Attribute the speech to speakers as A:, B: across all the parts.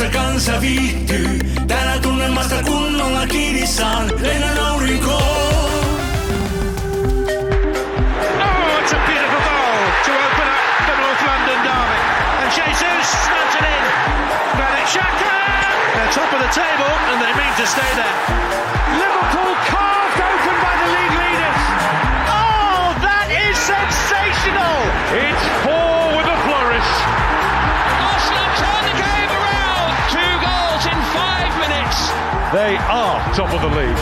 A: jossa kansa viihtyy. Täällä tunnelmasta kunnolla kiinni saan, lennän aurinkoon.
B: Oh, it's a beautiful goal to open up the North London derby. And Jesus snaps it in. Granit Xhaka! They're top of the table and they mean to stay there. They are top of the league.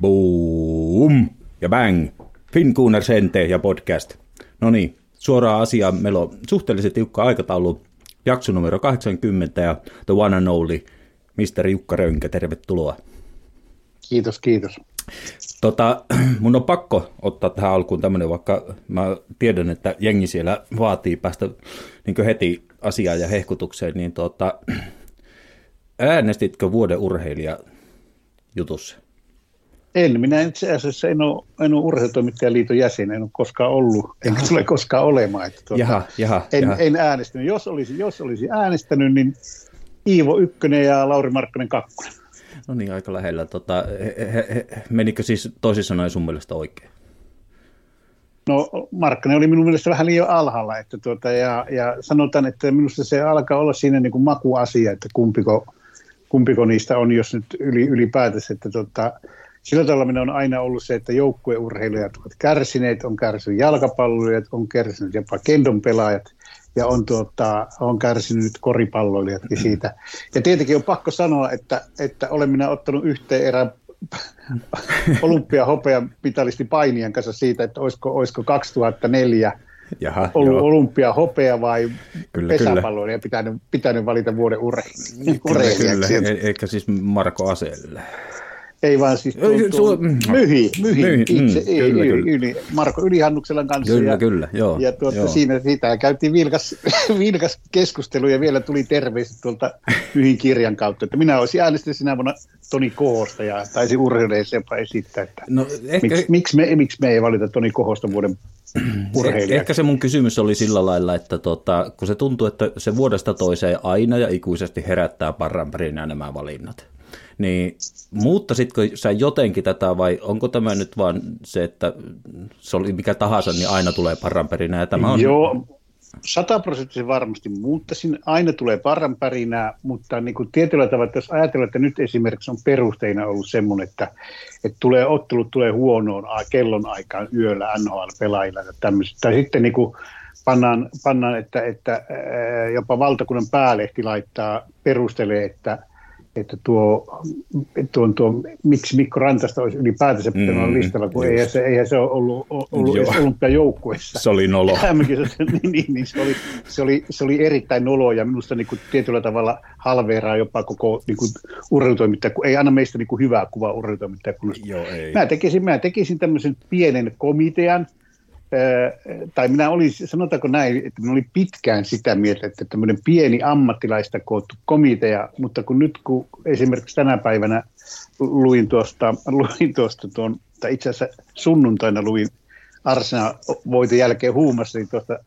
C: Boom ja bang. Finkuuner Sente ja podcast. No niin, suoraan asiaan. Meillä on suhteellisen tiukka aikataulu. Jakso numero 80 ja The One and Only Mr. Jukka Rönkä, tervetuloa.
D: Kiitos, kiitos.
C: Tota, mun on pakko ottaa tähän alkuun tämmöinen, vaikka mä tiedän, että jengi siellä vaatii päästä niin heti asiaan ja hehkutukseen, niin tota, äänestitkö vuoden urheilija jutussa?
D: En, minä itse asiassa en ole, en ole urheilutoimittajan liiton jäsen, en ole koskaan ollut, enkä tule koskaan olemaan. Että tuota,
C: Jaha, jaha,
D: en,
C: jaha.
D: en äänestänyt. Jos olisi, jos olisi äänestänyt, niin Iivo Ykkönen ja Lauri Markkanen kakkonen.
C: No niin, aika lähellä. Tota, he, he, he, menikö siis toisin sanoen sun mielestä oikein?
D: No Markkanen oli minun mielestä vähän liian alhaalla, että tuota, ja, ja sanotaan, että minusta se alkaa olla siinä niin kuin makuasia, että kumpiko, kumpiko niistä on, jos nyt yli, ylipäätänsä, että tuota, sillä tavalla minä on aina ollut se, että joukkueurheilijat ovat kärsineet, on kärsinyt jalkapalloilijat, on kärsinyt jopa kendon pelaajat ja on, tuota, on kärsinyt koripalloilijatkin siitä. Ja tietenkin on pakko sanoa, että, että olen minä ottanut yhteen erään olympiahopean mitalisti painijan kanssa siitä, että olisiko, olisiko 2004
C: Jaha,
D: ollut
C: joo.
D: olympiahopea vai
C: Kyllä,
D: pesäpalloilija pitänyt, pitänyt valita vuoden urhe-
C: Kyllä, kyllä.
D: urheilijaksi.
C: E- eikä siis Marko Aselle.
D: Ei vaan siis tuo,
C: Ei,
D: tuo,
C: mm.
D: myhi, myhi,
C: Myhi,
D: itse,
C: mm,
D: ei,
C: kyllä,
D: yli,
C: kyllä.
D: yli, Marko Ylihannukselan kanssa.
C: Kyllä,
D: ja,
C: kyllä, joo,
D: Ja tuota,
C: joo.
D: siinä siitä käytiin vilkas, vilkas keskustelu ja vielä tuli terveiset tuolta Myhin kirjan kautta, että minä olisin äänestänyt sinä vuonna Toni Kohosta ja taisi urheilijaksi jopa esittää, että
C: No, ehkä,
D: miksi, miksi, me, miksi me ei valita Toni Kohosta vuoden urheilijaksi.
C: ehkä se mun kysymys oli sillä lailla, että tota, kun se tuntuu, että se vuodesta toiseen aina ja ikuisesti herättää parranpärinä nämä valinnat. Niin muuttasitko sä jotenkin tätä vai onko tämä nyt vaan se, että se oli mikä tahansa, niin aina tulee parranpärinä ja tämä on...
D: Joo, sataprosenttisen varmasti muuttaisin. Aina tulee parranpärinää, mutta niin kuin tietyllä tavalla, että jos ajatellaan, että nyt esimerkiksi on perusteina ollut semmoinen, että, että tulee ottelut tulee huonoon kellon aikaan yöllä NHL-pelaajilla ja tämmöiset. Tai sitten niin kuin pannaan, pannaan että, että jopa valtakunnan päälehti laittaa, perustelee, että että tuo, tuo, tuo, miksi Mikko Rantasta olisi ylipäätänsä pitänyt olla
C: Mm,
D: listalla, kun
C: just.
D: eihän se, eihän se ole ollut, ollut
C: Joo.
D: edes olympiajoukkueessa.
C: Se oli nolo.
D: Niin, niin, niin se, oli, se, oli, se oli erittäin nolo ja minusta niin kuin tietyllä tavalla halveeraa jopa koko niin kuin urheilutoimittaja, kun ei anna meistä niin kuin hyvää kuvaa urheilutoimittajakunnasta.
C: Joo, ei.
D: Mä tekisin, mä tekisin tämmöisen pienen komitean, tai minä olin, sanotaanko näin, että minä olin pitkään sitä mieltä, että tämmöinen pieni ammattilaista koottu komitea, mutta kun nyt kun esimerkiksi tänä päivänä luin tuosta, luin tuosta tuon, tai itse asiassa sunnuntaina luin Arsenal voiton jälkeen huumassa, niin tuosta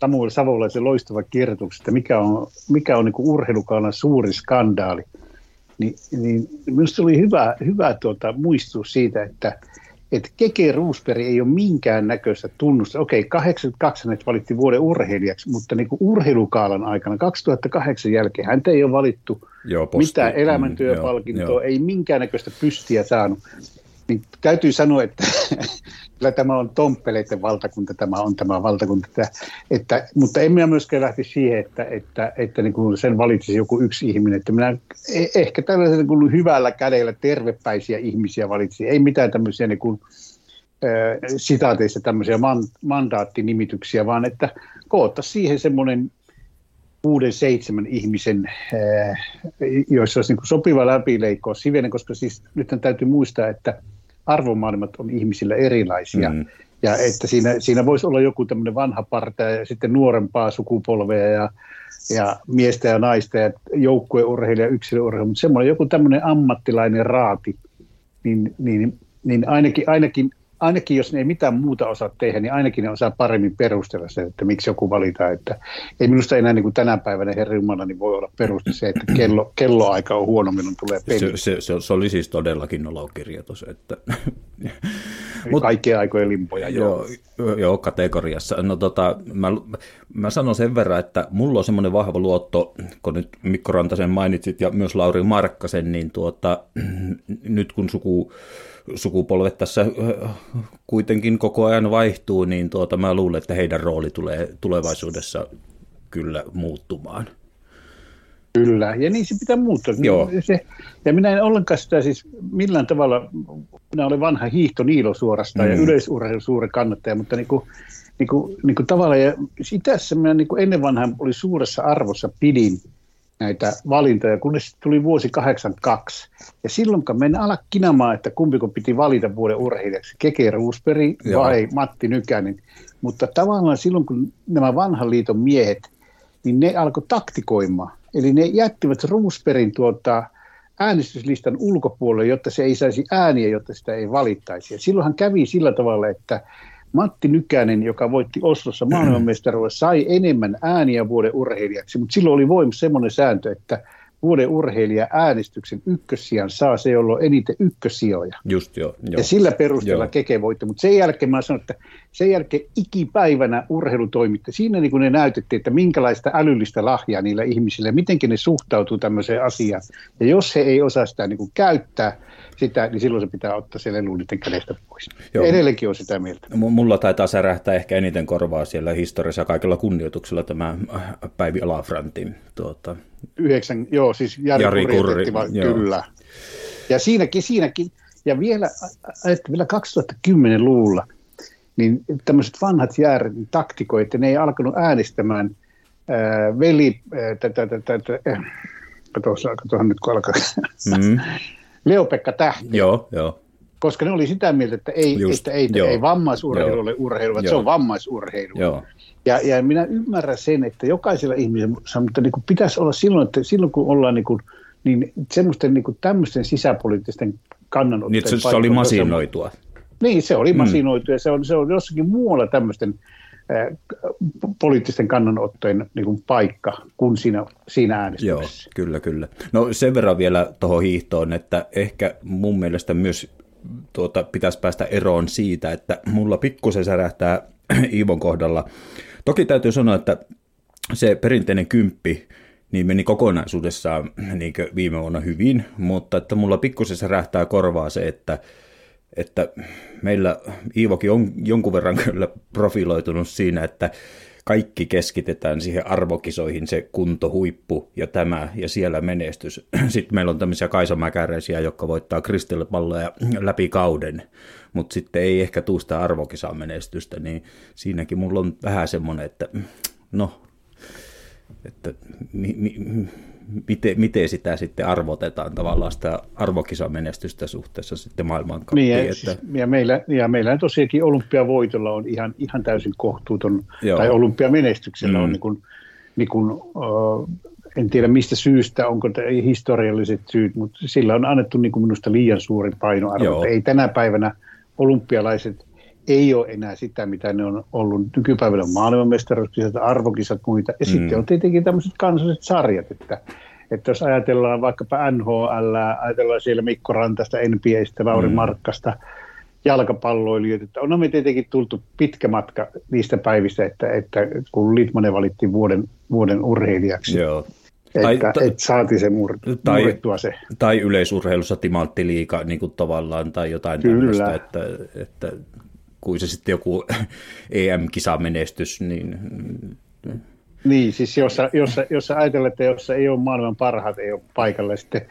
D: Samuel Savolaisen loistava kirjoituksesta, mikä on, mikä on niin urheilukaalan suuri skandaali, niin, niin minusta oli hyvä, hyvä tuota, muistutus siitä, että, että Keke Roosberg ei ole minkään näköistä tunnusta. Okei, 82 hänet valittiin vuoden urheilijaksi, mutta niin kuin urheilukaalan aikana 2008 jälkeen häntä ei ole valittu
C: Joo, posti.
D: mitään
C: Mm,
D: elämäntyöpalkintoa,
C: joo, joo.
D: ei minkäännäköistä pystiä saanut. Niin täytyy sanoa, että kyllä tämä on tomppeleiden valtakunta, tämä on tämä valtakunta. Että, että, mutta en minä myöskään lähti siihen, että, että, että niin kuin sen valitsisi joku yksi ihminen. Että minä eh- ehkä tällaisen niin kuin hyvällä kädellä tervepäisiä ihmisiä valitsin. Ei mitään tämmöisiä niin kuin, sitaateissa tämmöisiä man, mandaattinimityksiä, vaan että koota siihen semmoinen kuuden, seitsemän ihmisen, äh, joissa olisi niin sopiva läpileikko sivenen, koska siis nyt täytyy muistaa, että arvomaailmat on ihmisillä erilaisia.
C: Mm.
D: Ja että siinä, siinä voisi olla joku tämmöinen vanha parta ja sitten nuorempaa sukupolvea ja, ja miestä ja naista ja joukkueurheilija, yksilöurheilija, mutta semmoinen joku tämmöinen ammattilainen raati, niin, niin, niin ainakin, ainakin, ainakin jos ne ei mitään muuta osaa tehdä, niin ainakin ne osaa paremmin perustella se, että miksi joku valitaan. Että ei minusta enää niin kuin tänä päivänä Herra Jumala, niin voi olla peruste se, että kello, kelloaika on huono, milloin tulee peli.
C: Se, se, se, se oli siis todellakin nolokirjoitus. Että...
D: Mut, Kaikkien aikojen limpoja,
C: joo. Joo, joo kategoriassa. No tota, mä, mä sanon sen verran, että mulla on semmoinen vahva luotto, kun nyt Mikko Rantasen mainitsit ja myös Lauri Markkasen, niin tuota, nyt kun suku sukupolvet tässä äh, kuitenkin koko ajan vaihtuu, niin tuota, mä luulen, että heidän rooli tulee tulevaisuudessa kyllä muuttumaan.
D: Kyllä, ja niin se pitää muuttua. Joo. Se, ja minä en ollenkaan sitä siis millään tavalla, minä olen vanha hiihto Niilo suorastaan mm. ja yleisurheilu suuri kannattaja, mutta niin kuin, niin kuin, niin kuin tavallaan, ja itässä minä niin kuin ennen vanhaa oli suuressa arvossa pidin näitä valintoja, kunnes tuli vuosi 82. Ja silloin kun mennään ala kinamaan, että kumpiko piti valita vuoden urheilijaksi, Keke Ruusperi vai Matti Nykänen. Mutta tavallaan silloin, kun nämä vanhan liiton miehet, niin ne alkoi taktikoimaan. Eli ne jättivät Ruusperin tuota, äänestyslistan ulkopuolelle, jotta se ei saisi ääniä, jotta sitä ei valittaisi. Ja silloinhan kävi sillä tavalla, että Matti Nykänen, joka voitti Oslossa maailmanmestaruuden, sai enemmän ääniä vuoden urheilijaksi, mutta silloin oli voimassa semmoinen sääntö, että vuoden urheilija äänestyksen ykkössijan saa se, jolla on eniten ykkössijoja.
C: Just joo,
D: joo. Ja sillä perusteella joo. Keke voitti, mutta sen jälkeen mä sanoin, että sen jälkeen ikipäivänä urheilutoimitte. Siinä niin kuin ne näytettiin, että minkälaista älyllistä lahjaa niillä ihmisillä, miten ne suhtautuu tämmöiseen asiaan. Ja jos he ei osaa sitä niin kuin käyttää, sitä, niin silloin se pitää ottaa se lelu niiden kädestä pois. Joo. Edelleenkin on sitä mieltä.
C: Mulla taitaa särähtää ehkä eniten korvaa siellä historiassa kaikella kunnioituksella tämä äh, Päivi Alafrantin. Tuota...
D: Yhdeksän, joo, siis Jari, Jari Kurri, joo. kyllä. Ja siinäkin, siinäkin, ja vielä, että vielä 2010-luvulla, niin tämmöiset vanhat jääret, niin taktikoit, ne ei alkanut äänestämään ää, veli, tätä, tätä, tätä, katsotaan nyt kun alkaa, mm. Leo-Pekka Tähti.
C: Joo, joo.
D: Koska ne oli sitä mieltä, että ei, Just, että ei, ei vammaisurheilu ole urheilu, vaan se on vammaisurheilu. Joo. Ja, ja minä ymmärrän sen, että jokaisella ihmisellä, mutta niin kuin pitäisi olla silloin, että silloin kun ollaan niin kuin, niin semmoisten niin kuin tämmöisten sisäpoliittisten kannanottojen...
C: Niin, se, se oli masinoitua.
D: Niin, se oli mm. masinoitua ja se on, se on jossakin muualla tämmöisten poliittisten kannanottojen niin kuin paikka kuin siinä, siinä äänestyksessä.
C: Joo, kyllä, kyllä. No sen verran vielä tuohon hiihtoon, että ehkä mun mielestä myös tuota, pitäisi päästä eroon siitä, että mulla pikkusen särähtää Iivon kohdalla. Toki täytyy sanoa, että se perinteinen kymppi niin meni kokonaisuudessaan niin viime vuonna hyvin, mutta että mulla pikkusen särähtää korvaa se, että että meillä Iivokin on jonkun verran kyllä profiloitunut siinä, että kaikki keskitetään siihen arvokisoihin, se kuntohuippu ja tämä ja siellä menestys. Sitten meillä on tämmöisiä kaisamäkäräisiä, jotka voittaa kristillipalloja läpi kauden, mutta sitten ei ehkä tuu sitä arvokisaa menestystä, niin siinäkin mulla on vähän semmoinen, että no, että mi, mi, miten, miten sitä sitten arvotetaan tavallaan sitä arvokisamenestystä suhteessa sitten maailmankappiin.
D: Niin, ja, että... siis, ja, meillä, ja meillä tosiaankin olympiavoitolla on ihan, ihan täysin kohtuuton, Joo. tai olympiamenestyksellä mm. on niin kuin, niin kuin, uh, en tiedä mistä syystä, onko historialliset syyt, mutta sillä on annettu niin kuin minusta liian suuri painoarvo. Ei tänä päivänä olympialaiset ei ole enää sitä, mitä ne on ollut. Nykypäivänä maailmanmestaruuskisat, arvokisat, muita. Ja mm. sitten on tietenkin tämmöiset kansalliset sarjat, että, että jos ajatellaan vaikkapa NHL, ajatellaan siellä Mikko Rantasta, NBAstä, Lauri mm. Markkasta, jalkapalloilijoita, että on me tietenkin tultu pitkä matka niistä päivistä, että, että kun Litmanen valittiin vuoden, vuoden urheilijaksi. Joo. Että, tai, että saatiin se mur, tai, se.
C: Tai yleisurheilussa timanttiliika niin kuin tavallaan tai jotain Kyllä. tämmöistä, että, että kuin se sitten joku EM-kisamenestys, niin...
D: Niin, siis jos, jos, jos ajatellaan, että jos ei ole maailman parhaat, ei ole paikalla, sitten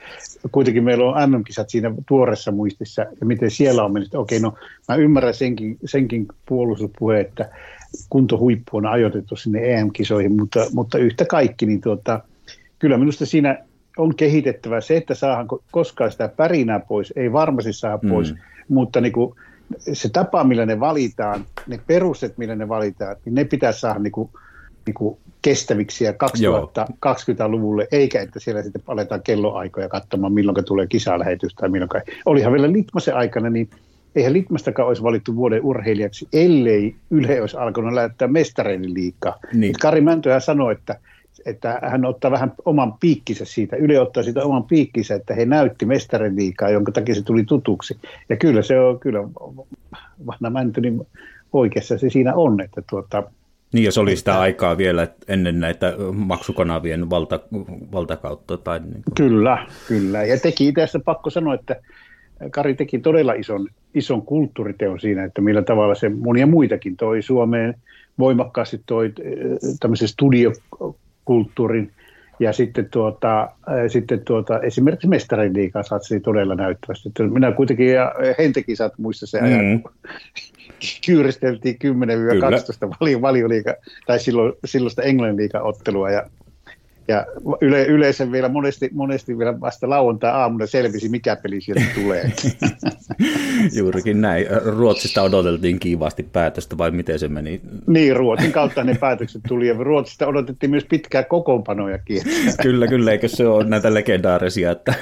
D: kuitenkin meillä on MM-kisat siinä tuoressa muistissa, ja miten siellä on mennyt. Okei, no mä ymmärrän senkin, senkin puolustuspuhe, että kuntohuippu on ajoitettu sinne EM-kisoihin, mutta, mutta yhtä kaikki, niin tuota, kyllä minusta siinä on kehitettävä se, että saadaanko koskaan sitä pärinää pois, ei varmasti saa pois, mm. mutta niin kuin, se tapa, millä ne valitaan, ne perusteet, millä ne valitaan, niin ne pitää saada niin kuin, niin kuin kestäviksi ja 2020-luvulle, eikä että siellä sitten aletaan kelloaikoja katsomaan, milloin tulee kisalähetys tai milloin. Olihan vielä Litmasen aikana, niin eihän Litmastakaan olisi valittu vuoden urheilijaksi, ellei Yle olisi alkanut lähettää mestareiden liikaa.
C: Niin.
D: Kari Mäntyä sanoi, että, että hän ottaa vähän oman piikkinsä siitä, Yle ottaa siitä oman piikkinsä, että he näytti mestareiden liikaa, jonka takia se tuli tutuksi. Ja kyllä se on, kyllä vanha Mänty, niin oikeassa se siinä on, että tuota,
C: niin, ja se oli sitä aikaa vielä ennen näitä maksukanavien valta, valtakautta. Tai niin kuin.
D: Kyllä, kyllä. Ja teki itse pakko sanoa, että Kari teki todella ison, ison kulttuuriteon siinä, että millä tavalla se monia muitakin toi Suomeen voimakkaasti toi eh, tämmöisen studiokulttuurin ja sitten, tuota, sitten tuota, esimerkiksi Mestarin liikaa satsii todella näyttävästi. Minä kuitenkin, ja Hentekin saat muista se ajan, mm. kyyristeltiin 10-12 valio, valioliiga, tai silloin, silloista Englannin liigan ottelua, ja ja yle, yleensä vielä monesti, monesti vielä vasta lauantai-aamuna selvisi, mikä peli sieltä tulee.
C: Juurikin näin. Ruotsista odoteltiin kiivaasti päätöstä, vai miten se meni?
D: Niin, Ruotsin kautta ne päätökset tuli, ja Ruotsista odotettiin myös pitkää kokoonpanojakin.
C: kyllä, kyllä, eikö se ole näitä legendaarisia, että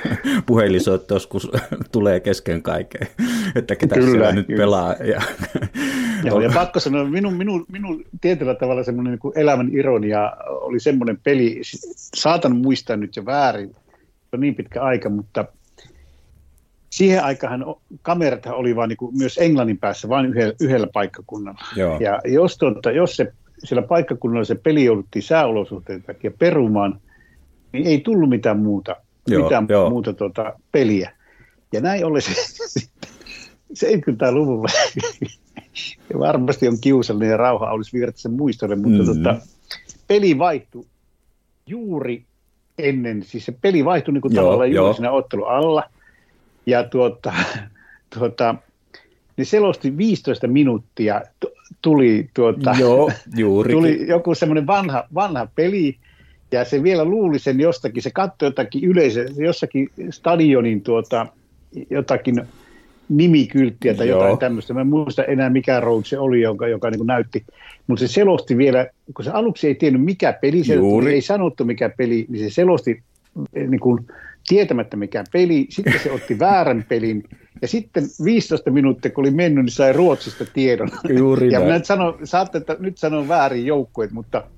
C: puhelinsoitto joskus tulee kesken kaiken, että ketä kyllä, siellä nyt kyllä. pelaa. Ja...
D: Joo, ja pakko sanoa, minun, minun, minun tietyllä tavalla semmoinen niin elämän ironia oli semmoinen peli, saatan muistaa nyt jo väärin, se on niin pitkä aika, mutta siihen aikaan kamerat oli vain niin myös Englannin päässä vain yhdellä, yhdellä paikkakunnalla. Joo. Ja jos, tuota, jos se, siellä paikkakunnalla se peli jouduttiin sääolosuhteiden takia perumaan, niin ei tullut mitään muuta, joo, mitään joo. muuta tuota, peliä. Ja näin oli se 70-luvulla. varmasti on kiusallinen ja rauha olisi Virtasen muistolle, mutta mm-hmm. tuota, peli vaihtui juuri ennen, siis se peli vaihtui niin kuin joo, tavallaan juuri siinä ottelu alla. Ja tuota, tuota, niin selosti 15 minuuttia tuli, tuota,
C: joo,
D: tuli joku semmoinen vanha, vanha peli, ja se vielä luuli sen jostakin, se katsoi jotakin yleisö, jossakin stadionin tuota, jotakin nimikylttiä tai Joo. jotain tämmöistä. Mä en muista enää mikä road se oli, joka, joka niin näytti. Mutta se selosti vielä, kun se aluksi ei tiennyt mikä peli, se tuli, ei sanottu mikä peli, niin se selosti eh, niin kuin, tietämättä mikä peli. Sitten se otti väärän pelin. Ja sitten 15 minuuttia, kun oli mennyt, niin sai Ruotsista tiedon.
C: Juuri
D: ja minä sanon, saatte, että nyt sanon väärin joukkueet, mutta –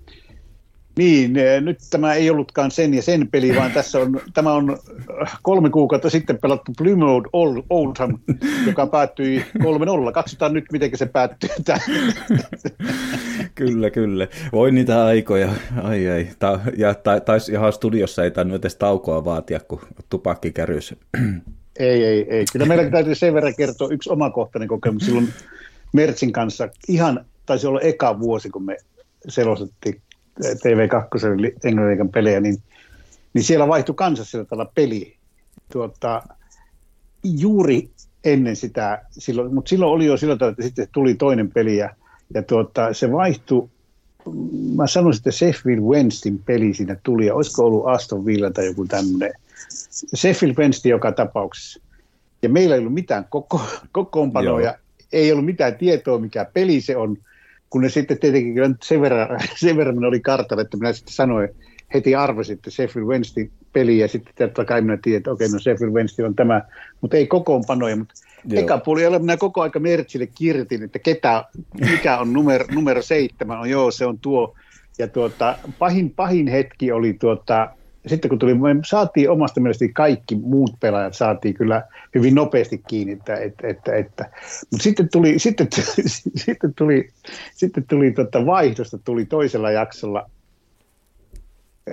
D: niin, nyt tämä ei ollutkaan sen ja sen peli, vaan tässä on, tämä on äh, kolme kuukautta sitten pelattu Plymouth Oldham, joka päättyi 3-0. Katsotaan nyt, miten se päättyy.
C: kyllä, kyllä. Voi niitä aikoja. Ai, ai. Ta- ja ta- taisi ihan studiossa ei tainnut edes taukoa vaatia, kun tupakki kärys.
D: ei, ei, ei. Kyllä meillä täytyy sen verran kertoa yksi omakohtainen kokemus. Silloin Mertsin kanssa ihan, taisi olla eka vuosi, kun me selostettiin TV2 Englannin pelejä, niin, niin siellä vaihtui kanssa sillä tavalla peli. Tuota, juuri ennen sitä, silloin, mutta silloin oli jo sillä tavalla, että sitten tuli toinen peli ja, ja tuota, se vaihtui, mä sanoisin, että Sheffield Wednesdayn peli siinä tuli, ja olisiko ollut Aston Villa tai joku tämmöinen. Sheffield Wednesday joka tapauksessa. Ja meillä ei ollut mitään koko, kokoonpanoja, ei ollut mitään tietoa, mikä peli se on – kun ne sitten tietenkin sen verran, sen verran oli kartalla, että minä sitten sanoin, heti arvasin, että Sheffield Wednesday peli ja sitten totta kai minä tiedän, että okei, no Sheffield Wednesday on tämä, mutta ei kokoonpanoja, mutta Joo. eka puoli minä koko aika Mertsille kirjoitin, että ketä, mikä on numero, numero seitsemän, on joo, se on tuo, ja tuota, pahin, pahin hetki oli tuota, sitten kun tuli, me saatiin omasta mielestäni kaikki muut pelaajat saatiin kyllä hyvin nopeasti kiinni, että, että, että, että. mutta sitten tuli, sitten, sitten tuli, sitten tuli tota vaihdosta tuli toisella jaksolla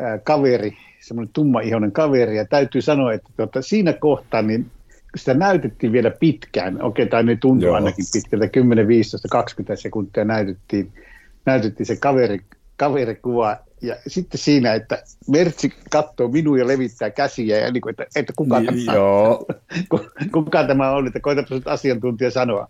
D: ää, kaveri, semmoinen tummaihoinen kaveri, ja täytyy sanoa, että tota, siinä kohtaa niin sitä näytettiin vielä pitkään, okei, tai ne tuntui Joo. ainakin pitkältä, 10, 15, 20 sekuntia näytettiin, näytettiin se kaveri, kaverikuva, ja sitten siinä, että Mertsi katsoo minua ja levittää käsiä, ja niin kuin, että, että kuka, niin, tämä, joo. kuka tämä on, että koita asiantuntija sanoa.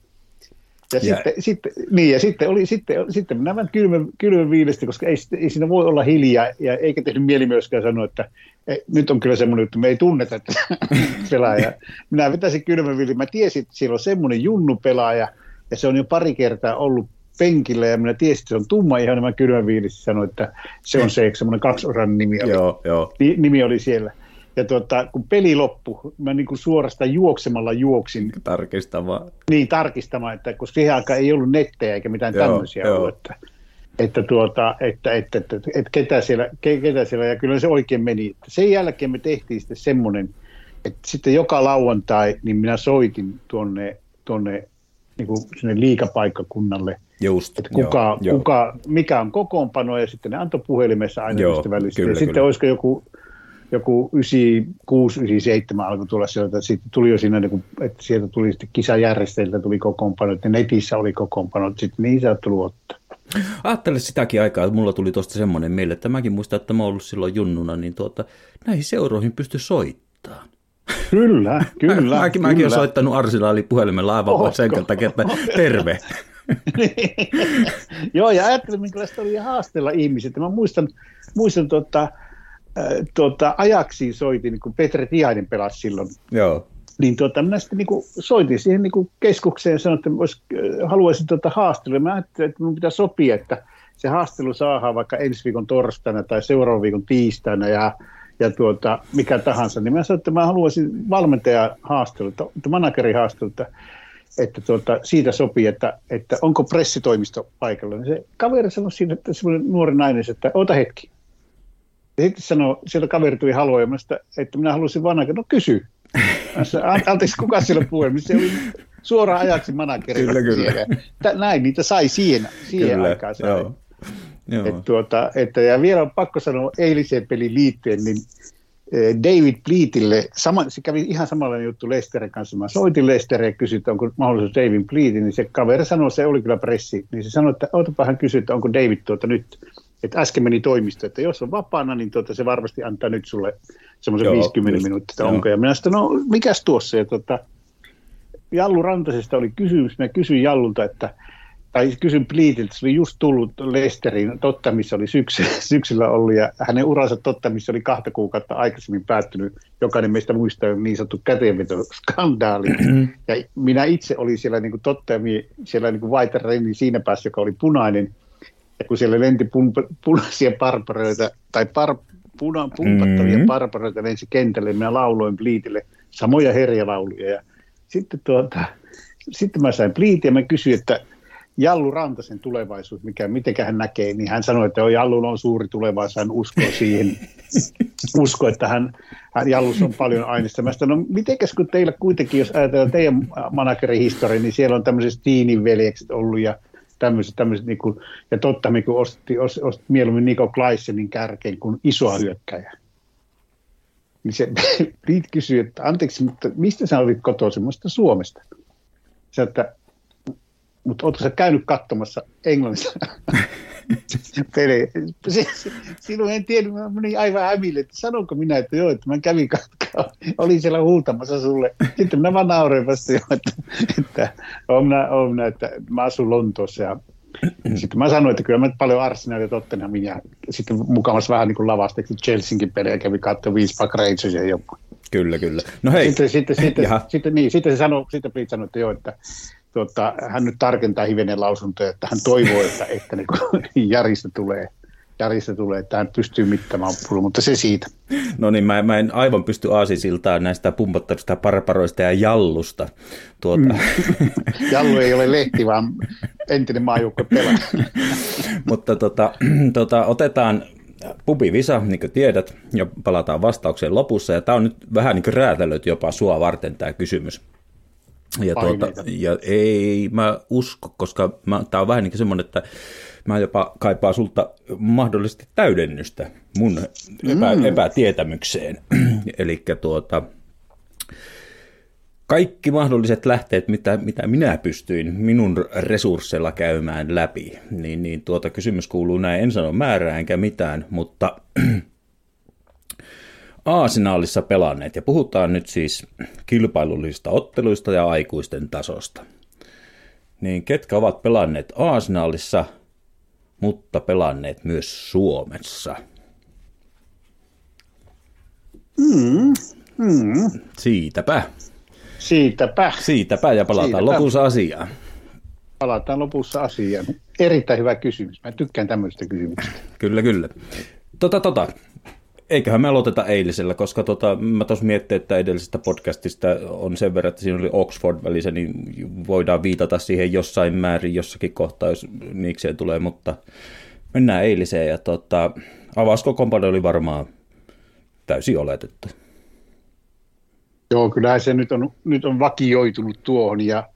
D: Ja, ja, sitten, sitten, niin, ja sitten, oli, sitten, sitten nämä kylmä, kylmä viilesti, koska ei, ei, siinä voi olla hiljaa, ja eikä tehnyt mieli myöskään sanoa, että ei, nyt on kyllä semmoinen, että me ei tunneta että pelaaja. Minä vetäisin kylmä viili. Mä tiesin, että siellä on semmoinen junnu pelaaja, ja se on jo pari kertaa ollut penkillä ja minä tiesin, että se on tumma ihan nämä kylmä viilis sanoi, että se on se, semmoinen kaksiosainen nimi oli.
C: Joo, joo.
D: nimi oli siellä. ja tuota, kun peli loppui, mä niin kuin suorastaan juoksemalla juoksin.
C: Tarkistamaan.
D: Niin, tarkistamaan, että kun siihen aikaan ei ollut nettejä eikä mitään joo, tämmöisiä joo. ollut, että, että, tuota, että, että, että, että, että ketä, siellä, ketä siellä, ja kyllä se oikein meni. Sen jälkeen me tehtiin sitten semmoinen, että sitten joka lauantai, niin minä soitin tuonne, tuonne niin kuin sinne liikapaikkakunnalle,
C: Just,
D: että kuka, joo, kuka, mikä on kokoonpano, ja sitten ne antoi puhelimessa aina joo. Kyllä, ja kyllä. sitten olisiko joku joku 96, 97 alkoi tulla sieltä, sitten tuli jo siinä, niin että sieltä tuli sitten kisajärjestäjiltä tuli kokoonpano, että netissä oli kokoonpano, sitten niin saattoi luottaa.
C: Ajattele sitäkin aikaa, että mulla tuli tuosta semmoinen meille, että mäkin muistan, että mä ollut silloin junnuna, niin tuota, näihin seuroihin pystyi soittamaan.
D: Kyllä, kyllä.
C: Mä, mäkin,
D: kyllä.
C: mäkin olen soittanut Arsenalin puhelimella aivan sen takia, että terve.
D: Joo, ja ajattelin, minkälaista oli haastella ihmiset. Mä muistan, muistan tota, tuota, ajaksi soitin, kun Petri Tiainen pelasi silloin.
C: Joo.
D: Niin tuota, minä sitten niin soitin siihen niin keskukseen ja sanoin, että vois, haluaisin tuota haastelua. Mä ajattelin, että minun pitää sopia, että se haastelu saadaan vaikka ensi viikon torstaina tai seuraavan viikon tiistaina ja, ja tuota, mikä tahansa. Niin mä sanoin, että mä haluaisin valmentaja haastelulta, manageri haastelulta, että tuota, siitä sopii, että, että onko pressitoimisto paikalla. Niin se kaveri sanoi siinä, että semmoinen nuori nainen, että ota hetki, ja sitten sanoi, sieltä kaveri tuli haluamasta, että minä halusin vanha, no kysy. Anteeksi, kuka siellä puhui? Se oli suoraan ajaksi manageri.
C: Kyllä, kyllä.
D: Näin niitä sai siihen, siihen kyllä, aikaan. Sai. Joo. Joo. Et tuota, että, ja vielä on pakko sanoa eiliseen pelin liittyen, niin David Pleatille, sama, se kävi ihan samanlainen juttu Lesterin kanssa. Mä soitin Lesterin ja kysyin, että onko mahdollisuus David Pleatin, niin se kaveri sanoi, se oli kyllä pressi, niin se sanoi, että otapa hän kysyi, että onko David tuota nyt että äsken meni toimisto, että jos on vapaana, niin tuota, se varmasti antaa nyt sulle semmoisen 50 just, minuuttia, että onko. Ja minä sitten, no mikäs tuossa? Ja tuota, Jallu Rantasesta oli kysymys, mä kysyin Jallulta, että tai kysyn Pliitiltä, se oli just tullut Lesterin totta, missä oli syksy, syksyllä ollut, ja hänen uransa totta, missä oli kahta kuukautta aikaisemmin päättynyt. Jokainen meistä muistaa niin sanottu käteenvetoskandaali. ja minä itse olin siellä niin kuin totta, siellä niin kuin White siinä päässä, joka oli punainen, ja kun siellä lenti pun- punaisia parparoita, tai par, puna, pumpattavia mm-hmm. parparoita lensi kentälle, minä lauloin Pliitille samoja herjalauluja. Ja sitten, tuota, sitten mä sain Pliitin ja mä kysyin, että Jallu Rantasen tulevaisuus, mikä, miten hän näkee, niin hän sanoi, että Jallulla on suuri tulevaisuus, hän uskoo siihen, usko, että hän, hän Jallus on paljon aineista. Mä sanoin, no mitenkäs kun teillä kuitenkin, jos ajatellaan teidän managerihistoria, niin siellä on tämmöiset Tiinin veljekset ollut ja tämmöiset, tämmöiset niin kuin, ja totta, niin kuin osti, osti, osti mieluummin Niko Kleissenin kärkeen kuin isoa hyökkäjää. Niin se Piet kysyi, että anteeksi, mutta mistä sä olit kotoisin? Suomesta. Se, että, mutta oletko sä käynyt katsomassa Englannissa pelejä? Silloin en tiedä, mä menin aivan hämille, että sanonko minä, että joo, että mä kävin katkaa. Olin siellä huutamassa sulle. Sitten minä vaan nauroin vasta jo, että, että, on minä, on minä, että mä asun Lontoossa ja sitten mä sanoin, että kyllä mä paljon Arsenalia Tottenhamin ja sitten mukavasti vähän niin kuin lavasta, Chelseankin pelejä kävi katsoa viisi Park Rangersia joku.
C: Kyllä, kyllä. No hei.
D: Sitten, sitten, sitten, sitten, niin, sitten se sanoi, sitten Pete sanoi, että joo, että tuota, hän nyt tarkentaa hivenen lausuntoja, että hän toivoo, että, että niin Jarista tulee Jarista tulee, että hän pystyy mittamaan pullo, mutta se siitä.
C: No niin, mä, mä en aivan pysty aasisiltaan näistä pumpattavista parparoista ja jallusta. Tuota. Mm.
D: Jallu ei ole lehti, vaan entinen maajoukko pelaa.
C: mutta tota, tota, otetaan pubivisa, niin kuin tiedät, ja palataan vastaukseen lopussa. Ja tämä on nyt vähän niin kuin räätälöt jopa sua varten tämä kysymys. Ja, tuota, ja ei mä usko, koska tämä on vähän niin kuin semmoinen, että mä jopa kaipaan sulta mahdollisesti täydennystä mun epä, mm. epätietämykseen. Eli tuota, kaikki mahdolliset lähteet, mitä, mitä minä pystyin minun resursseilla käymään läpi, niin, niin tuota kysymys kuuluu näin, en sano määrää enkä mitään, mutta Aasinaalissa pelanneet, ja puhutaan nyt siis kilpailullisista otteluista ja aikuisten tasosta. Niin ketkä ovat pelanneet Aasinaalissa, mutta pelanneet myös Suomessa?
D: Mm, mm.
C: Siitäpä.
D: Siitäpä.
C: Siitäpä ja palataan Siitäpä. lopussa asiaan.
D: Palataan lopussa asiaan. Erittäin hyvä kysymys. Mä tykkään tämmöistä kysymyksistä.
C: Kyllä, kyllä. Tota, tota. Eiköhän me aloiteta eilisellä, koska tota, mä tuossa miettin, että edellisestä podcastista on sen verran, että siinä oli Oxford välissä, niin voidaan viitata siihen jossain määrin jossakin kohtaa, jos niikseen tulee, mutta mennään eiliseen ja tota, avauskokoonpano oli varmaan täysin oletettu.
D: Joo, kyllä se nyt on, nyt on vakioitunut tuohon ja,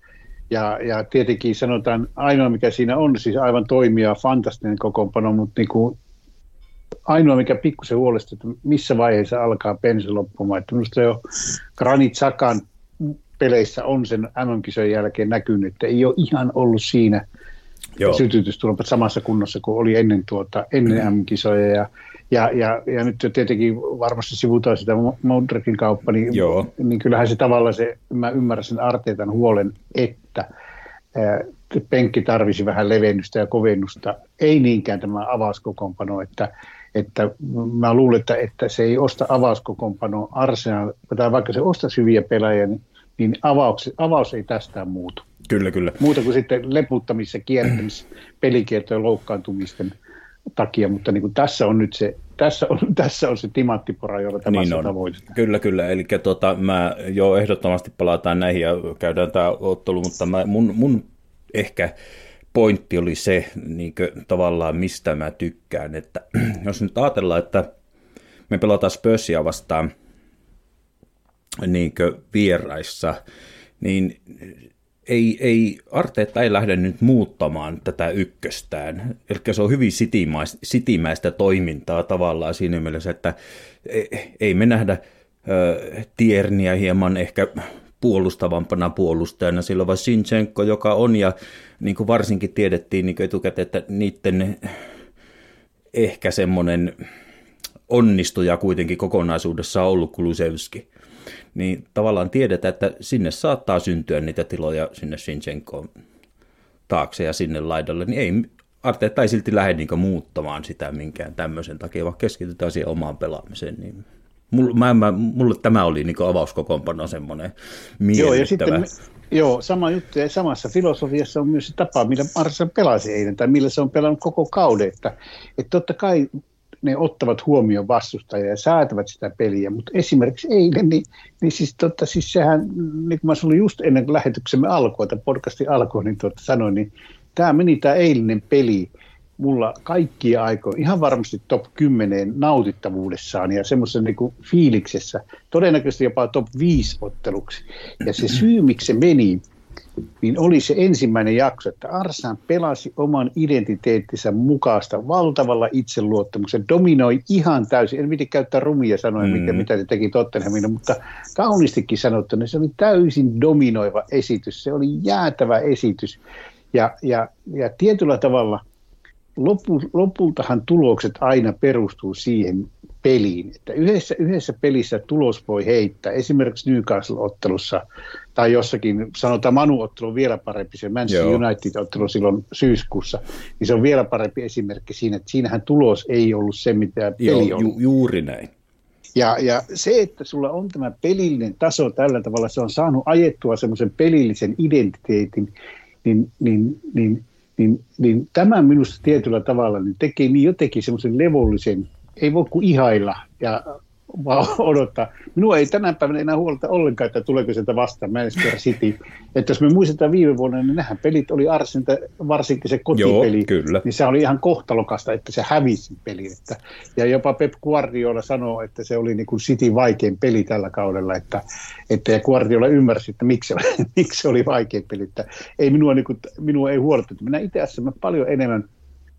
D: ja, ja tietenkin sanotaan ainoa mikä siinä on, siis aivan toimia fantastinen kokoonpano, mutta niin kuin ainoa mikä pikkusen huolestui, että missä vaiheessa alkaa pensi loppumaan. Että minusta jo Granit Sakan peleissä on sen MM-kisojen jälkeen näkynyt, että ei ole ihan ollut siinä sytytystulpat samassa kunnossa kuin oli ennen, tuota, ennen mm. MM-kisoja. Ja, ja, ja, ja nyt tietenkin varmasti sivutaan sitä Modricin kauppa, niin, Joo. niin kyllähän se tavallaan se, mä ymmärrän sen Arteetan huolen, että penkki tarvisi vähän levennystä ja kovennusta, ei niinkään tämä avauskokoonpano, että, että mä luulen, että, että se ei osta avauskokoonpanoa Arsenal, tai vaikka se ostaisi hyviä pelaajia, niin, niin avaus, avaus ei tästä muutu.
C: Kyllä, kyllä.
D: Muuta kuin sitten leputtamis- ja kiertämis, pelikiertojen loukkaantumisten takia, mutta niin kuin tässä on nyt se, tässä on, tässä on se timanttipora, jolla tämä niin on. tavoitetaan.
C: Kyllä, kyllä. Eli tota, mä jo ehdottomasti palataan näihin ja käydään tämä ottelu, mutta mä, mun, mun ehkä pointti oli se niin kuin, tavallaan, mistä mä tykkään. Että jos nyt ajatellaan, että me pelataan Spursia vastaan niin vieraissa, niin ei, ei, Arteetta ei lähde nyt muuttamaan tätä ykköstään. Eli se on hyvin sitimäistä, toimintaa tavallaan siinä mielessä, että e, ei me nähdä ö, Tierniä hieman ehkä puolustavampana puolustajana. Silloin vai Sinchenko, joka on, ja niin kuin varsinkin tiedettiin niin etukäteen, että niiden ehkä semmoinen onnistuja kuitenkin kokonaisuudessa on ollut Kulusevski niin tavallaan tiedetään, että sinne saattaa syntyä niitä tiloja sinne Shinchenkoon taakse ja sinne laidalle, niin ei Arteetta ei silti lähde niin muuttamaan sitä minkään tämmöisen takia, vaan keskitytään siihen omaan pelaamiseen. Niin mulle, mä, mä, mulle tämä oli niin avauskokoonpano semmoinen
D: Joo, ja sitten, joo, sama juttu, ja samassa filosofiassa on myös se tapa, millä Arsenal pelasi eilen, tai millä se on pelannut koko kauden, että, että totta kai ne ottavat huomioon vastustajia ja säätävät sitä peliä, mutta esimerkiksi eilen, niin, niin siis, totta, siis sehän, niin kuin mä sanoin just ennen kuin lähetyksemme alkoi, tai podcastin alkoi, niin tuota, sanoin, niin tämä meni tämä eilinen peli mulla kaikki aikoja, ihan varmasti top 10 nautittavuudessaan ja semmoisessa niin fiiliksessä, todennäköisesti jopa top 5 otteluksi. Ja se syy, miksi se meni, niin oli se ensimmäinen jakso, että Arsan pelasi oman identiteettinsä mukaista valtavalla itseluottamuksen, dominoi ihan täysin, en piti käyttää rumia sanoja, mm. mitä, mitä se teki Tottenhamina, mutta kaunistikin sanottuna se oli täysin dominoiva esitys, se oli jäätävä esitys ja, ja, ja tietyllä tavalla lopu, lopultahan tulokset aina perustuu siihen peliin, että yhdessä, yhdessä pelissä tulos voi heittää, esimerkiksi Newcastle-ottelussa tai jossakin, sanotaan Manu-ottelu vielä parempi, se Manchester United-ottelu silloin syyskuussa, niin se on vielä parempi esimerkki siinä, että siinähän tulos ei ollut se, mitä peli Joo, ju-
C: juuri näin.
D: Ja, ja se, että sulla on tämä pelillinen taso tällä tavalla, se on saanut ajettua semmoisen pelillisen identiteetin, niin, niin, niin, niin, niin tämä minusta tietyllä tavalla niin tekee niin jotenkin semmoisen levollisen, ei voi kuin ihailla. Ja vaan odottaa. Minua ei tänä päivänä enää huolta ollenkaan, että tuleeko sieltä vastaan Manchester City. Että jos me muistetaan viime vuonna, niin nähän pelit oli Arsenal, varsinkin se kotipeli, Joo, kyllä. niin se oli ihan kohtalokasta, että se hävisi peli. Että, ja jopa Pep Guardiola sanoo, että se oli niin kuin City vaikein peli tällä kaudella, että, että ja Guardiola ymmärsi, että miksi, miksi se oli vaikein peli. Että ei minua, niin kuin, minua ei huolta. Minä itse asiassa paljon enemmän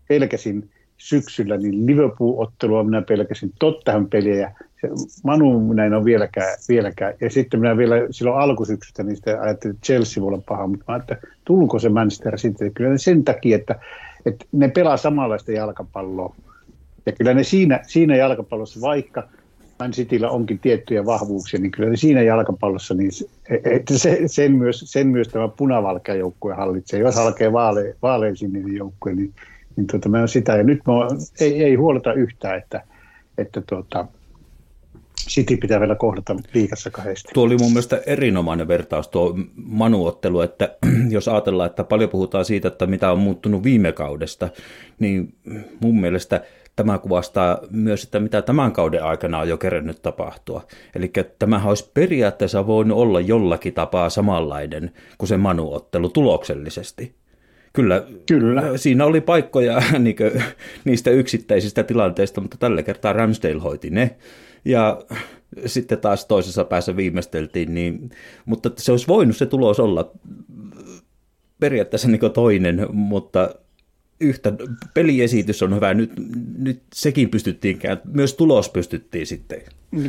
D: pelkäsin syksyllä, niin Liverpool-ottelua minä pelkäsin Tottahan peliä ja Manu minä en ole vieläkään, vieläkään. Ja sitten minä vielä silloin alkusyksystä niin sitten ajattelin, että Chelsea voi olla paha, mutta että tulko se Manchester City. Kyllä ne sen takia, että, että ne pelaa samanlaista jalkapalloa. Ja kyllä ne siinä, siinä jalkapallossa, vaikka Man Cityllä onkin tiettyjä vahvuuksia, niin kyllä ne siinä jalkapallossa, niin että se, sen, myös, sen myös tämä punavalkea joukkue hallitsee. Jos alkee vaale, vaaleansininen joukkue, niin, niin tuota, mä sitä. Ja nyt mä, ei, ei huoleta yhtään, että, että tuota, City pitää vielä kohdata liikassa kahdesti.
C: Tuo oli mun mielestä erinomainen vertaus tuo manuottelu, että jos ajatellaan, että paljon puhutaan siitä, että mitä on muuttunut viime kaudesta, niin mun mielestä tämä kuvastaa myös, että mitä tämän kauden aikana on jo kerännyt tapahtua. Eli tämähän olisi periaatteessa voinut olla jollakin tapaa samanlainen kuin se manuottelu tuloksellisesti. Kyllä, Kyllä. siinä oli paikkoja niin kuin, niistä yksittäisistä tilanteista, mutta tällä kertaa Ramsdale hoiti ne. Ja sitten taas toisessa päässä viimeisteltiin, niin, mutta se olisi voinut se tulos olla periaatteessa niin toinen, mutta yhtä peliesitys on hyvä. Nyt, nyt sekin pystyttiin, myös tulos pystyttiin sitten.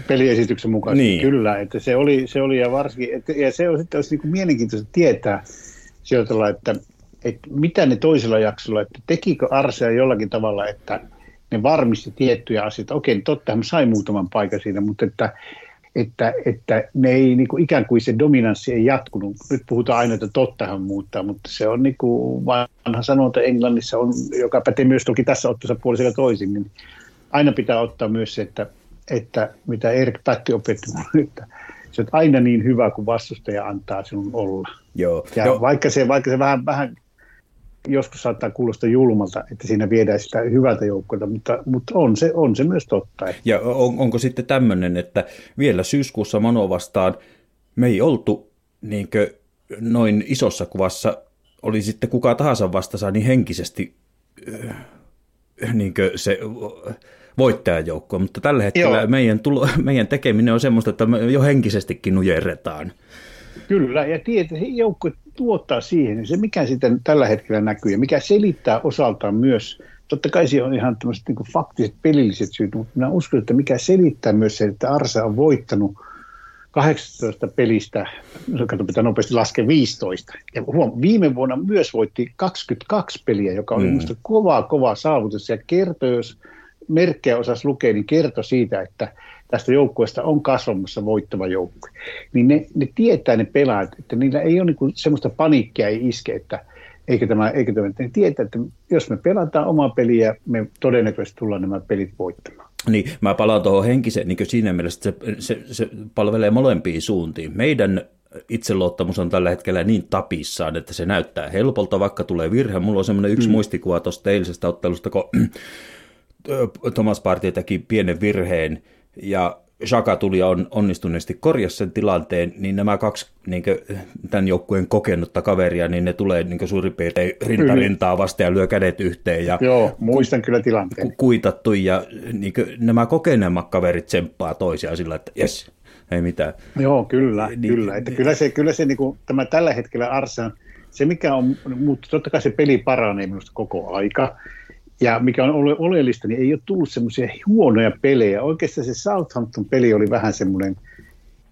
D: Peliesityksen mukaan niin. kyllä, että se oli, se oli ja varsinkin, että, ja se on sitten olisi niin mielenkiintoista tietää sijoitella, että, että mitä ne toisella jaksolla, että tekikö Arsea jollakin tavalla, että ne varmisti tiettyjä asioita. Okei, totta, hän sai muutaman paikan siinä, mutta että että, että ne ei niin kuin, ikään kuin se dominanssi ei jatkunut. Nyt puhutaan aina, että tottahan muuttaa, mutta se on niin kuin vanha sanonta Englannissa, on, joka pätee myös toki tässä ottossa puolisella toisin, niin aina pitää ottaa myös se, että, että mitä Erik Pätti opetti että se on aina niin hyvä, kuin vastustaja antaa sinun olla.
C: Joo.
D: Ja Joo. Vaikka, se, vaikka se vähän, vähän joskus saattaa kuulostaa julmalta, että siinä viedään sitä hyvältä joukkolta, mutta, mutta on, se, on se myös totta.
C: Ja on, onko sitten tämmöinen, että vielä syyskuussa Mano vastaan me ei oltu niinkö, noin isossa kuvassa, oli sitten kuka tahansa vastassa, niin henkisesti äh, niinkö se voittajajoukko, mutta tällä hetkellä meidän, tulo, meidän tekeminen on semmoista, että me jo henkisestikin nujerretaan.
D: Kyllä, ja tiedät, joukko tuottaa siihen, niin se mikä sitten tällä hetkellä näkyy ja mikä selittää osaltaan myös, totta kai se on ihan tämmöiset niin faktiset pelilliset syyt, mutta minä uskon, että mikä selittää myös se, että Arsa on voittanut 18 pelistä, kato pitää nopeasti laskea 15. Ja huom, viime vuonna myös voitti 22 peliä, joka oli mm. minusta kova, kova saavutus. Ja kertoo, jos merkkejä osasi lukea, niin kertoi siitä, että tästä joukkueesta on kasvamassa voittava joukkue, niin ne, ne tietää ne pelaajat, että niillä ei ole niin semmoista paniikkia ei iske, että eikä tämä, eikä tämä, ne tietää, että jos me pelataan omaa peliä, me todennäköisesti tullaan nämä pelit voittamaan.
C: Niin, mä palaan tuohon henkiseen, niin siinä mielessä, että se, se, se palvelee molempiin suuntiin. Meidän itseluottamus on tällä hetkellä niin tapissaan, että se näyttää helpolta, vaikka tulee virhe. Mulla on semmoinen yksi mm. muistikuva tuosta eilisestä ottelusta, kun Thomas Partey teki pienen virheen ja Shaka tuli ja on, onnistuneesti korjasi sen tilanteen, niin nämä kaksi niin kuin, tämän joukkueen kokenutta kaveria, niin ne tulee niin suurin piirtein rintarintaa vasta ja lyö kädet yhteen. Ja
D: Joo, muistan kyllä tilanteen. Ku,
C: kuitattu ja niin kuin, nämä kokeneemmat kaverit tsemppaa toisiaan sillä, että jes, ei mitään.
D: Joo, kyllä, niin, kyllä. Että kyllä se, kyllä se niin kuin, tämä tällä hetkellä Arsan, se mikä on, mutta totta kai se peli paranee minusta koko aika, ja mikä on oleellista, niin ei ole tullut semmoisia huonoja pelejä. Oikeastaan se Southampton-peli oli vähän semmoinen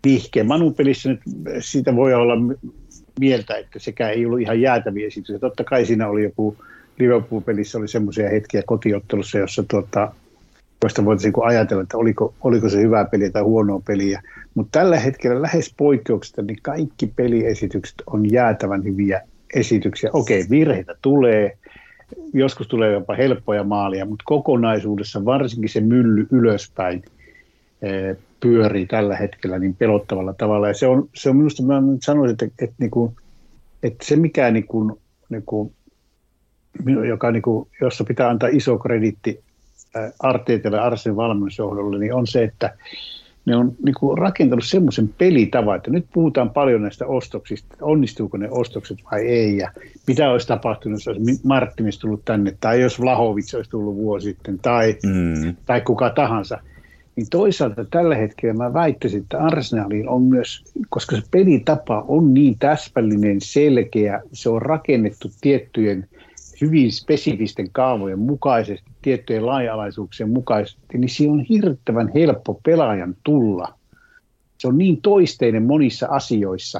D: vihke. Manun pelissä nyt siitä voi olla mieltä, että sekä ei ollut ihan jäätäviä esityksiä. Totta kai siinä oli joku Liverpool-pelissä oli semmoisia hetkiä kotiottelussa, jossa tuota, joista voitaisiin ajatella, että oliko, oliko se hyvä peli tai huonoa peliä. Mutta tällä hetkellä lähes poikkeuksista niin kaikki peliesitykset on jäätävän hyviä esityksiä. Okei, virheitä tulee, joskus tulee jopa helppoja maalia, mutta kokonaisuudessa varsinkin se mylly ylöspäin eh, pyörii tällä hetkellä niin pelottavalla tavalla. Ja se on, se on minusta, mä sanoisin, että, että, että, niinku, että se mikä, niin kuin, niin kuin, joka, niin kuin, jossa pitää antaa iso kreditti eh, Arteetille Arsen valmennusjohdolle, niin on se, että ne on niin kuin rakentanut semmoisen pelitavan, että nyt puhutaan paljon näistä ostoksista, onnistuuko ne ostokset vai ei, ja mitä olisi tapahtunut, jos olisi Martinis tullut tänne, tai jos Vlahovic olisi tullut vuosi sitten, tai, mm. tai kuka tahansa. Niin toisaalta tällä hetkellä mä väittäisin, että Arsenalin on myös, koska se pelitapa on niin täsmällinen, selkeä, se on rakennettu tiettyjen hyvin spesifisten kaavojen mukaisesti, tiettyjen laaja-alaisuuksien mukaisesti, niin siinä on hirvittävän helppo pelaajan tulla. Se on niin toisteinen monissa asioissa,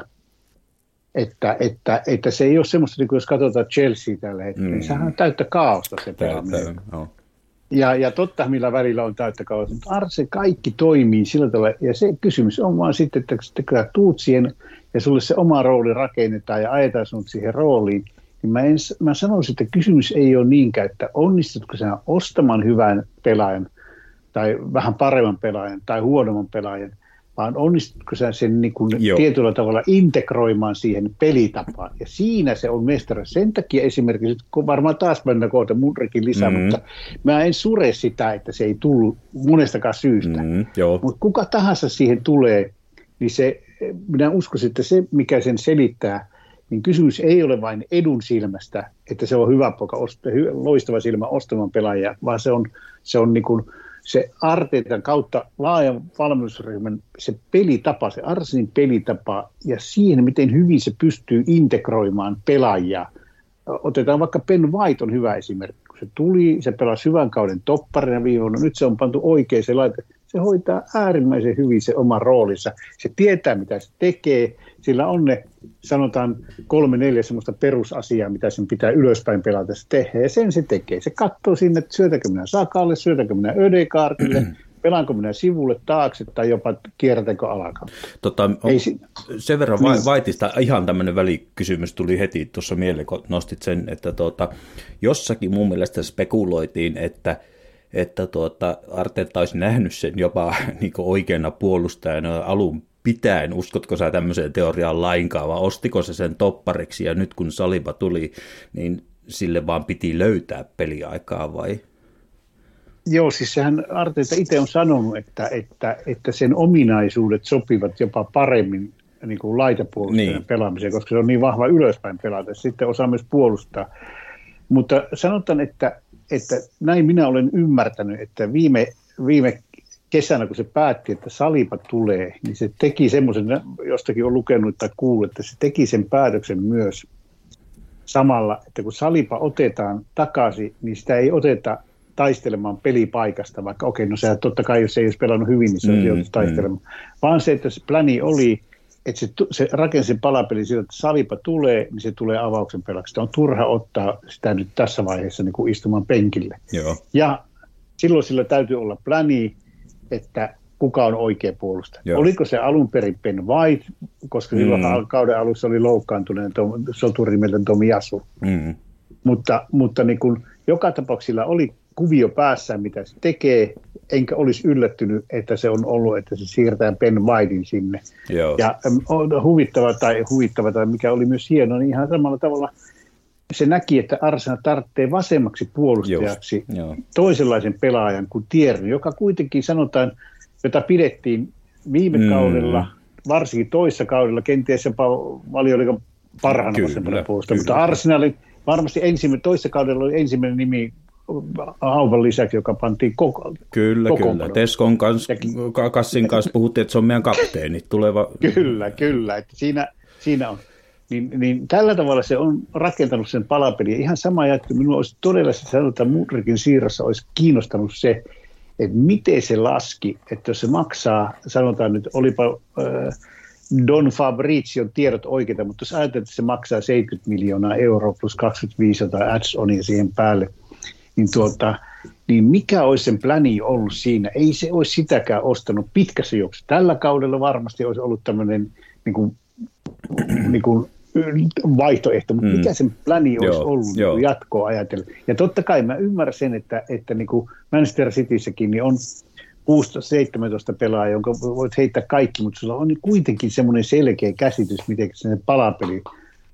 D: että, että, että se ei ole semmoista, niin kuin jos katsotaan Chelsea tällä hetkellä, niin mm. niin sehän on täyttä kaaosta se pelaaminen. Ja, ja totta, millä välillä on täyttä kaaosta, mutta Arse kaikki toimii sillä tavalla, ja se kysymys on vaan sitten, että kun tuut siihen, ja sulle se oma rooli rakennetaan ja ajetaan sinut siihen rooliin, niin mä, en, mä sanoisin, että kysymys ei ole niinkään, että onnistutko sinä ostamaan hyvän pelaajan tai vähän paremman pelaajan tai huonomman pelaajan, vaan onnistutko sä sen niin kuin tietyllä tavalla integroimaan siihen pelitapaan. Ja siinä se on mestari. Sen takia esimerkiksi, kun varmaan taas mennään kohta Mudrikin lisää, mm-hmm. mutta mä en sure sitä, että se ei tullut monestakaan syystä. Mm-hmm, mutta kuka tahansa siihen tulee, niin se, minä uskoisin, että se, mikä sen selittää, niin kysymys ei ole vain edun silmästä, että se on hyvä poika, loistava silmä ostamaan pelaajia, vaan se on, se on niin kuin – se Arteetan kautta laajan valmennusryhmän se pelitapa, se Arsenin pelitapa ja siihen, miten hyvin se pystyy integroimaan pelaajia. Otetaan vaikka Ben White on hyvä esimerkki. Kun se tuli, se pelasi hyvän kauden topparina viime vuonna, nyt se on pantu oikein se laite se hoitaa äärimmäisen hyvin se oma roolinsa. Se tietää, mitä se tekee. Sillä on ne, sanotaan, kolme, neljä semmoista perusasiaa, mitä sen pitää ylöspäin pelata se tehdä. Ja sen se tekee. Se katsoo sinne, että syötäkö minä Sakalle, syötäkö minä Ödekaartille, pelaanko minä sivulle taakse tai jopa kierrätänkö alakautta.
C: Tota, on, Ei sen verran niin. Vaitista ihan tämmöinen välikysymys tuli heti tuossa mieleen, kun nostit sen, että tuota, jossakin mun mielestä spekuloitiin, että – että tuota, Arteta olisi nähnyt sen jopa niin oikeana puolustajana alun pitäen. Uskotko sä tämmöiseen teoriaan lainkaan, vai ostiko se sen toppariksi ja nyt kun Saliba tuli, niin sille vaan piti löytää peliaikaa vai?
D: Joo, siis sehän Arteta itse on sanonut, että, että, että sen ominaisuudet sopivat jopa paremmin niin kuin laitapuolustajan niin. pelaamiseen, koska se on niin vahva ylöspäin pelata. Sitten osaa myös puolustaa. Mutta sanotaan, että että näin minä olen ymmärtänyt, että viime, viime kesänä, kun se päätti, että Salipa tulee, niin se teki semmoisen, jostakin on lukenut tai kuullut, että se teki sen päätöksen myös samalla, että kun Salipa otetaan takaisin, niin sitä ei oteta taistelemaan pelipaikasta, vaikka okei, no sehän totta kai, jos se ei olisi pelannut hyvin, niin se olisi mm, joutunut taistelemaan, mm. vaan se, että se plani oli, että se, se rakensi palapeli sillä, että Salipa tulee, niin se tulee avauksen pelaksi. on turha ottaa sitä nyt tässä vaiheessa niin kuin istumaan penkille.
C: Joo.
D: Ja silloin sillä täytyy olla plani, että kuka on oikea puolustaja. Joo. Oliko se alun perin Ben White, koska silloin mm. kauden alussa oli loukkaantuneen soturi nimeltä Tomi Yasu. Mm. Mutta, mutta niin kuin, joka tapauksessa oli kuvio päässä, mitä se tekee, enkä olisi yllättynyt, että se on ollut, että se siirtää Ben Whitein sinne.
C: Joo.
D: Ja on huvittava tai huvittava tai mikä oli myös hieno, niin ihan samalla tavalla se näki, että Arsenal tarvitsee vasemmaksi puolustajaksi Just, toisenlaisen pelaajan kuin Tierney, joka kuitenkin sanotaan, jota pidettiin viime mm. kaudella, varsinkin toissa kaudella, kenties jopa valioliikan parhaana vasempana puolustaja, mutta Arsenalin varmasti ensimmäinen, toissa kaudella oli ensimmäinen nimi Hauvan lisäksi, joka pantiin koko
C: Kyllä, koko kyllä. Teskon kanssa, Kassin kanssa puhuttiin, että se on meidän kapteeni. Tuleva...
D: Kyllä, kyllä. Että siinä, siinä on. Niin, niin, tällä tavalla se on rakentanut sen palapeliä. Ihan sama että minulla olisi todella se sanotaan Mudrikin siirrossa olisi kiinnostanut se, että miten se laski, että jos se maksaa, sanotaan nyt, olipa äh, Don Fabrizion tiedot oikeita, mutta jos ajatellaan, että se maksaa 70 miljoonaa euroa plus 25 tai ads-onia siihen päälle – niin, tuota, niin mikä olisi sen pläni ollut siinä? Ei se olisi sitäkään ostanut pitkässä juoksussa. Tällä kaudella varmasti olisi ollut tämmöinen niin kuin, niin kuin vaihtoehto, mutta mm. mikä sen pläni olisi joo, ollut joo. Niin jatkoa ajatellen. Ja totta kai mä ymmärrän sen, että, että niin kuin Manchester Cityssäkin niin on 16-17 pelaajaa, jonka voit heittää kaikki, mutta sulla on kuitenkin semmoinen selkeä käsitys, miten se palapeli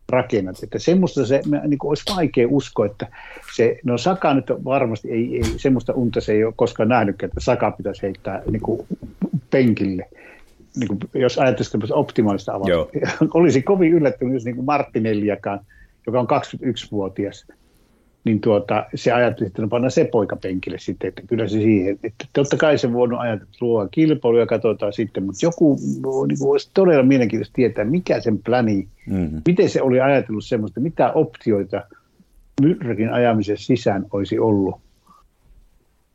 D: rakennat. Että semmoista se niin kuin olisi vaikea uskoa, että se, no Saka nyt varmasti ei, ei semmoista unta se ei ole koskaan nähnytkään, että Saka pitäisi heittää niin kuin penkille. Niin kuin, jos ajattelisi optimaalista avausta. Olisi kovin yllättynyt, jos niin kuin Martinelliakaan, joka on 21-vuotias, niin tuota, se ajatteli, että no panna se poika penkille sitten, että kyllä se siihen, että totta kai se voinut ajatella, että luodaan kilpailu ja katsotaan sitten, mutta joku niin kuin olisi todella mielenkiintoista tietää, mikä sen pläni, mm-hmm. miten se oli ajatellut semmoista, mitä optioita Myrräkin ajamisen sisään olisi ollut.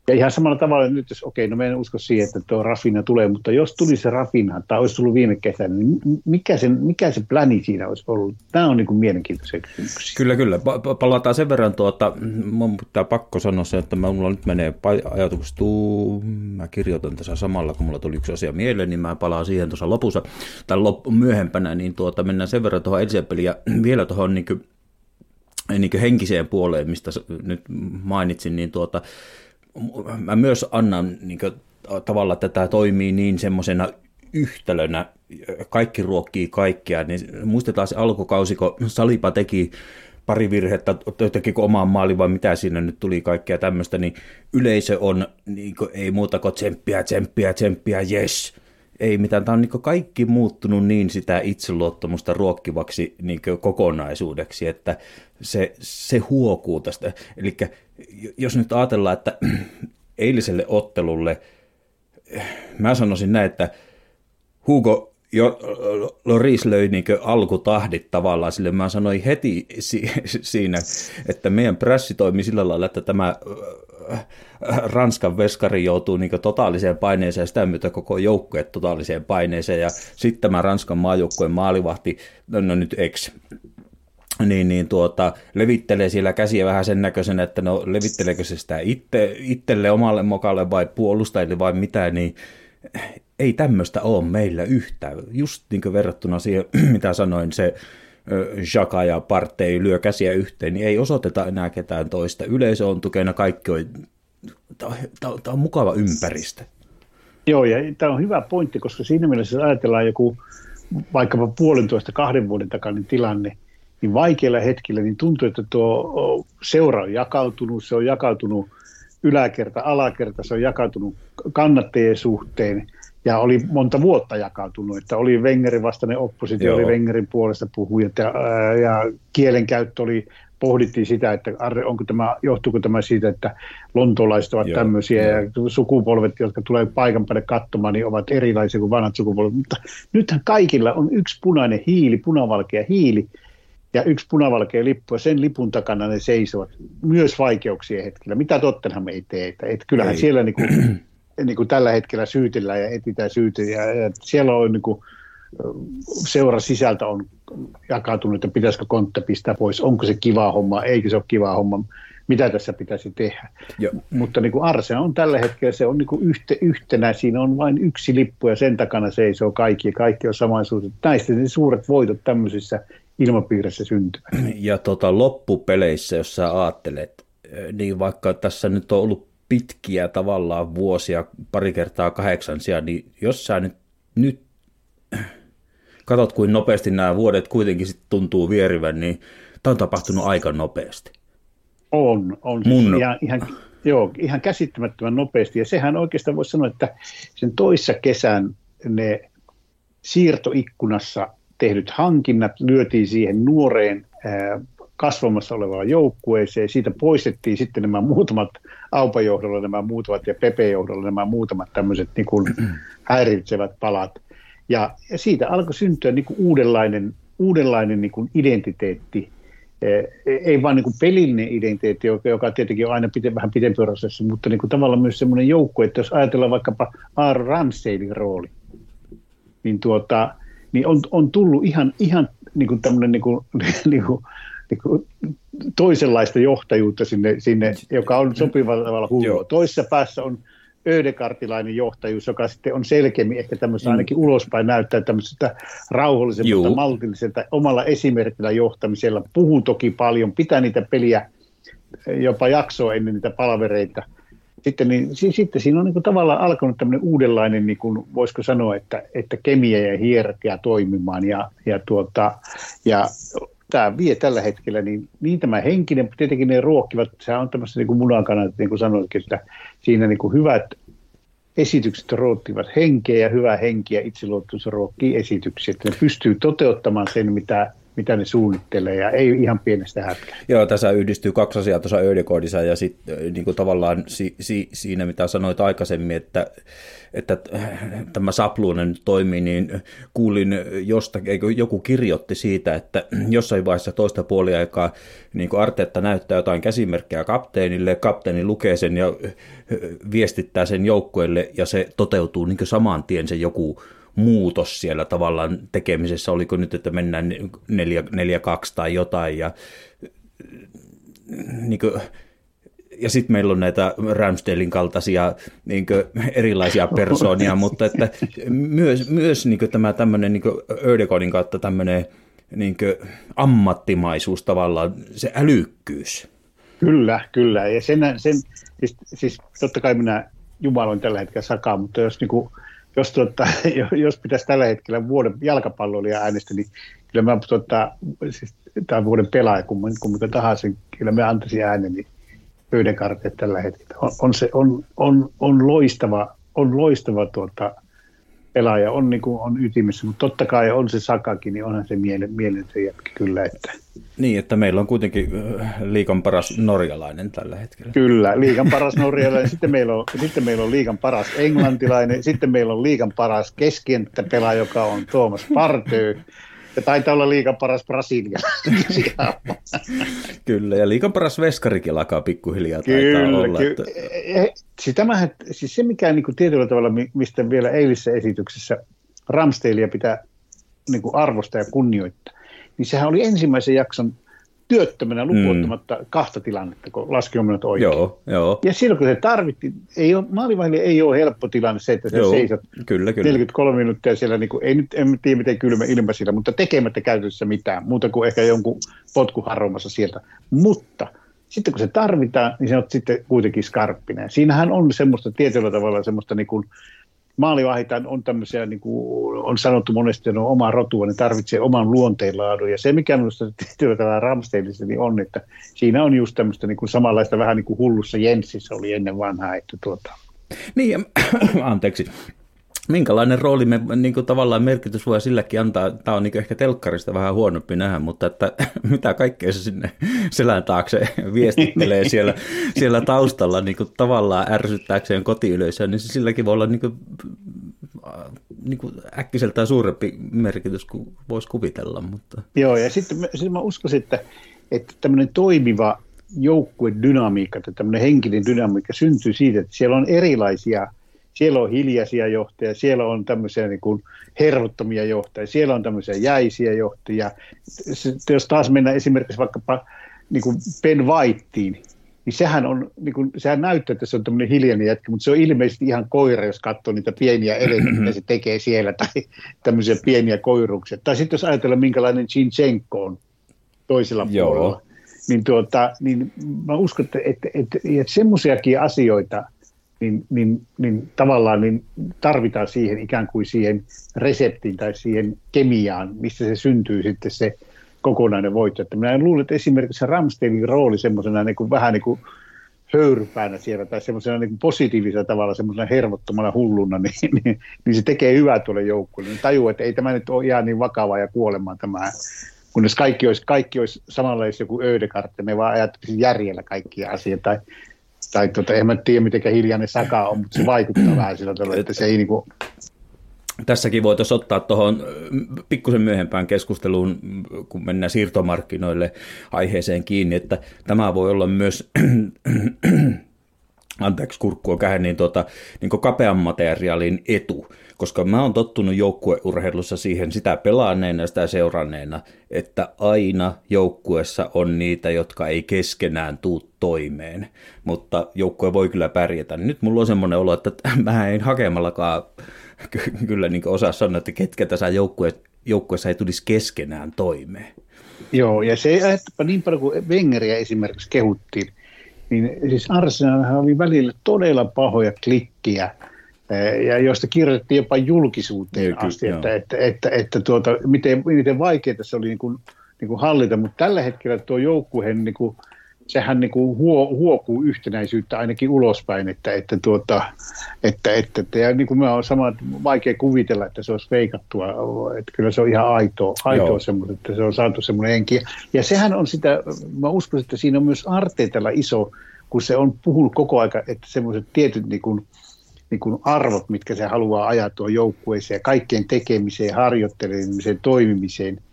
D: Ja ihan samalla tavalla nyt, jos okei, no me en usko siihen, että tuo Rafina tulee, mutta jos tuli se Rafina tai olisi tullut viime kesänä, niin mikä, sen, mikä se pläni siinä olisi ollut? Tämä on niin kuin mielenkiintoisia kysymyksiä.
C: Kyllä, kyllä. Pa- palataan sen verran, tuota, mun pitää pakko sanoa se, että mulla nyt menee ajatukset, mä kirjoitan tässä samalla, kun mulla tuli yksi asia mieleen, niin mä palaan siihen tuossa lopussa, tai lop- myöhempänä, niin tuota, mennään sen verran tuohon Elsepeliin ja vielä tuohon niin kuin, niin kuin henkiseen puoleen, mistä nyt mainitsin, niin tuota, mä myös annan niin kuin, tavalla, että tämä toimii niin semmoisena yhtälönä, kaikki ruokkii kaikkea, niin muistetaan se alkukausi, kun Salipa teki pari virhettä, tekikö omaan maaliin vai mitä siinä nyt tuli kaikkea tämmöistä, niin yleisö on niin kuin, ei muuta kuin tsemppiä, tsemppiä, tsemppiä, yes. Ei mitään, tämä on niin kaikki muuttunut niin sitä itseluottamusta ruokkivaksi niin kokonaisuudeksi, että se, se huokuu tästä. Eli jos nyt ajatellaan, että eiliselle ottelulle, mä sanoisin näin, että Hugo jo, Loris löi niin alkutahdit tavallaan sille. Mä sanoin heti si- siinä, että meidän pressi toimi sillä lailla, että tämä Ranskan veskari joutuu niin totaaliseen paineeseen ja sitä myötä koko joukkue totaaliseen paineeseen. Ja sitten tämä Ranskan maajoukkueen maalivahti, no, no nyt ex, niin, niin tuota, levittelee siellä käsiä vähän sen näköisen, että no levitteleekö se sitä itse, itselle omalle mokalle vai puolustajille vai mitä, niin ei tämmöistä ole meillä yhtään. Just niin verrattuna siihen, mitä sanoin, se Jaka ja Partei lyö käsiä yhteen, niin ei osoiteta enää ketään toista. Yleisö on tukena, kaikki on, tämä on, on mukava ympäristö.
D: Joo, ja tämä on hyvä pointti, koska siinä mielessä ajatellaan joku vaikkapa puolentoista kahden vuoden takainen tilanne, niin vaikeilla hetkillä niin tuntuu, että tuo seura on jakautunut, se on jakautunut yläkerta, alakerta, se on jakautunut kannattajien suhteen ja oli monta vuotta jakautunut, että oli Wengerin vastainen oppositio, Joo. oli Wengerin puolesta puhujat ja, ja kielenkäyttö oli pohdittiin sitä, että onko tämä, johtuuko tämä siitä, että lontolaiset ovat Joo, tämmöisiä jo. ja sukupolvet, jotka tulee paikan päälle katsomaan, niin ovat erilaisia kuin vanhat sukupolvet. Mutta nythän kaikilla on yksi punainen hiili, punavalkea hiili, ja yksi punavalkea lippu, ja sen lipun takana ne seisovat myös vaikeuksien hetkellä. Mitä Tottenham ei tee? Että, että kyllähän ei. siellä niin kuin, niin kuin tällä hetkellä syytellään ja etsitään syytejä. Ja siellä on niin kuin, seura sisältä on jakautunut, että pitäisikö kontta pistää pois, onko se kiva homma, eikö se ole kiva homma, mitä tässä pitäisi tehdä. Jo. Mutta niin kuin Arse on tällä hetkellä, se on niin kuin yhte, yhtenä, siinä on vain yksi lippu ja sen takana seisoo kaikki ja kaikki on samaisuus. Näistä ne suuret voitot tämmöisissä ilmapiirissä syntyvät.
C: Ja tota, loppupeleissä, jos sä ajattelet, niin vaikka tässä nyt on ollut pitkiä tavallaan vuosia, pari kertaa kahdeksansia, niin jos sä nyt, nyt katsot, kuin nopeasti nämä vuodet kuitenkin sit tuntuu vierivän, niin tämä on tapahtunut aika nopeasti.
D: On, on. Siis Mun... Ihan, ihan, joo, ihan käsittämättömän nopeasti. Ja sehän oikeastaan voisi sanoa, että sen toissa kesän ne siirtoikkunassa tehdyt hankinnat lyötiin siihen nuoreen kasvamassa olevaan joukkueeseen. Siitä poistettiin sitten nämä muutamat Aupajohdolla nämä muutamat ja Pepe-johdolla nämä muutamat tämmöiset niin kuin häiritsevät palat. Ja, ja siitä alkoi syntyä niin kuin uudenlainen, uudenlainen niin kuin identiteetti, ei vain niin kuin pelillinen identiteetti, joka, joka tietenkin on aina pite, vähän pitempi prosessi, mutta niin kuin tavallaan myös semmoinen joukkue, että jos ajatellaan vaikkapa Aaron Ramseylin rooli, niin, tuota, niin on, on tullut ihan, ihan niin kuin tämmöinen niin kuin, niin kuin, niin toisenlaista johtajuutta sinne, sinne joka on sopivalla tavalla hullua. Toisessa päässä on ödekartilainen johtajuus, joka sitten on selkeämmin ehkä tämmöistä mm. ainakin ulospäin näyttää tämmöisestä rauhallisempaa, maltilliselta omalla esimerkillä johtamisella. Puhuu toki paljon, pitää niitä peliä jopa jaksoa ennen niitä palvereita. Sitten, niin, sitten siinä on niin kuin tavallaan alkanut tämmöinen uudenlainen, niin kuin, voisiko sanoa, että, että kemia ja hierarkia toimimaan ja, ja, tuota, ja tämä vie tällä hetkellä, niin, niin tämä henkinen, tietenkin ne ruokkivat, se on tämmöistä niin kuin munakana, niin kuin sanoitkin, että siinä niin kuin hyvät esitykset ruokkivat henkeä ja hyvä henki ja itseluottamus ruokkii esityksiä, että ne pystyy toteuttamaan sen, mitä mitä ne suunnittelee, ja ei ihan pienestä hätkää.
C: Joo, tässä yhdistyy kaksi asiaa tuossa Ödekodissa, ja sitten niin kuin tavallaan si, si, siinä, mitä sanoit aikaisemmin, että, että tämä sapluunen toimii, niin kuulin jostakin, eikö joku kirjoitti siitä, että jossain vaiheessa toista puoliaikaa niin kuin Arteetta näyttää jotain käsimerkkejä kapteenille, kapteeni lukee sen ja viestittää sen joukkueelle, ja se toteutuu niin saman tien se joku muutos siellä tavallaan tekemisessä, oliko nyt, että mennään 4-2 tai jotain, ja, niin kuin, ja sitten meillä on näitä Ramsdalein kaltaisia niin kuin, erilaisia persoonia, mutta että myös, myös niin kuin, tämä tämmöinen niin Ödekonin kautta tämmöinen niin kuin, ammattimaisuus tavallaan, se älykkyys.
D: Kyllä, kyllä. Ja sen, sen siis, siis totta kai minä jumaloin tällä hetkellä sakaa, mutta jos niin kuin, jos, tuota, jos pitäisi tällä hetkellä vuoden jalkapalloilija äänestä, niin kyllä mä tuota, siis, tai vuoden pelaaja, kun, kun mikä tahansa, kyllä me antaisin äänen, niin tällä hetkellä. On, on, se, on, on, on loistava, on loistava tuota, pelaaja, on, niin kuin, on ytimessä, mutta totta kai on se Sakakin, niin onhan se mielen, mielen se jätki kyllä. Että.
C: Niin, että meillä on kuitenkin liikan paras norjalainen tällä hetkellä.
D: Kyllä, liikan paras norjalainen, sitten meillä on, sitten meillä on liikan paras englantilainen, sitten meillä on liikan paras keskienttäpelaaja, joka on Tuomas Partö, ja taitaa olla liikan paras Brasilia.
C: Kyllä, ja liikan paras veskarikin alkaa pikkuhiljaa Kyllä, taitaa olla. Ky- että...
D: E, e, siis, tämähän, siis se, mikä niin kuin tietyllä tavalla, mistä vielä eilisessä esityksessä Ramstelia pitää niin kuin arvostaa ja kunnioittaa, niin sehän oli ensimmäisen jakson työttömänä lukuottamatta mm. kahta tilannetta, kun laskelmat oikein.
C: Joo, joo.
D: Ja silloin kun se tarvittiin, ei ole, maalivahille ei ole helppo tilanne se, että se joo, seisot kyllä, kyllä. 43 minuuttia siellä, niin kuin, ei nyt en tiedä miten kylmä ilma siellä, mutta tekemättä käytössä mitään, muuta kuin ehkä jonkun potku haromassa sieltä. Mutta sitten kun se tarvitaan, niin se on sitten kuitenkin skarppinen. Siinähän on semmoista tietyllä tavalla semmoista niin kuin, maalivahit on tämmöisiä, niin kuin on sanottu monesti, että on oma rotua, ne tarvitsee oman luonteenlaadun. Ja se, mikä minusta tietyllä tavalla Ramsteelissa niin on, että siinä on just tämmöistä niin kuin samanlaista vähän niin kuin hullussa Jensissä oli ennen vanhaa. Että tuota.
C: Niin, ja, anteeksi. Minkälainen rooli me niin kuin tavallaan merkitys voi silläkin antaa? Tämä on niin ehkä telkkarista vähän huonompi nähdä, mutta että mitä kaikkea se sinne selän taakse viestittelee siellä, siellä taustalla niin kuin tavallaan ärsyttääkseen kotiyleisöä, niin se silläkin voi olla niin kuin, niin kuin äkkiseltään suurempi merkitys kuin voisi kuvitella. Mutta.
D: Joo, ja sitten, sitten mä uskoisin, että, että tämmöinen toimiva joukkuedynamiikka tai tämmöinen henkinen dynamiikka syntyy siitä, että siellä on erilaisia – siellä on hiljaisia johtajia, siellä on tämmöisiä niin kuin hervottomia johtajia, siellä on tämmöisiä jäisiä johtajia. Sitten jos taas mennään esimerkiksi vaikkapa niin kuin Ben Whiteen, niin sehän, on, niin kuin, sehän näyttää, että se on tämmöinen hiljainen jätkä, mutta se on ilmeisesti ihan koira, jos katsoo niitä pieniä eleitä, mitä se tekee siellä, tai tämmöisiä pieniä koiruksia. Tai sitten jos ajatellaan, minkälainen Chinchenko on toisella Joo. puolella, niin, tuota, niin mä uskon, että, että, että, että semmoisiakin asioita – niin, niin, niin tavallaan niin tarvitaan siihen ikään kuin siihen reseptiin tai siihen kemiaan, mistä se syntyy sitten se kokonainen voitto. Että minä luulen, että esimerkiksi Ramsteinin rooli semmoisena niin kuin, vähän niin kuin höyrypäänä siellä tai semmoisena niin positiivisella tavalla semmoisena hervottomana hulluna, niin, niin, niin se tekee hyvää tuolle joukkueelle. Niin tajuu, että ei tämä nyt ole ihan niin vakavaa ja kuolemaan tämä, kunnes kaikki olisi, kaikki olisi samanlaisia joku Ödekartte, me vaan ajattelisi järjellä kaikkia asioita. Tai tai tuota, en mä tiedä miten hiljainen Saka on, mutta se vaikuttaa vähän sillä tavalla, että se ei niin kuin...
C: Tässäkin voitaisiin ottaa tuohon pikkusen myöhempään keskusteluun, kun mennään siirtomarkkinoille aiheeseen kiinni, että tämä voi olla myös anteeksi kurkkua kähän, niin, tota, niin kapean materiaalin etu, koska mä oon tottunut joukkueurheilussa siihen sitä pelaaneena ja sitä seuranneena, että aina joukkuessa on niitä, jotka ei keskenään tuu toimeen, mutta joukkue voi kyllä pärjätä. Nyt mulla on semmoinen olo, että mä en hakemallakaan kyllä niin osaa sanoa, että ketkä tässä joukkue, joukkueessa ei tulisi keskenään toimeen.
D: Joo, ja se että niin paljon kuin Wengeriä esimerkiksi kehuttiin, niin siis Arsenalhan oli välillä todella pahoja klikkiä, ja joista kirjoitettiin jopa julkisuuteen ja, asti, että, että, että, että tuota, miten, miten vaikeaa se oli niin kuin, niin kuin hallita, mutta tällä hetkellä tuo joukkueen niin kuin, sehän niin kuin huo, huokuu yhtenäisyyttä ainakin ulospäin, että, että, tuota, että, että, että ja niin kuin mä on sama, vaikea kuvitella, että se olisi veikattua, että kyllä se on ihan aitoa, aitoa semmoista, että se on saatu semmoinen henki. Ja sehän on sitä, mä uskon, että siinä on myös Arteetalla iso, kun se on puhunut koko aika, että semmoiset tietyt niin kuin, niin kuin arvot, mitkä se haluaa ajaa tuon joukkueeseen ja kaikkien tekemiseen, harjoittelemiseen, toimimiseen –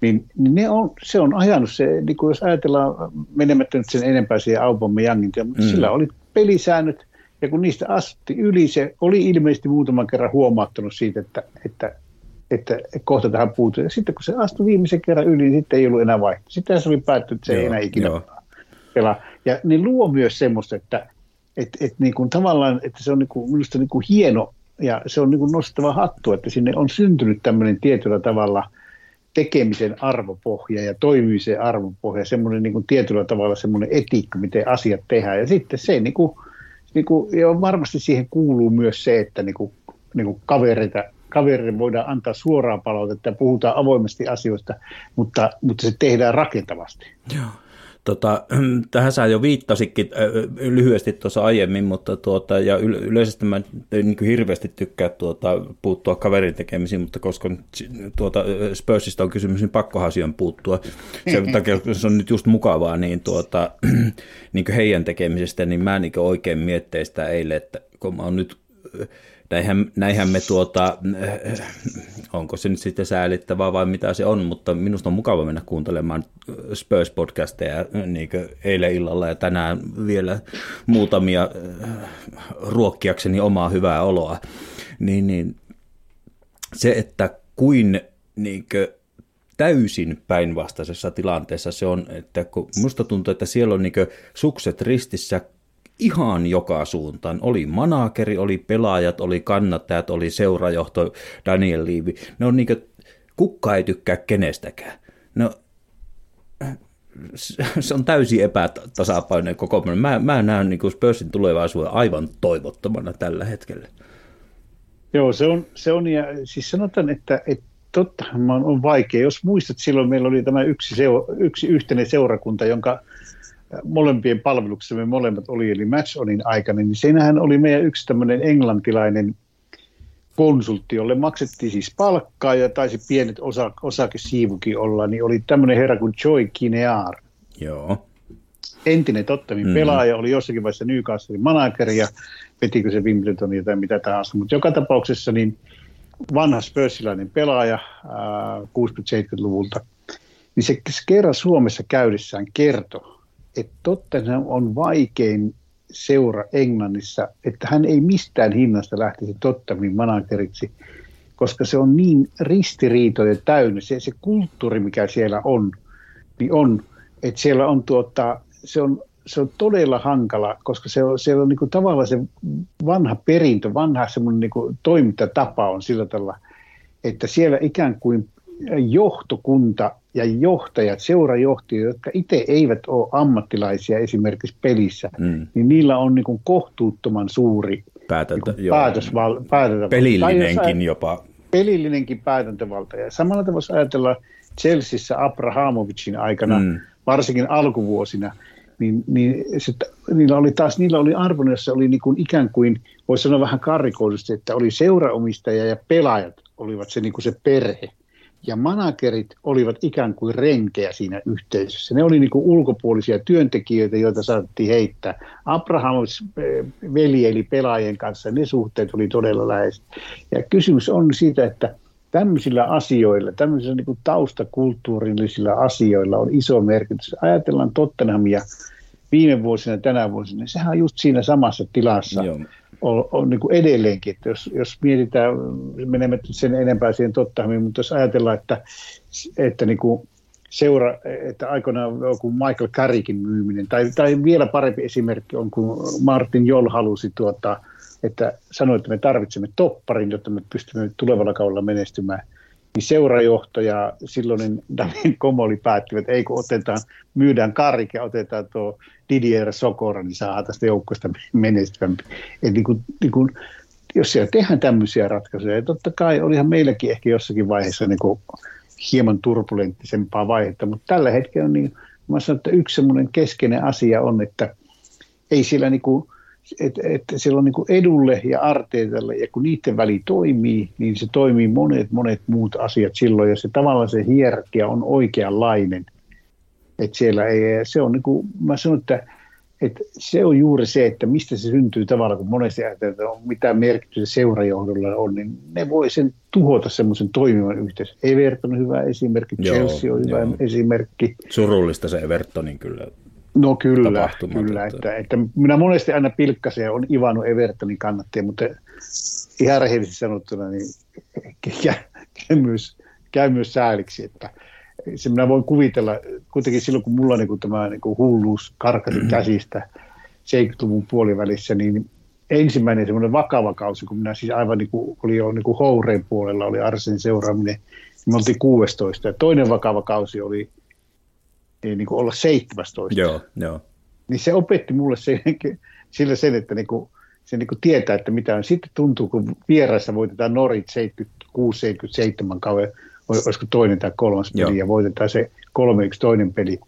D: niin, ne on, se on ajanut se, niin kuin jos ajatellaan menemättä nyt sen enempää siihen Aubameyangin, mutta mm. sillä oli pelisäännöt, ja kun niistä astutti yli, se oli ilmeisesti muutaman kerran huomauttanut siitä, että, että, että kohta tähän puuttuu. Ja sitten kun se astui viimeisen kerran yli, niin sitten ei ollut enää vaihtoehto. Sitten se oli päättynyt, että se joo, ei enää ikinä joo. pelaa. Ja ne luo myös semmoista, että, että, että niin kuin tavallaan, että se on niin kuin, minusta niin kuin hieno ja se on niin kuin nostava hattu, että sinne on syntynyt tämmöinen tietyllä tavalla – tekemisen arvopohja ja toimimisen arvopohja, semmoinen niin kuin tietyllä tavalla semmoinen etiikka, miten asiat tehdään. Ja sitten se, niin kuin, niin kuin, ja varmasti siihen kuuluu myös se, että niin kuin niin kuin kavereita, kavereille voidaan antaa suoraa palautetta ja puhutaan avoimesti asioista, mutta, mutta se tehdään rakentavasti.
C: Joo. Tota, tähän sä jo viittasikin äh, lyhyesti tuossa aiemmin, mutta tuota, ja yleisesti mä niin kuin hirveästi tykkään tuota, puuttua kaverin tekemisiin, mutta koska tuota, Spursista on kysymys, niin pakkohan siihen puuttua. Sen takia, se on nyt just mukavaa, niin, tuota, niin heidän tekemisestä, niin mä niin oikein miettein sitä eilen, että kun mä oon nyt näinhän, näinhän me tuota, onko se nyt sitten säälittävää vai mitä se on, mutta minusta on mukava mennä kuuntelemaan Spurs-podcasteja niin eilen illalla ja tänään vielä muutamia äh, ruokkiakseni omaa hyvää oloa. Niin, niin se, että kuin, niin kuin, täysin päinvastaisessa tilanteessa se on, että kun musta tuntuu, että siellä on niin sukset ristissä ihan joka suuntaan. Oli manakeri, oli pelaajat, oli kannattajat, oli seurajohto Daniel Liivi. Ne on niin kukka ei tykkää kenestäkään. No, se on täysin epätasapainoinen koko Mä, mä näen niin Spursin tulevaisuuden aivan toivottomana tällä hetkellä.
D: Joo, se on, se on ja siis sanotaan, että, että tottahan on vaikea. Jos muistat, silloin meillä oli tämä yksi, seura, yksi yhteinen seurakunta, jonka molempien palveluksessa me molemmat oli, eli Match Onin aikana, niin siinähän oli meidän yksi tämmöinen englantilainen konsultti, jolle maksettiin siis palkkaa ja taisi pienet osa, osakesiivukin olla, niin oli tämmöinen herra kuin Joy Kinear.
C: Joo.
D: Entinen Tottenhamin mm. pelaaja, oli jossakin vaiheessa Newcastlein manageri ja vetikö se Wimbledonia tai mitä tahansa, mutta joka tapauksessa niin vanha spörssilainen pelaaja ää, 60-70-luvulta, niin se kerran Suomessa käydessään kertoi, että Tottenham on vaikein seura Englannissa, että hän ei mistään hinnasta lähtisi Tottenhamin manageriksi, koska se on niin ristiriitoja täynnä. Se, se kulttuuri, mikä siellä on, niin on, että siellä on tuota, se on, se on todella hankala, koska se on, siellä on niin kuin tavallaan se vanha perintö, vanha semmoinen niin toimintatapa on sillä tavalla, että siellä ikään kuin johtokunta ja johtajat, seurajohtajat, jotka itse eivät ole ammattilaisia esimerkiksi pelissä, mm. niin niillä on niin kuin kohtuuttoman suuri
C: Päätäntä,
D: niin päätösval, päätäntävalta.
C: Pelillinenkin jopa.
D: Pelillinenkin päätäntävalta. Ja samalla tavalla voisi ajatella Chelseassa Abrahamovicin aikana, mm. varsinkin alkuvuosina, niin, niin se, niillä oli taas niillä oli arvon, jossa oli niin kuin ikään kuin, voisi sanoa vähän karikoidusti, että oli seuraomistaja ja pelaajat olivat se, niin kuin se perhe ja managerit olivat ikään kuin renkejä siinä yhteisössä. Ne oli niin ulkopuolisia työntekijöitä, joita saatettiin heittää. Abrahamus eh, veljeli pelaajien kanssa, ne suhteet oli todella läheiset. Ja kysymys on siitä, että tämmöisillä asioilla, tämmöisillä niin kuin taustakulttuurillisilla asioilla on iso merkitys. Ajatellaan Tottenhamia viime vuosina, tänä vuosina, sehän on just siinä samassa tilassa. Joo on, on niin kuin edelleenkin, että jos, jos mietitään, menemme sen enempää siihen tottahmiin, mutta jos ajatellaan, että, että niin kuin seura, että aikoinaan joku Michael Carrickin myyminen, tai, tai vielä parempi esimerkki on, kun Martin Jol halusi tuota, että sanoi, että me tarvitsemme topparin, jotta me pystymme tulevalla kaudella menestymään – niin seurajohto ja silloinen David Komoli päättivät, että ei kun otetaan, myydään Karik ja otetaan tuo Didier Sokora, niin saa tästä joukkoista menestyvämpi. Eli niin kuin, niin kuin, jos siellä tehdään tämmöisiä ratkaisuja, ja totta kai olihan meilläkin ehkä jossakin vaiheessa niin kuin hieman turbulenttisempaa vaihetta, mutta tällä hetkellä niin mä sanon, että yksi semmoinen keskeinen asia on, että ei siellä niin kuin, että et siellä on niin edulle ja arteetalle, ja kun niiden väli toimii, niin se toimii monet, monet muut asiat silloin, ja se tavallaan se hierarkia on oikeanlainen. Että siellä ei, se on niin kuin, mä sanon, että, että se on juuri se, että mistä se syntyy tavalla, kun monesti ajatellaan, että on mitä merkitystä seurajohdolla on, niin ne voi sen tuhota semmoisen toimivan yhteisön. Everton on hyvä esimerkki, joo, Chelsea on hyvä joo. esimerkki.
C: Surullista se Evertonin kyllä
D: No kyllä, kyllä että, että, minä monesti aina pilkkasen ja on Ivanu Evertonin kannattaja, mutta ihan rehellisesti sanottuna niin käy, käy, myös, käy myös sääliksi, että se minä voin kuvitella, kuitenkin silloin kun mulla niin kuin tämä niin kuin hulluus karkasi käsistä 70-luvun puolivälissä, niin ensimmäinen semmoinen vakava kausi, kun minä siis aivan niin kuin, oli jo niin kuin Houreen puolella, oli Arsenin seuraaminen, niin me oltiin 16. Ja toinen vakava kausi oli niin kuin olla 17.
C: Joo, joo.
D: Niin se opetti mulle sen, sillä sen, että niin kuin, se niin kuin tietää, että mitä on. Sitten tuntuu, kun vieressä voitetaan Norit 76-77 kauan, olisiko toinen tai kolmas peli, Joo. ja voitetaan se 3-1 toinen peli.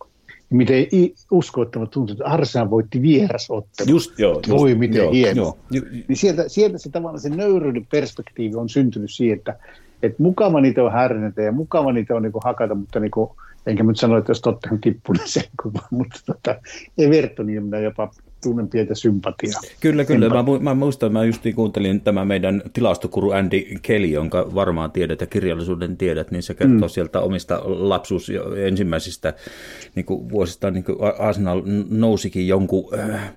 D: Miten uskottava tuntuu, että Arsenal voitti vierasottelun.
C: Just, joo. Just,
D: Voi miten
C: joo,
D: hieno.
C: Joo.
D: Niin sieltä, sieltä se tavallaan se nöyryyden perspektiivi on syntynyt siihen, että, että mukava niitä on härnätä ja mukava niitä on niin kuin hakata, mutta niin kuin, enkä nyt sano, että jos totta on tippunut sen kuva, mutta tota, Evertonia minä jopa tunnen pientä sympatiaa.
C: Kyllä, kyllä. Mä, mä muistan, mä just kuuntelin tämä meidän tilastokuru Andy Kelly, jonka varmaan tiedät ja kirjallisuuden tiedät, niin se kertoo mm. sieltä omista lapsuus ensimmäisistä niin kuin vuosista, niin kuin Arsenal nousikin jonkun äh,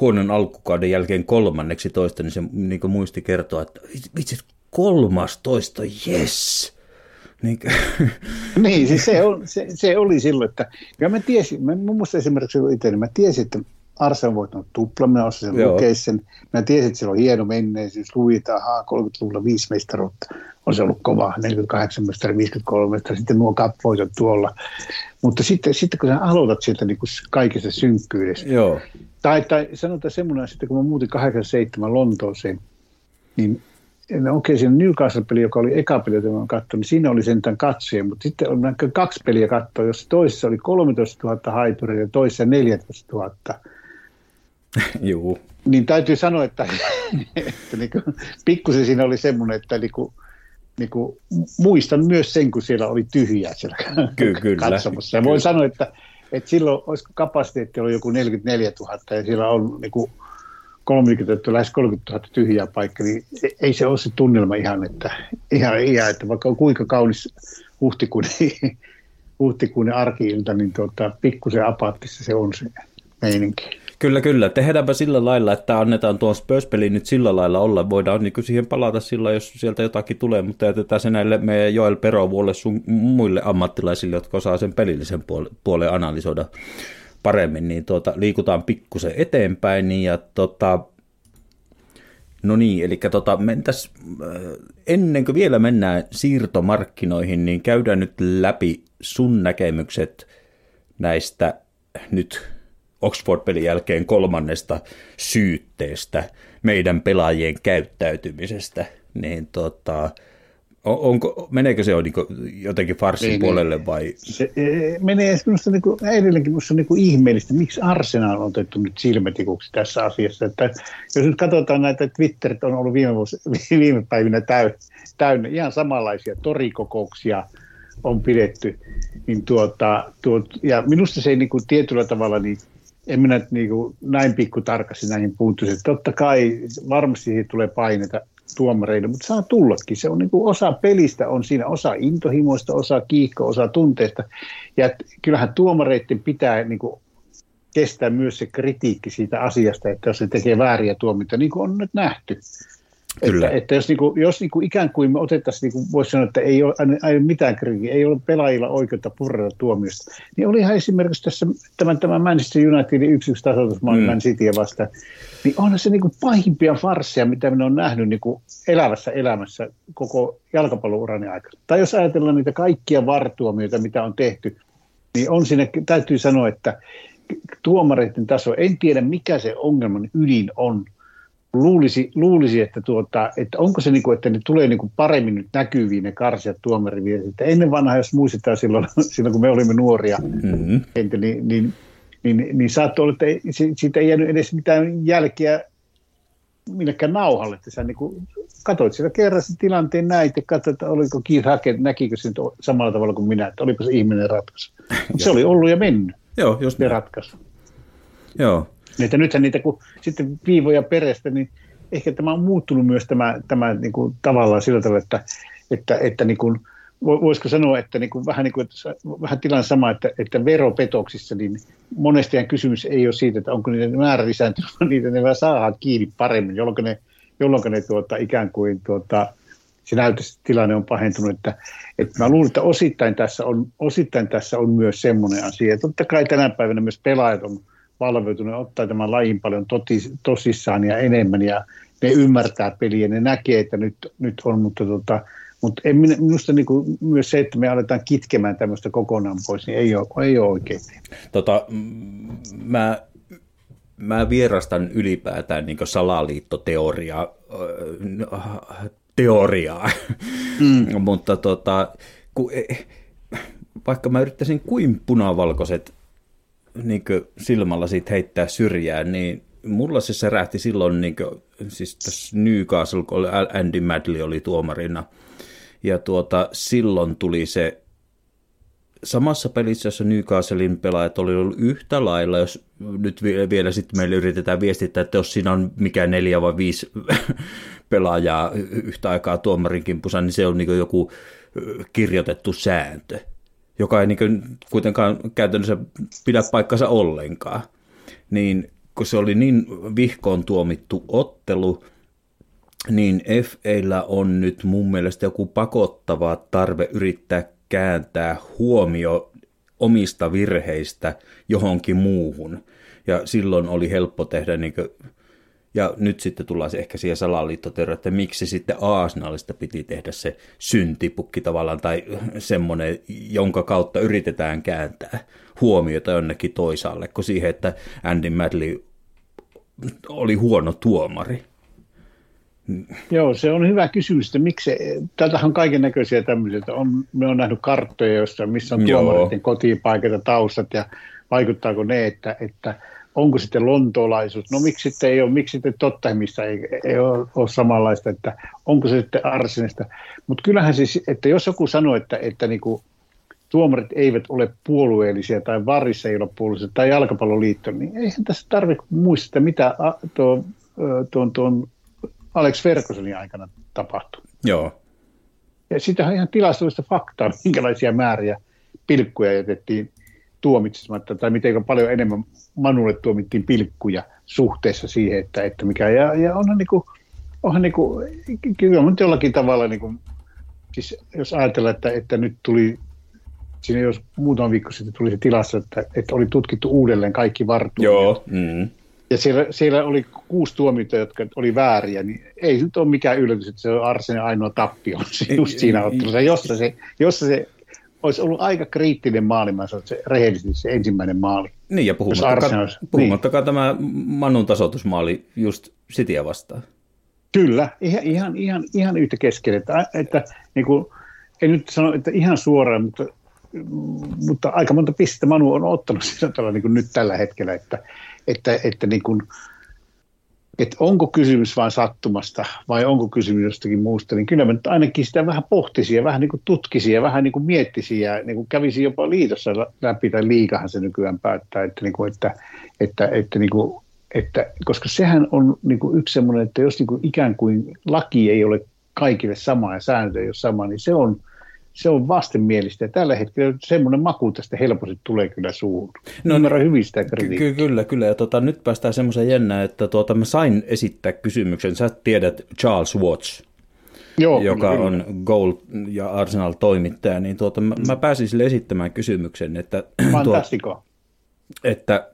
C: huonon alkukauden jälkeen kolmanneksi toista, niin se niin muisti kertoa, että vitsi, kolmas toista, yes!
D: Niin, niin siis se, on, se, se, oli silloin, että ja mä tiesin, mä, muun muassa esimerkiksi itse, niin mä tiesin, että Arse on voittanut tupla, minä osasin lukea sen. Mä tiesin, että siellä on hieno menneisyys, luin, että 30-luvulla viisi mestaruutta on se ollut kova, 48 mestari, 53 mestari, sitten nuo kapvoitot tuolla. Mutta sitten, sitten kun sä aloitat sieltä niin kuin kaikessa synkkyydessä,
C: Joo.
D: tai, tai sanotaan semmoinen, että kun mä muutin 87 Lontooseen, niin okei, siinä Newcastle-peli, joka oli eka peli, jota mä katsoin, niin siinä oli sentään katsoja, mutta sitten on kaksi peliä katsoa, jossa toisessa oli 13 000 haituria ja toisessa 14 000.
C: Joo.
D: Niin täytyy sanoa, että, että niin kuin, pikkusen siinä oli semmoinen, että niin kuin, niin kuin, muistan myös sen, kun siellä oli tyhjää siellä
C: Ky- kyllä.
D: katsomassa. Ja voin sanoa, että, että silloin olisiko kapasiteetti oli joku 44 000 ja siellä on niin kuin, 30 lähes 30 000 tyhjää paikkaa, niin ei se ole se tunnelma ihan, että, ihan, ihan että vaikka on kuinka kaunis huhtikuinen, huhtikuinen arki-ilta, niin tuota, pikkusen apaattissa se on se meininki.
C: Kyllä, kyllä. Tehdäänpä sillä lailla, että annetaan tuon spurs nyt sillä lailla olla. Voidaan niin siihen palata sillä, jos sieltä jotakin tulee, mutta jätetään se näille meidän Joel Perovuolle sun muille ammattilaisille, jotka osaa sen pelillisen puolen analysoida paremmin, niin tuota, liikutaan pikkusen eteenpäin. Ja tota, no niin, eli tota, mentäs, äh, ennen kuin vielä mennään siirtomarkkinoihin, niin käydään nyt läpi sun näkemykset näistä nyt Oxford-pelin jälkeen kolmannesta syytteestä meidän pelaajien käyttäytymisestä, niin tota, onko, meneekö se on niin jotenkin farsin niin, puolelle vai?
D: Se e, menee minusta niin kuin, edelleenkin minusta niin kuin ihmeellistä, miksi Arsenal on otettu nyt silmätikuksi tässä asiassa. Että jos nyt katsotaan näitä, Twitterit on ollut viime, vuosi, viime päivinä täynnä, täynnä ihan samanlaisia torikokouksia on pidetty. Niin tuota, tuot, ja minusta se ei niin kuin tietyllä tavalla niin en minä niin kuin näin pikku tarkasti näihin puuttuisi. Totta kai varmasti siihen tulee paineita tuomareille, mutta saa tullakin. Se on niin kuin osa pelistä, on siinä osa intohimoista, osa kiihkoa, osa tunteesta. Ja kyllähän tuomareiden pitää niin kuin kestää myös se kritiikki siitä asiasta, että jos se tekee vääriä tuomioita, niin kuin on nyt nähty. Kyllä. Että, että jos, niin kuin, jos niin kuin ikään kuin me otettaisiin, niin kuin voisi sanoa, että ei ole, ei ole mitään kritiikkiä, ei ole pelaajilla oikeutta purrata tuomiosta, niin olihan esimerkiksi tässä tämän, tämän Manchester Unitedin yksi yksi tasoitusmaan mm. Cityä vastaan, niin onhan se niin kuin pahimpia farsseja, mitä minä olen nähnyt niin kuin elävässä elämässä koko jalkapallourani aikana. Tai jos ajatellaan niitä kaikkia vartuomioita, mitä on tehty, niin on siinä, täytyy sanoa, että tuomareiden taso, en tiedä mikä se ongelman ydin on, luulisi, luulisi että, tuota, että onko se niin kuin, että ne tulee niin kuin paremmin nyt näkyviin ne karsijat tuomariviestit. Ennen vanhaa, jos muistetaan silloin, silloin kun me olimme nuoria, mm-hmm. niin, niin, niin, niin, niin saattoi olla, että ei, siitä ei jäänyt edes mitään jälkeä millekään nauhalle. Että sä niin kuin, katsoit siellä kerran sen tilanteen näin, ja katsoit, että oliko Keith näkikö se samalla tavalla kuin minä, että olipa se ihminen ratkaisu. se oli ollut ja mennyt.
C: Joo, just
D: ne ratkaisu.
C: Joo,
D: että nythän niitä, kun sitten viivoja perestä, niin ehkä tämä on muuttunut myös tämä, tämä niin kuin tavallaan sillä tavalla, että, että, että niin kuin, voisiko sanoa, että niin kuin, vähän, niin kuin, että, vähän tilanne sama, että, että veropetoksissa, niin monestihan kysymys ei ole siitä, että onko niiden määrä lisääntynyt, vaan niitä ne saadaan kiinni paremmin, jolloin ne, jolloin ne tuota, ikään kuin tuota, se näytössä tilanne on pahentunut, että, että mä luulen, että osittain tässä on, osittain tässä on myös semmoinen asia. Totta kai tänä päivänä myös pelaajat on valveutunut ottaa tämän lajin paljon totis, tosissaan ja enemmän ja ne ymmärtää peliä, ne näkee, että nyt, nyt on, mutta, tota, mutta en, minusta niin kuin myös se, että me aletaan kitkemään tämmöistä kokonaan pois, niin ei ole, ei ole oikein.
C: Tota, mä mä vierastan ylipäätään niin salaliittoteoriaa, teoriaa, mm. mutta tota, kun, e, vaikka mä yrittäisin kuin punavalkoiset niin silmällä siitä heittää syrjään, niin mulla se särähti silloin, niin kuin, siis tässä Newcastle, kun Andy Madley oli tuomarina, ja tuota, silloin tuli se samassa pelissä, jossa Newcastlein pelaajat oli ollut yhtä lailla, jos nyt vielä sitten meille yritetään viestittää, että jos siinä on mikä neljä vai viisi pelaajaa yhtä aikaa tuomarin kimpussa, niin se on niin joku kirjoitettu sääntö, joka ei niin kuitenkaan käytännössä pidä paikkansa ollenkaan. Niin kun se oli niin vihkoon tuomittu ottelu, niin FAllä on nyt mun mielestä joku pakottava tarve yrittää kääntää huomio omista virheistä johonkin muuhun. Ja silloin oli helppo tehdä, niin ja nyt sitten tullaan se ehkä siihen salaliittoteoria, että miksi sitten Arsenalista piti tehdä se syntipukki tavallaan, tai semmoinen, jonka kautta yritetään kääntää huomiota jonnekin toisaalle, kuin siihen, että Andy Madley oli huono tuomari.
D: Joo, se on hyvä kysymys, että miksi, täältähän on kaiken näköisiä tämmöisiä, että on, me on nähnyt karttoja, joissa, missä on tuomareiden kotipaikat ja taustat ja vaikuttaako ne, että, että onko sitten lontoolaisuus, no miksi sitten ei ole, miksi sitten Tottenhamissa ei, ei ole, ole samanlaista, että onko se sitten Arsenista, mutta kyllähän siis, että jos joku sanoo, että, että niin kuin tuomarit eivät ole puolueellisia tai varissa ei ole puolueellisia tai jalkapalloliitto, niin eihän tässä tarvitse muistaa, mitä tuon, tuon, tuon Alex Fergusonin aikana tapahtui.
C: Joo.
D: Ja sitähän ihan tilastollista faktaa, minkälaisia määriä pilkkuja jätettiin tuomitsematta, tai miten paljon enemmän Manulle tuomittiin pilkkuja suhteessa siihen, että, että mikä, ja, ja onhan niin kuin, onhan niin kuin, kyllä on jollakin tavalla, niin kuin, siis jos ajatellaan, että, että nyt tuli, siinä jos muutama viikko sitten tuli se tilassa, että, että oli tutkittu uudelleen kaikki vartuudet.
C: Joo. Mm
D: ja siellä, siellä oli kuusi tuomiota, jotka oli vääriä, niin ei nyt ole mikään yllätys, että se on Arsenin ainoa tappio just siinä ottelussa, jossa se, jossa se olisi ollut aika kriittinen maailmassa, se rehellisesti se ensimmäinen maali.
C: Niin, ja puhumattakaan, olisi, puhumattakaan niin. tämä Manun tasoitusmaali just Cityä vastaan.
D: Kyllä, ihan, ihan, ihan, ihan yhtä kesken, että, että niin kuin, en nyt sano, että ihan suoraan, mutta, mutta aika monta pistettä Manu on ottanut sillä niin kuin nyt tällä hetkellä, että, että, että, niin kuin, että onko kysymys vain sattumasta vai onko kysymys jostakin muusta, niin kyllä mä nyt ainakin sitä vähän pohtisi ja vähän niin kuin tutkisi ja vähän niin kuin miettisi ja niin kuin kävisi jopa liitossa läpi, tai liikahan se nykyään päättää, että, niin kuin, että, että, että, niin kuin, että koska sehän on niin kuin yksi semmoinen, että jos niin kuin ikään kuin laki ei ole kaikille sama ja sääntö ei ole sama, niin se on – se on vastenmielistä. Ja tällä hetkellä semmoinen maku tästä helposti tulee kyllä suuhun. No, Ymmärrän hyvin sitä
C: ky- Kyllä, kyllä. Ja tota, nyt päästään semmoiseen jännään, että tuota, mä sain esittää kysymyksen. Sä tiedät Charles Watts. Joo, joka kyllä, on Gold ja Arsenal-toimittaja, niin tuota, mä, mä pääsin sille esittämään kysymyksen, että,
D: tuo,
C: että,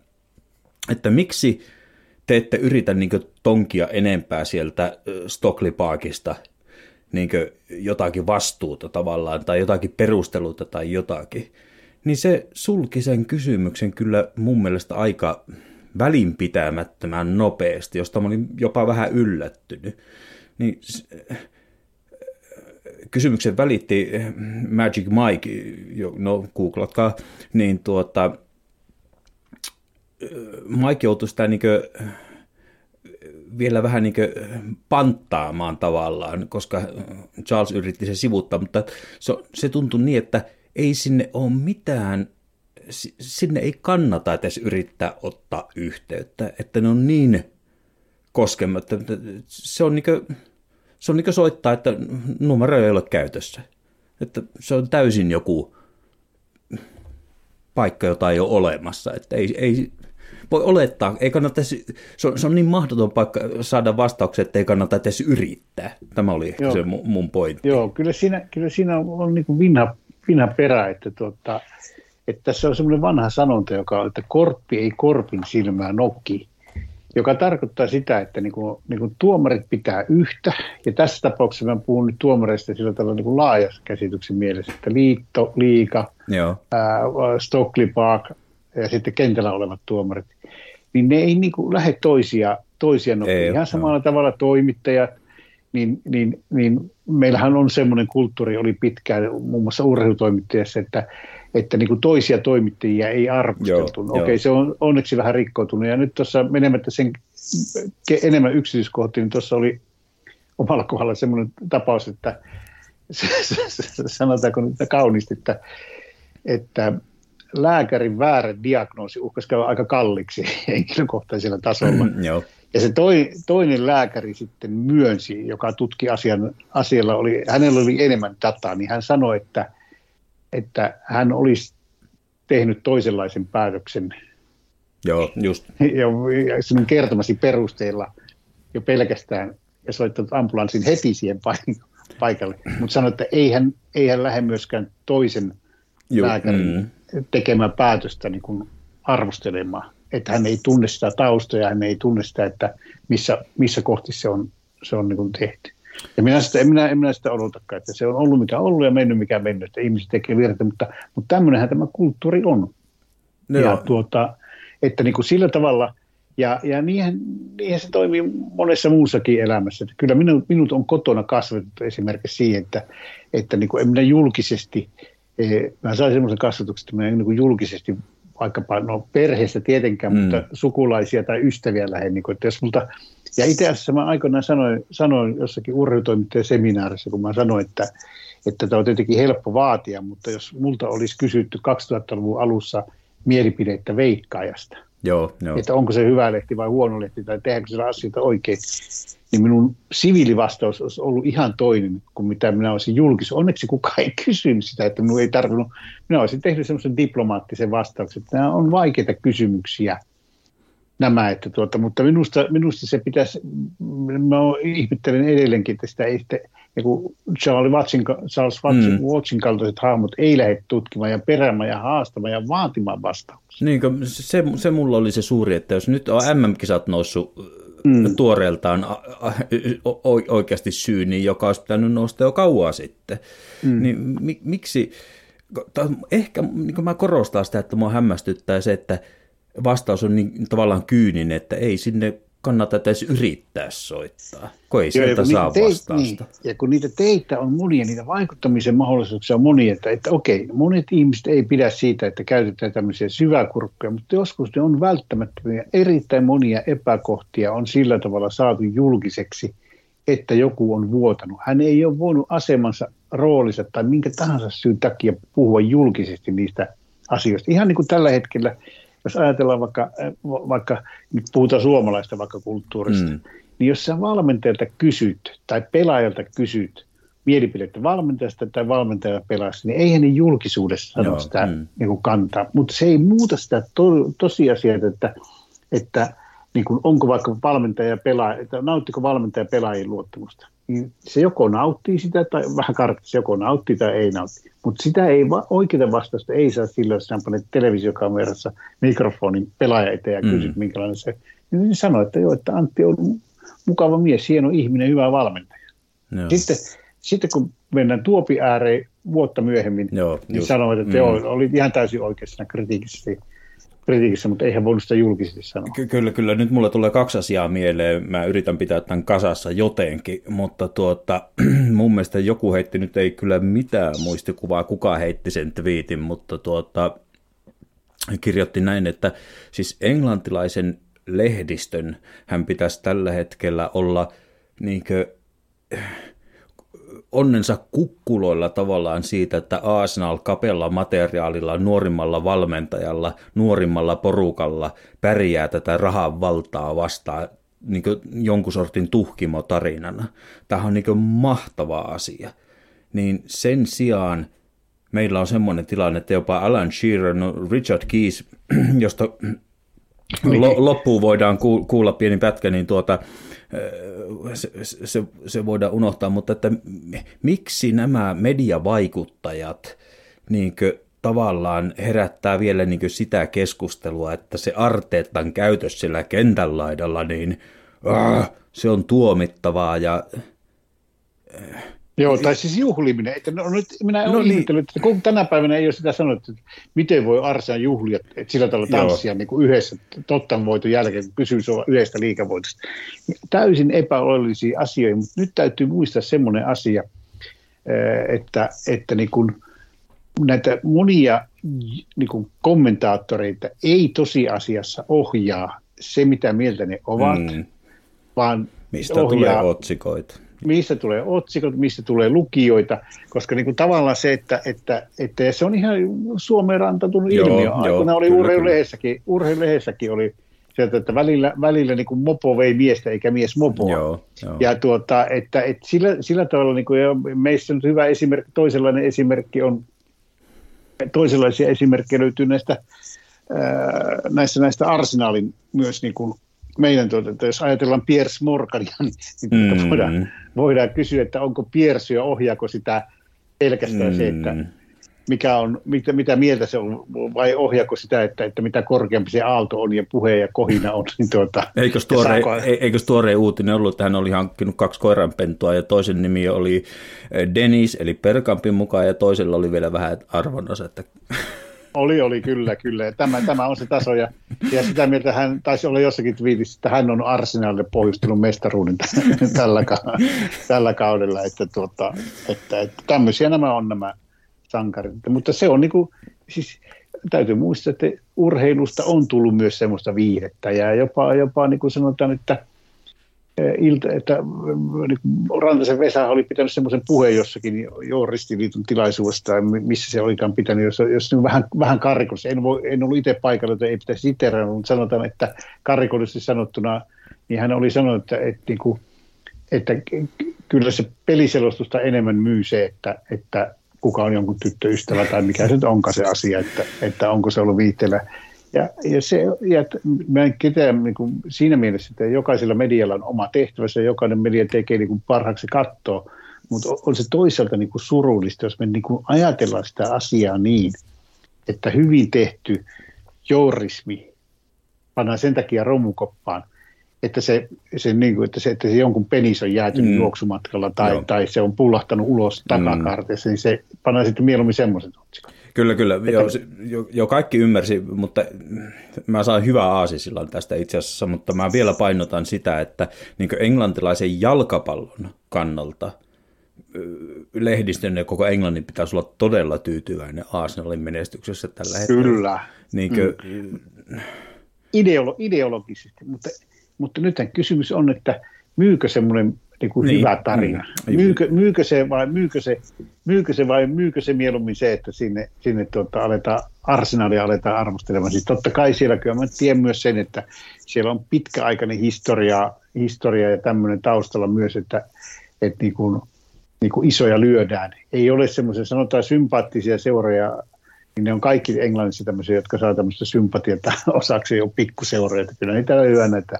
C: että miksi te ette yritä niin tonkia enempää sieltä Stockley Parkista – niin jotakin vastuuta tavallaan tai jotakin perusteluta tai jotakin, niin se sulki sen kysymyksen kyllä mun mielestä aika välinpitämättömän nopeasti, josta mä olin jopa vähän yllättynyt. Niin kysymyksen välitti Magic Mike, no googlatkaa, niin tuota, Mike joutui sitä niin vielä vähän niin panttaamaan tavallaan, koska Charles yritti se sivuttaa, mutta se, se tuntui niin, että ei sinne ole mitään, sinne ei kannata edes yrittää ottaa yhteyttä, että ne on niin koskematta. Se on niin kuin, se on niin soittaa, että numero ei ole käytössä. Että se on täysin joku paikka, jota ei ole olemassa. Että ei, ei, voi olettaa, ei kannata edes, se, on, se on niin mahdoton paikka saada vastauksia, että ei kannata edes yrittää. Tämä oli ehkä Joo. se mun pointti.
D: Joo, kyllä siinä, kyllä siinä on, niin kuin vinha, vinha perä, että, tuota, että tässä on semmoinen vanha sanonta, joka on, että korppi ei korpin silmää nokki, joka tarkoittaa sitä, että niin kuin, niin kuin tuomarit pitää yhtä, ja tässä tapauksessa mä puhun nyt tuomareista sillä tavalla niin kuin laajassa käsityksen mielessä, että liitto, liika, Joo. Ää, Stockley Park ja sitten kentällä olevat tuomarit. niin ne ei niin kuin lähde toisia, toisia nopeasti. Ihan samalla no. tavalla toimittajat, niin, niin, niin meillähän on semmoinen kulttuuri, oli pitkään muun muassa urheilutoimittajassa, että, että niin kuin toisia toimittajia ei arvosteltu. Okei, se on onneksi vähän rikkoutunut. Ja nyt tuossa menemättä sen enemmän yksityiskohtiin, niin tuossa oli omalla kohdalla semmoinen tapaus, että sanotaanko nyt kauniisti, että, että lääkärin väärä diagnoosi uhkasi käydä aika kalliksi henkilökohtaisella tasolla. Mm, joo. Ja se toi, toinen lääkäri sitten myönsi, joka tutki asian, asialla, oli, hänellä oli enemmän dataa, niin hän sanoi, että, että hän olisi tehnyt toisenlaisen päätöksen.
C: Joo, just.
D: Ja sinun kertomasi perusteella jo pelkästään ja soittanut ambulanssin heti siihen paikalle. Mutta sanoi, että ei hän, ei hän lähde myöskään toisen Joo, lääkärin mm. Tekemään päätöstä niin kuin arvostelemaan että hän ei tunne sitä taustaa ja hän ei tunne sitä, että missä, missä kohti se on, se on niin kuin tehty. Ja minä sitä, en, minä, en minä sitä odotakaan, että se on ollut mikä ollut ja mennyt mikä mennyt, että ihmiset tekee virheitä, mutta, mutta tämmöinenhän tämä kulttuuri on. No. Ja tuota, että niin kuin sillä tavalla, ja, ja niinhän, niinhän se toimii monessa muussakin elämässä. Että kyllä minut, minut on kotona kasvatettu esimerkiksi siihen, että, että niin kuin en minä julkisesti, mä sain semmoisen kasvatuksen, että minä niin kuin julkisesti vaikkapa, no perheessä tietenkään, mm. mutta sukulaisia tai ystäviä lähden. Niin kuin, että jos multa, ja itse asiassa mä aikoinaan sanoin, sanoin jossakin urheilutoimittajan seminaarissa, kun mä sanoin, että, että tämä on tietenkin helppo vaatia, mutta jos multa olisi kysytty 2000-luvun alussa mielipidettä veikkaajasta,
C: Joo, joo.
D: että onko se hyvä lehti vai huono lehti tai tehdäänkö se asioita oikein, niin minun siviilivastaus olisi ollut ihan toinen kuin mitä minä olisin julkis. Onneksi kukaan ei kysynyt sitä, että minun ei tarvinnut, minä olisin tehnyt semmoisen diplomaattisen vastauksen, että nämä on vaikeita kysymyksiä nämä, että tuota, mutta minusta, minusta se pitäisi, mä ihmettelen edelleenkin, että sitä ei ja kun Charles Watson, Charles Watson, mm. Watson kaltaiset hahmot ei lähde tutkimaan ja peräämään ja haastamaan ja vaatimaan vastauksia.
C: Niin, se, se mulla oli se suuri, että jos nyt on MM-kisat noussut mm. tuoreeltaan oikeasti syyni, joka olisi pitänyt nousta jo kauan sitten. Mm. Niin miksi, ehkä niin mä korostan sitä, että mua hämmästyttää se, että vastaus on niin tavallaan kyyninen, että ei sinne kannata edes yrittää soittaa, kun ei sieltä saa teit, vastausta.
D: Niin, ja kun niitä teitä on monia, niitä vaikuttamisen mahdollisuuksia on monia, että, että okei, monet ihmiset ei pidä siitä, että käytetään tämmöisiä syväkurkkuja, mutta joskus ne on välttämättömiä. Erittäin monia epäkohtia on sillä tavalla saatu julkiseksi, että joku on vuotanut. Hän ei ole voinut asemansa, roolissa tai minkä tahansa syyn takia puhua julkisesti niistä asioista. Ihan niin kuin tällä hetkellä – jos ajatellaan vaikka, äh, vaikka nyt puhutaan suomalaista vaikka kulttuurista, mm. niin jos sä valmentajalta kysyt tai pelaajalta kysyt mielipidettä valmentajasta tai valmentajalta pelaajasta, niin eihän ne julkisuudessa sano Joo, sitä mm. niin kantaa. Mutta se ei muuta sitä to, tosiasiaa, että, että niin kuin onko vaikka valmentaja pelaaja, että nauttiko valmentaja pelaajien luottamusta niin se joko nauttii sitä tai vähän karttis, joko nauttii tai ei nautti. Mutta sitä ei, oikeita vastausta ei saa silloin, jos panet televisiokamerassa mikrofonin pelaaja eteen ja kysyt, mm. minkälainen se niin sanoi, että joo, että Antti on mukava mies, hieno ihminen, hyvä valmentaja. Joo. Sitten, sitten kun mennään tuopi ääreen vuotta myöhemmin, joo, niin sanoit, että mm. joo, oli ihan täysin oikeassa kritiikissä kritiikissä, mutta eihän voinut sitä julkisesti sanoa.
C: Ky- kyllä, kyllä. Nyt mulle tulee kaksi asiaa mieleen. Mä yritän pitää tämän kasassa jotenkin, mutta tuota, mun mielestä joku heitti nyt ei kyllä mitään muistikuvaa, kuka heitti sen twiitin, mutta tuota, kirjoitti näin, että siis englantilaisen lehdistön hän pitäisi tällä hetkellä olla niinkö onnensa kukkuloilla tavallaan siitä, että Arsenal kapella materiaalilla, nuorimmalla valmentajalla, nuorimmalla porukalla pärjää tätä rahan valtaa vastaan niin jonkun sortin tuhkimotarinana. Tämä on niin mahtava asia. Niin sen sijaan meillä on semmoinen tilanne, että jopa Alan Shearer, no Richard Keys, josta niin. loppuun voidaan kuulla pieni pätkä, niin tuota, se, se, se voidaan unohtaa, mutta että miksi nämä mediavaikuttajat niin tavallaan herättää vielä niin sitä keskustelua, että se Arteetan käytös sillä kentän laidalla, niin äh, se on tuomittavaa ja äh,
D: Joo, tai siis juhliminen. Että no, nyt minä no niin. että kun tänä päivänä ei ole sitä sanottu, että miten voi Arsenal juhlia, että sillä tavalla tanssia niin kuin yhdessä tottan voiton jälkeen, pysyy yhdestä liikavoitosta. Täysin epäoleellisia asioita, mutta nyt täytyy muistaa semmoinen asia, että, että niin kuin näitä monia niin kuin kommentaattoreita ei tosiasiassa ohjaa se, mitä mieltä ne ovat, mm. vaan
C: Mistä ohjaa, tulee otsikoita
D: mistä tulee otsikot, mistä tulee lukijoita, koska niin kuin tavallaan se, että, että, että se on ihan Suomeen rantautunut joo, ilmiö. Aikoina oli urheilulehdessäkin, urheilulehdessäkin oli sieltä, että välillä, välillä niin kuin mopo vei miestä eikä mies mopoa. Joo, joo. Ja tuota, että, että sillä, sillä tavalla niin kuin, meissä on hyvä esimerkki, toisenlainen esimerkki on, toisenlaisia esimerkkejä löytyy näistä, ää, näistä, näistä arsenaalin myös niin kuin meidän tuota, että jos ajatellaan Piers Morgania, niin, niin tuota mm. voidaan, voidaan kysyä, että onko Piers jo ohjaako sitä pelkästään mm. se, että mm. mikä on, mitä, mitä mieltä se on, vai ohjaako sitä, että, että mitä korkeampi se aalto on ja puhe ja kohina on. Niin tuota,
C: eikös, tuore, saako... Eikös tuore uutinen ollut, että hän oli hankkinut kaksi koiranpentua ja toisen nimi oli eh, Dennis, eli Perkampin mukaan, ja toisella oli vielä vähän arvonnos, että
D: oli, oli, kyllä, kyllä. Tämä, tämä on se taso. Ja, ja sitä mieltä hän taisi olla jossakin twiitissä, että hän on Arsenalille pohjustelun mestaruuden tällä, tällä kaudella. Että, tuota, että, että tämmöisiä nämä on nämä sankarit. Mutta se on niin kuin, siis täytyy muistaa, että urheilusta on tullut myös semmoista viihdettä. Ja jopa, jopa niin kuin sanotaan, että – ilta, että niin Rantasen Vesa oli pitänyt semmoisen puheen jossakin jo ristiliiton tilaisuudesta, missä se olikaan pitänyt, jos, jos niin vähän, vähän karikollisesti. En, voi, en ollut itse paikalla, että ei pitäisi iterata, mutta sanotaan, että karikollisesti sanottuna, niin hän oli sanonut, että, että, niin kuin, että kyllä se peliselostusta enemmän myy se, että, että kuka on jonkun tyttöystävä tai mikä se nyt onkaan se asia, että, että onko se ollut viitteellä ja, ja, se, ja mä en ketään niin kuin, siinä mielessä, että jokaisella medialla on oma tehtävänsä ja jokainen media tekee niin kuin parhaaksi kattoa, mutta on se toisaalta niin kuin surullista, jos me niin kuin ajatellaan sitä asiaa niin, että hyvin tehty jourismi pannaan sen takia romukoppaan, että se, se, niin kuin, että se, että se jonkun penis on jäätynyt mm. juoksumatkalla tai, tai se on pullahtanut ulos takakarteessa, mm. niin se pannaan sitten mieluummin semmoisen otsikon.
C: Kyllä, kyllä. Että... Jo, jo, jo, kaikki ymmärsi, mutta mä saan hyvää aasisillan tästä itse asiassa, mutta mä vielä painotan sitä, että niin englantilaisen jalkapallon kannalta lehdistön ja koko Englannin pitäisi olla todella tyytyväinen Arsenalin menestyksessä tällä hetkellä.
D: Kyllä.
C: Niin kuin... mm.
D: Ideolo- ideologisesti, mutta, mutta nythän kysymys on, että myykö semmoinen niin kuin niin. hyvä tarina. Mm. Myykö, myykö, se vai, myykö, se, myykö se vai myykö se mieluummin se, että sinne, sinne tuota, aletaan arsenaalia aletaan arvostelemaan. Siis totta kai siellä kyllä mä tiedän myös sen, että siellä on pitkäaikainen historia, historia ja tämmöinen taustalla myös, että, että niin kuin, niin kuin isoja lyödään. Ei ole semmoisia, sanotaan sympaattisia seuroja, niin ne on kaikki Englannissa tämmöisiä, jotka saa tämmöistä sympatiata osaksi jo pikkuseuroja. Kyllä niitä löytyy näitä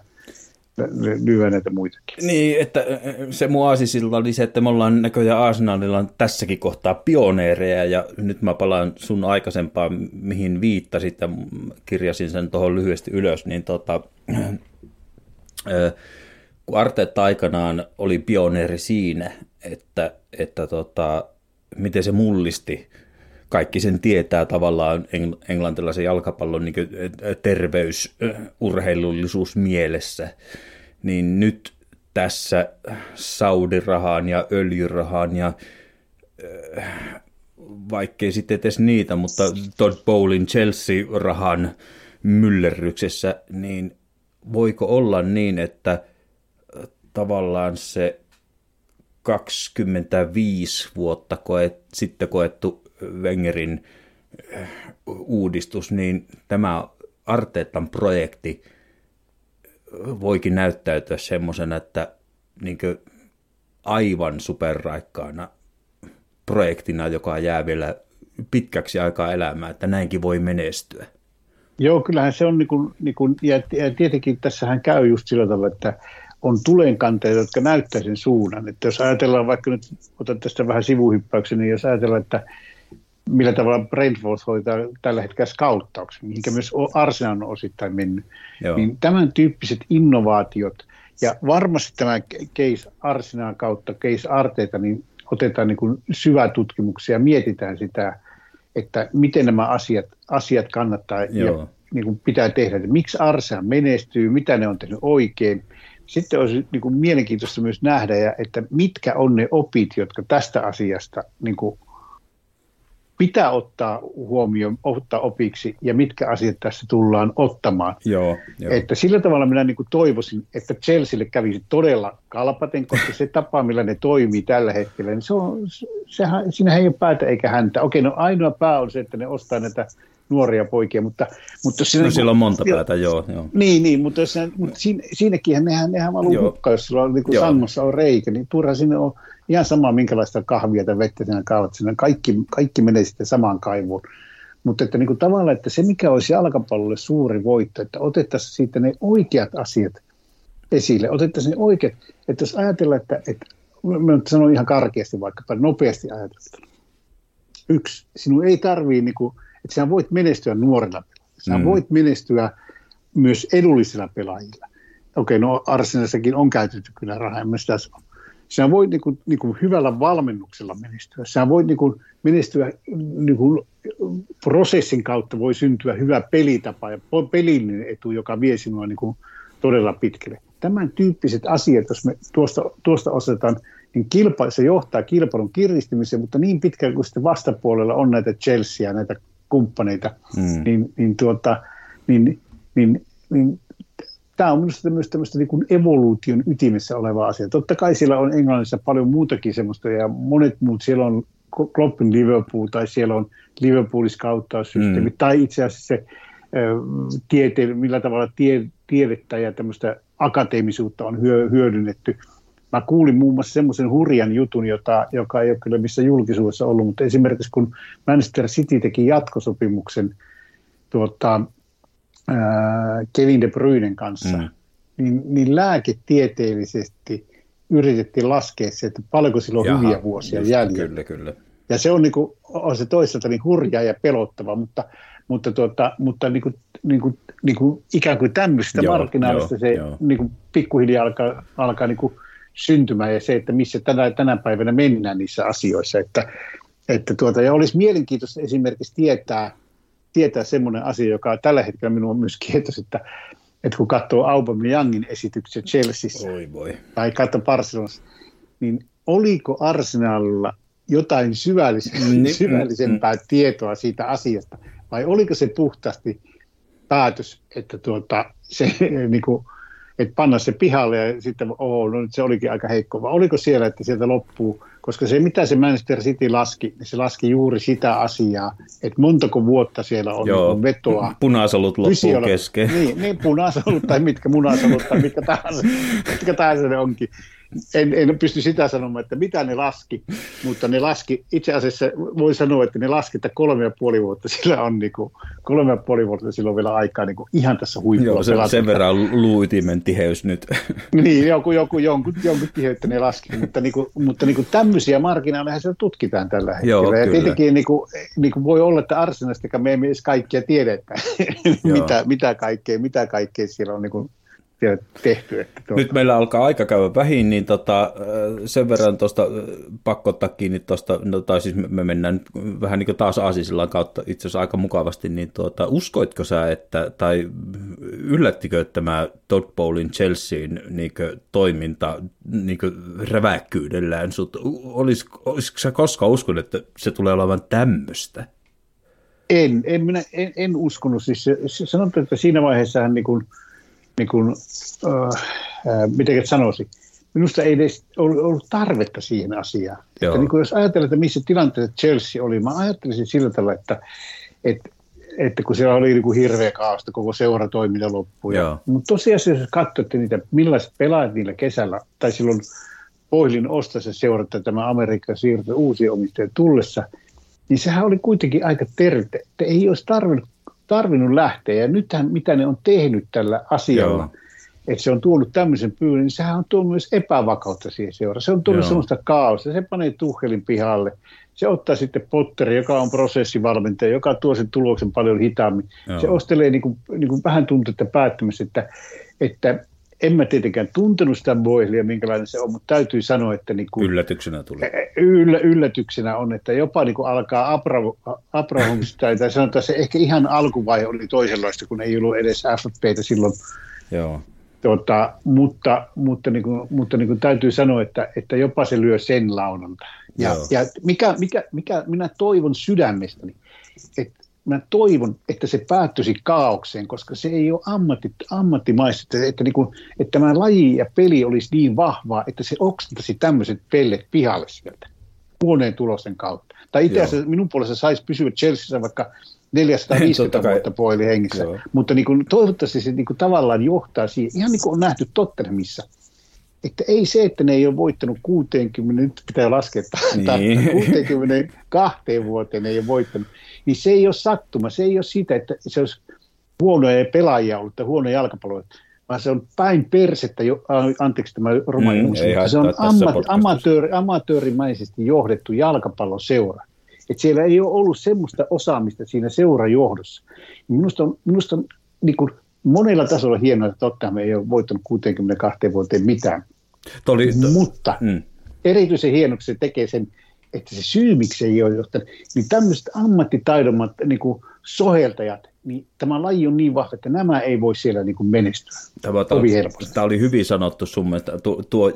D: lyö näitä muitakin.
C: Niin, että se mun aasisilla oli se, että me ollaan näköjään Arsenalilla tässäkin kohtaa pioneereja, ja nyt mä palaan sun aikaisempaan, mihin viittasit, ja kirjasin sen tuohon lyhyesti ylös, niin tota, kun Arteetta aikanaan oli pioneeri siinä, että, että tota, miten se mullisti kaikki sen tietää tavallaan englantilaisen jalkapallon niin terveys, urheilullisuus mielessä, niin nyt tässä Saudirahaan ja öljyrahaan ja vaikkei sitten edes niitä, mutta Todd Bowlin Chelsea-rahan myllerryksessä, niin voiko olla niin, että tavallaan se 25 vuotta koet, sitten koettu Wengerin eh, uudistus, niin tämä Arteetan projekti voikin näyttäytyä semmoisena, että niin aivan superraikkaana projektina, joka jää vielä pitkäksi aikaa elämään, että näinkin voi menestyä.
D: Joo, kyllähän se on, niin kuin, niin kuin, ja tietenkin tässähän käy just sillä tavalla, että on tulenkanteita, jotka näyttää sen suunnan. Että jos ajatellaan vaikka nyt, otan tästä vähän sivuhyppäyksen, niin jos ajatellaan, että millä tavalla Brentford hoitaa tällä hetkellä skauttauksen, mihinkä myös Arsenal on osittain mennyt. Joo. Niin tämän tyyppiset innovaatiot, ja varmasti tämä case Arsenal kautta case Arteita, niin otetaan niin kuin syvätutkimuksia ja mietitään sitä, että miten nämä asiat, asiat kannattaa Joo. ja niin kuin pitää tehdä. Että miksi Arsa menestyy, mitä ne on tehnyt oikein. Sitten olisi niin kuin mielenkiintoista myös nähdä, ja, että mitkä on ne opit, jotka tästä asiasta niin kuin pitää ottaa huomioon, ottaa opiksi ja mitkä asiat tässä tullaan ottamaan.
C: Joo, joo.
D: Että sillä tavalla minä niin kuin toivoisin, että Chelsealle kävisi todella kalpaten, koska se tapa, millä ne toimii tällä hetkellä, niin se on, sehän, siinähän ei ole päätä eikä häntä. Okei, no ainoa pää on se, että ne ostaa näitä nuoria poikia, mutta... mutta
C: siinä, no, sillä on monta päätä, joo. joo.
D: Niin, niin mutta, siinä, mutta siinä, siinäkin nehän, nehän valuu hukkaan, jos sulla on, niin sangossa on reikä, niin turha sinne on ihan sama, minkälaista kahvia tai vettä siinä kaavat. Siinä kaikki, kaikki menee sitten samaan kaivuun. Mutta että niin kuin tavallaan, että se mikä olisi jalkapallolle suuri voitto, että otettaisiin siitä ne oikeat asiat esille, otettaisiin ne oikeat, että jos ajatellaan, että, että mä nyt sanon ihan karkeasti vaikkapa, nopeasti ajateltuna. Yksi, sinun ei tarvii, niin kuin, että sinä voit menestyä nuorilla. Sinä mm. voit menestyä myös edullisilla pelaajilla. Okei, no Arsenalissakin on käytetty kyllä rahaa, en mä sitä sano. Sinä voit niin kuin, niin kuin hyvällä valmennuksella menestyä. Sinä voit niin kuin menestyä niin kuin prosessin kautta voi syntyä hyvä pelitapa ja pelillinen etu, joka vie sinua niin kuin todella pitkälle. Tämän tyyppiset asiat, jos me tuosta, tuosta osataan, niin kilpa, se johtaa kilpailun kiristymiseen, mutta niin pitkään kuin sitten vastapuolella on näitä Chelsea, näitä kumppaneita, mm. niin, niin, tuota, niin, niin, niin tämä on minusta myös tämmöistä niin kuin evoluution ytimessä oleva asia. Totta kai siellä on Englannissa paljon muutakin semmoista, ja monet muut, siellä on Kloppin Liverpool, tai siellä on Liverpoolis kauttaussysteemi, mm. tai itse asiassa se tiete, millä tavalla tie, tiedettä ja tämmöistä akateemisuutta on hyö, hyödynnetty. Mä kuulin muun muassa semmoisen hurjan jutun, jota, joka ei ole kyllä missä julkisuudessa ollut, mutta esimerkiksi kun Manchester City teki jatkosopimuksen tuota, Kevin De Bruynen kanssa, mm. niin, niin lääketieteellisesti yritettiin laskea se, että paljonko sillä on Jaha, hyviä vuosia jäljellä.
C: Kyllä, kyllä.
D: Ja se on, niin kuin, on se toisaalta niin hurjaa ja pelottava, mutta, mutta, tuota, mutta niin kuin, niin kuin, niin kuin ikään kuin tämmöistä markkinaalista se joo. Niin kuin pikkuhiljaa alkaa, alkaa niin kuin syntymään ja se, että missä tänä, tänä päivänä mennään niissä asioissa. Että, että tuota, ja olisi mielenkiintoista esimerkiksi tietää, tietää semmoinen asia, joka tällä hetkellä minua myös kiintosi, että, että kun katsoo Aubameyangin esityksiä Chelseassa
C: Oi voi.
D: tai katsoo Barcelonassa, niin oliko Arsenalilla jotain syvällis- niin, syvällisempää mm, tietoa siitä asiasta, vai oliko se puhtaasti päätös, että tuota, se niin kuin, että panna se pihalle ja sitten, oh, no nyt se olikin aika heikko, vai oliko siellä, että sieltä loppuu, koska se mitä se Manchester City laski, niin se laski juuri sitä asiaa, että montako vuotta siellä on Joo, niin vetoa.
C: Punasolut loppuu kesken.
D: Niin, niin punasolut tai mitkä munasolut tai mitkä tahansa, mitkä tahansa ne onkin, en, en pysty sitä sanomaan, että mitä ne laski, mutta ne laski, itse asiassa voi sanoa, että ne laski, että kolme ja puoli vuotta sillä on, niin kuin, kolme ja puoli vuotta silloin vielä aikaa niin kuin ihan tässä huipulla. Joo,
C: se, sen verran luuitimen tiheys nyt.
D: niin, joku, joku, jonkun, jonkun tiheyttä ne laski, mutta, niin kuin, mutta niin kuin tämmöisiä marginaaleja se tutkitaan tällä hetkellä. Joo, ja tietenkin niin kuin, niin kuin voi olla, että Arsenalista me emme edes kaikkia tiedä, että mitä, mitä, kaikkea, mitä kaikkea siellä on niin kuin tehty. Että
C: tuota. Nyt meillä alkaa aika käydä vähin, niin tota, sen verran tuosta pakko ottaa kiinni tuosta, no, tai siis me mennään nyt vähän niin kuin taas Aasisillan kautta itse asiassa aika mukavasti, niin tuota, uskoitko sä, että, tai yllättikö tämä Todd Bowlin Chelseain niin toiminta niin räväkkyydellään sut? Olis, olisiko sä koskaan uskonut, että se tulee olemaan tämmöistä?
D: En, en, minä, en, en uskonut. Siis sanotaan, että siinä vaiheessa hän niin kuin – niin kuin, äh, miten sanoisin, minusta ei edes ollut, tarvetta siihen asiaan. Että niin kuin jos ajatellaan, että missä tilanteessa Chelsea oli, mä ajattelisin sillä tavalla, että, että, että kun siellä oli niin kuin hirveä kaasta, koko seura toiminta loppui. Mutta tosiasiassa jos katsotte niitä, millaiset pelaajat niillä kesällä, tai silloin Poilin ostassa seurata tämä Amerikan siirto uusi omistajan tullessa, niin sehän oli kuitenkin aika terve. Että ei olisi tarvinnut tarvinnut lähteä. Ja nythän mitä ne on tehnyt tällä asialla, Joo. että se on tuonut tämmöisen pyyn, niin sehän on tuonut myös epävakautta siihen seuraan. Se on tuonut Joo. sellaista kaaosta. Se panee Tuhelin pihalle. Se ottaa sitten Potteri, joka on prosessivalmentaja, joka tuo sen tuloksen paljon hitaammin. Joo. Se ostelee niin kuin, niin kuin vähän tuntuu, että päättämässä, että, että en mä tietenkään tuntenut sitä Boylia, minkälainen se on, mutta täytyy sanoa, että niin kuin,
C: Yllätyksenä tuli.
D: yllä, yllätyksenä on, että jopa niin kuin alkaa Abra- Abrahamista, tai, tai sanotaan se ehkä ihan alkuvaihe oli toisenlaista, kun ei ollut edes FFPtä silloin
C: Joo.
D: Tuota, mutta mutta, niin kuin, mutta niin kuin täytyy sanoa, että, että jopa se lyö sen launalta. Ja,
C: Joo.
D: ja mikä, mikä, mikä, minä toivon sydämestäni, että mä toivon, että se päättyisi kaaukseen, koska se ei ole ammatti, ammattimaista, että, että, niin kuin, että tämä laji ja peli olisi niin vahvaa, että se oksentaisi tämmöiset pellet pihalle sieltä huoneen tulosten kautta. Tai itse asiassa minun puolesta saisi pysyä Chelseassa vaikka 450
C: Totta kai.
D: vuotta puoli hengissä.
C: Joo.
D: Mutta niin kuin, toivottavasti se niin kuin, tavallaan johtaa siihen, ihan niin kuin on nähty Tottenhamissa, että ei se, että ne ei ole voittanut 60, nyt pitää laskea, että
C: Niin.
D: 62 vuoteen ne ei ole voittanut, niin se ei ole sattuma, se ei ole sitä, että se olisi huonoja pelaajia ollut tai huonoja jalkapalloja, vaan se on päin persettä, jo, anteeksi tämä romani
C: Mm,
D: se on
C: haittaa tässä
D: amma,
C: podcastissa.
D: amatööri, amatöörimäisesti johdettu jalkapalloseura. Että siellä ei ole ollut semmoista osaamista siinä seurajohdossa. Minusta on, minusta on niin kuin monella tasolla hienoa, että Tottenham ei ole voittanut 62 vuoteen mitään.
C: Tuo oli, to,
D: Mutta
C: mm,
D: erityisen hienoksi se tekee sen, että se syy, miksi ei ole johtanut, niin tämmöiset ammattitaidommat niin kuin soheltajat, niin tämä laji on niin vahva, että nämä ei voi siellä niin kuin menestyä.
C: Tämä,
D: helposti.
C: tämä oli hyvin sanottu sun mielestä. Tuo, tuo,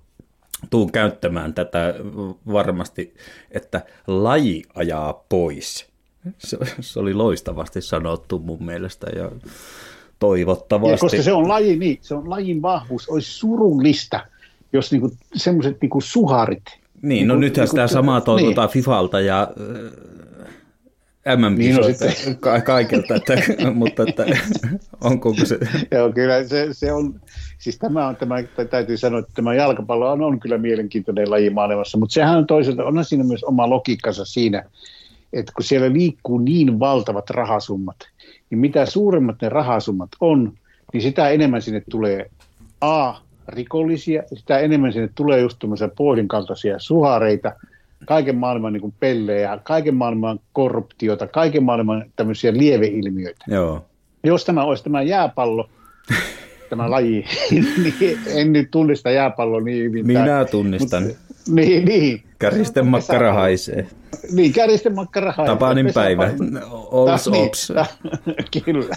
C: tuun käyttämään tätä varmasti, että laji ajaa pois. Se, se oli loistavasti sanottu mun mielestä ja toivottavasti.
D: Ja koska se on laji, niin, se on lajin vahvuus, olisi surullista, jos niinku, semmoiset niinku suharit.
C: Niin, no
D: Niinku-
C: nythän
D: niinku-
C: sitä samaa toivotaan niin. Fifalta ja äh, mm
D: Niin, no
C: ka- kaikilta, että, mutta että, onko se...
D: Joo, kyllä se, se on, siis tämä on, tämä, täytyy sanoa, että tämä jalkapallo on, on kyllä mielenkiintoinen laji maailmassa, mutta sehän on toisaalta, onhan siinä myös oma logiikkansa siinä, että kun siellä liikkuu niin valtavat rahasummat, niin mitä suuremmat ne rahasummat on, niin sitä enemmän sinne tulee A, rikollisia, sitä enemmän sinne tulee just tämmöisiä Poolin kaltaisia suhareita, kaiken maailman niin pellejä, kaiken maailman korruptiota, kaiken maailman tämmöisiä lieveilmiöitä
C: Joo.
D: jos tämä olisi tämä jääpallo, tämä laji, niin en nyt tunnista jääpalloa niin hyvin.
C: Minä tunnistan.
D: Mut, niin, niin.
C: Käristen makkara haisee.
D: Niin, käristen makkara haisee.
C: Tapanin
D: Pesä-
C: päivä. Ols, ops.
D: ta- Kyllä.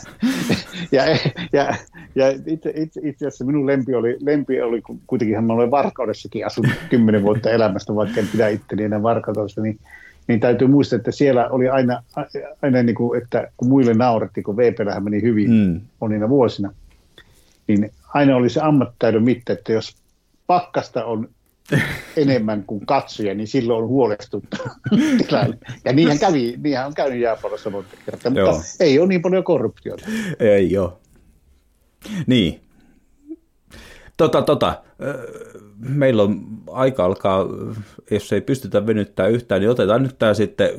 D: Ja, ja, ja itse, itse, itse asiassa minun lempi oli, lempi oli ku- kuitenkin mä olen Varkaudessakin asunut kymmenen vuotta elämästä, vaikka en pidä itteni enää Varkaudessa, niin, niin täytyy muistaa, että siellä oli aina, aina niin kuin, että kun muille naurettiin, kun VPlähän meni hyvin
C: mm.
D: monina vuosina, niin aina oli se ammattitaidon mitta, että jos pakkasta on enemmän kuin katsoja, niin silloin on huolestuttu tilanne. Ja niinhän kävi, niinhän on käynyt jääpallossa monta kertaa, mutta
C: Joo.
D: ei ole niin paljon korruptiota.
C: Ei ole. Niin. Tota, tota. Meillä on aika alkaa, jos ei pystytä venyttää yhtään, niin otetaan nyt tämä sitten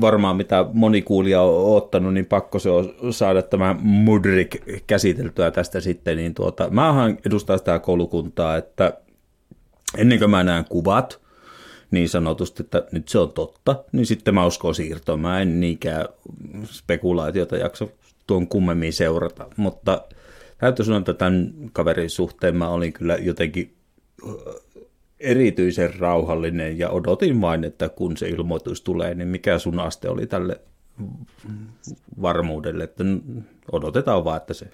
C: varmaan mitä moni kuulija on ottanut, niin pakko se on saada tämä Mudrik käsiteltyä tästä sitten. Niin tuota, mähän edustan sitä koulukuntaa, että ennen kuin mä näen kuvat, niin sanotusti, että nyt se on totta, niin sitten mä uskon siirtoon. Mä en niinkään spekulaatiota jaksa tuon kummemmin seurata, mutta täytyy sanoa, että tämän kaverin suhteen mä olin kyllä jotenkin erityisen rauhallinen ja odotin vain, että kun se ilmoitus tulee, niin mikä sun aste oli tälle varmuudelle, että odotetaan vaan, että se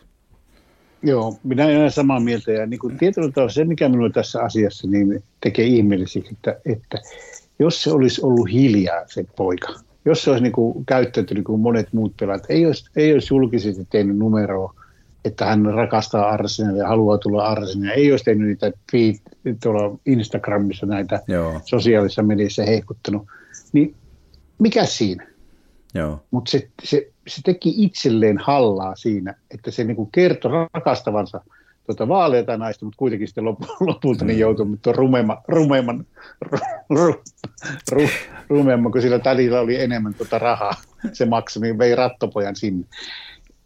D: Joo, minä olen samaa mieltä. Ja niin kuin tietyllä tavalla se, mikä minulle tässä asiassa niin tekee ihmeelliseksi, että, että jos se olisi ollut hiljaa se poika, jos se olisi niin kuin käyttäytynyt kuin monet muut pelaajat, ei olisi, ei olisi julkisesti tehnyt numeroa, että hän rakastaa Arsenalia ja haluaa tulla Arsenalia, ei olisi tehnyt niitä feed, tuolla Instagramissa näitä
C: Joo.
D: sosiaalisessa mediassa hehkuttanut, niin mikä siinä? Mutta se, se, se teki itselleen hallaa siinä, että se niinku kertoi rakastavansa tuota vaaleita naista, mutta kuitenkin sitten lop, lopulta niin joutui tuon rumemman, rumemman, ru, ru, ru, rumemman, kun sillä tädillä oli enemmän tuota rahaa, se maksoi, niin vei rattopojan sinne.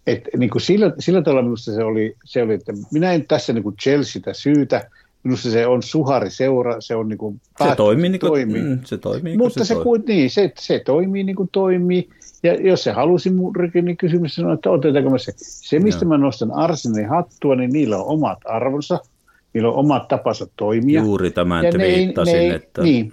D: Et, niin kuin sillä, sillä tavalla minusta se oli, se oli, että minä en tässä niin kuin Chelseatä syytä, Minusta se on suhari seura, se on niin kuin
C: se toimii niin kuin, toimii. Mm, se toimii
D: niin Mutta se, se, toimii. niin, se, se toimii niin kuin toimii. Ja jos se halusi muurikin, niin kysymys on, että otetaanko me se. Se, mistä Joo. mä nostan Arsenin hattua, niin niillä on omat arvonsa, niillä on omat tapansa toimia.
C: Juuri tämän ja te ne viittasin,
D: ne
C: että...
D: Niin,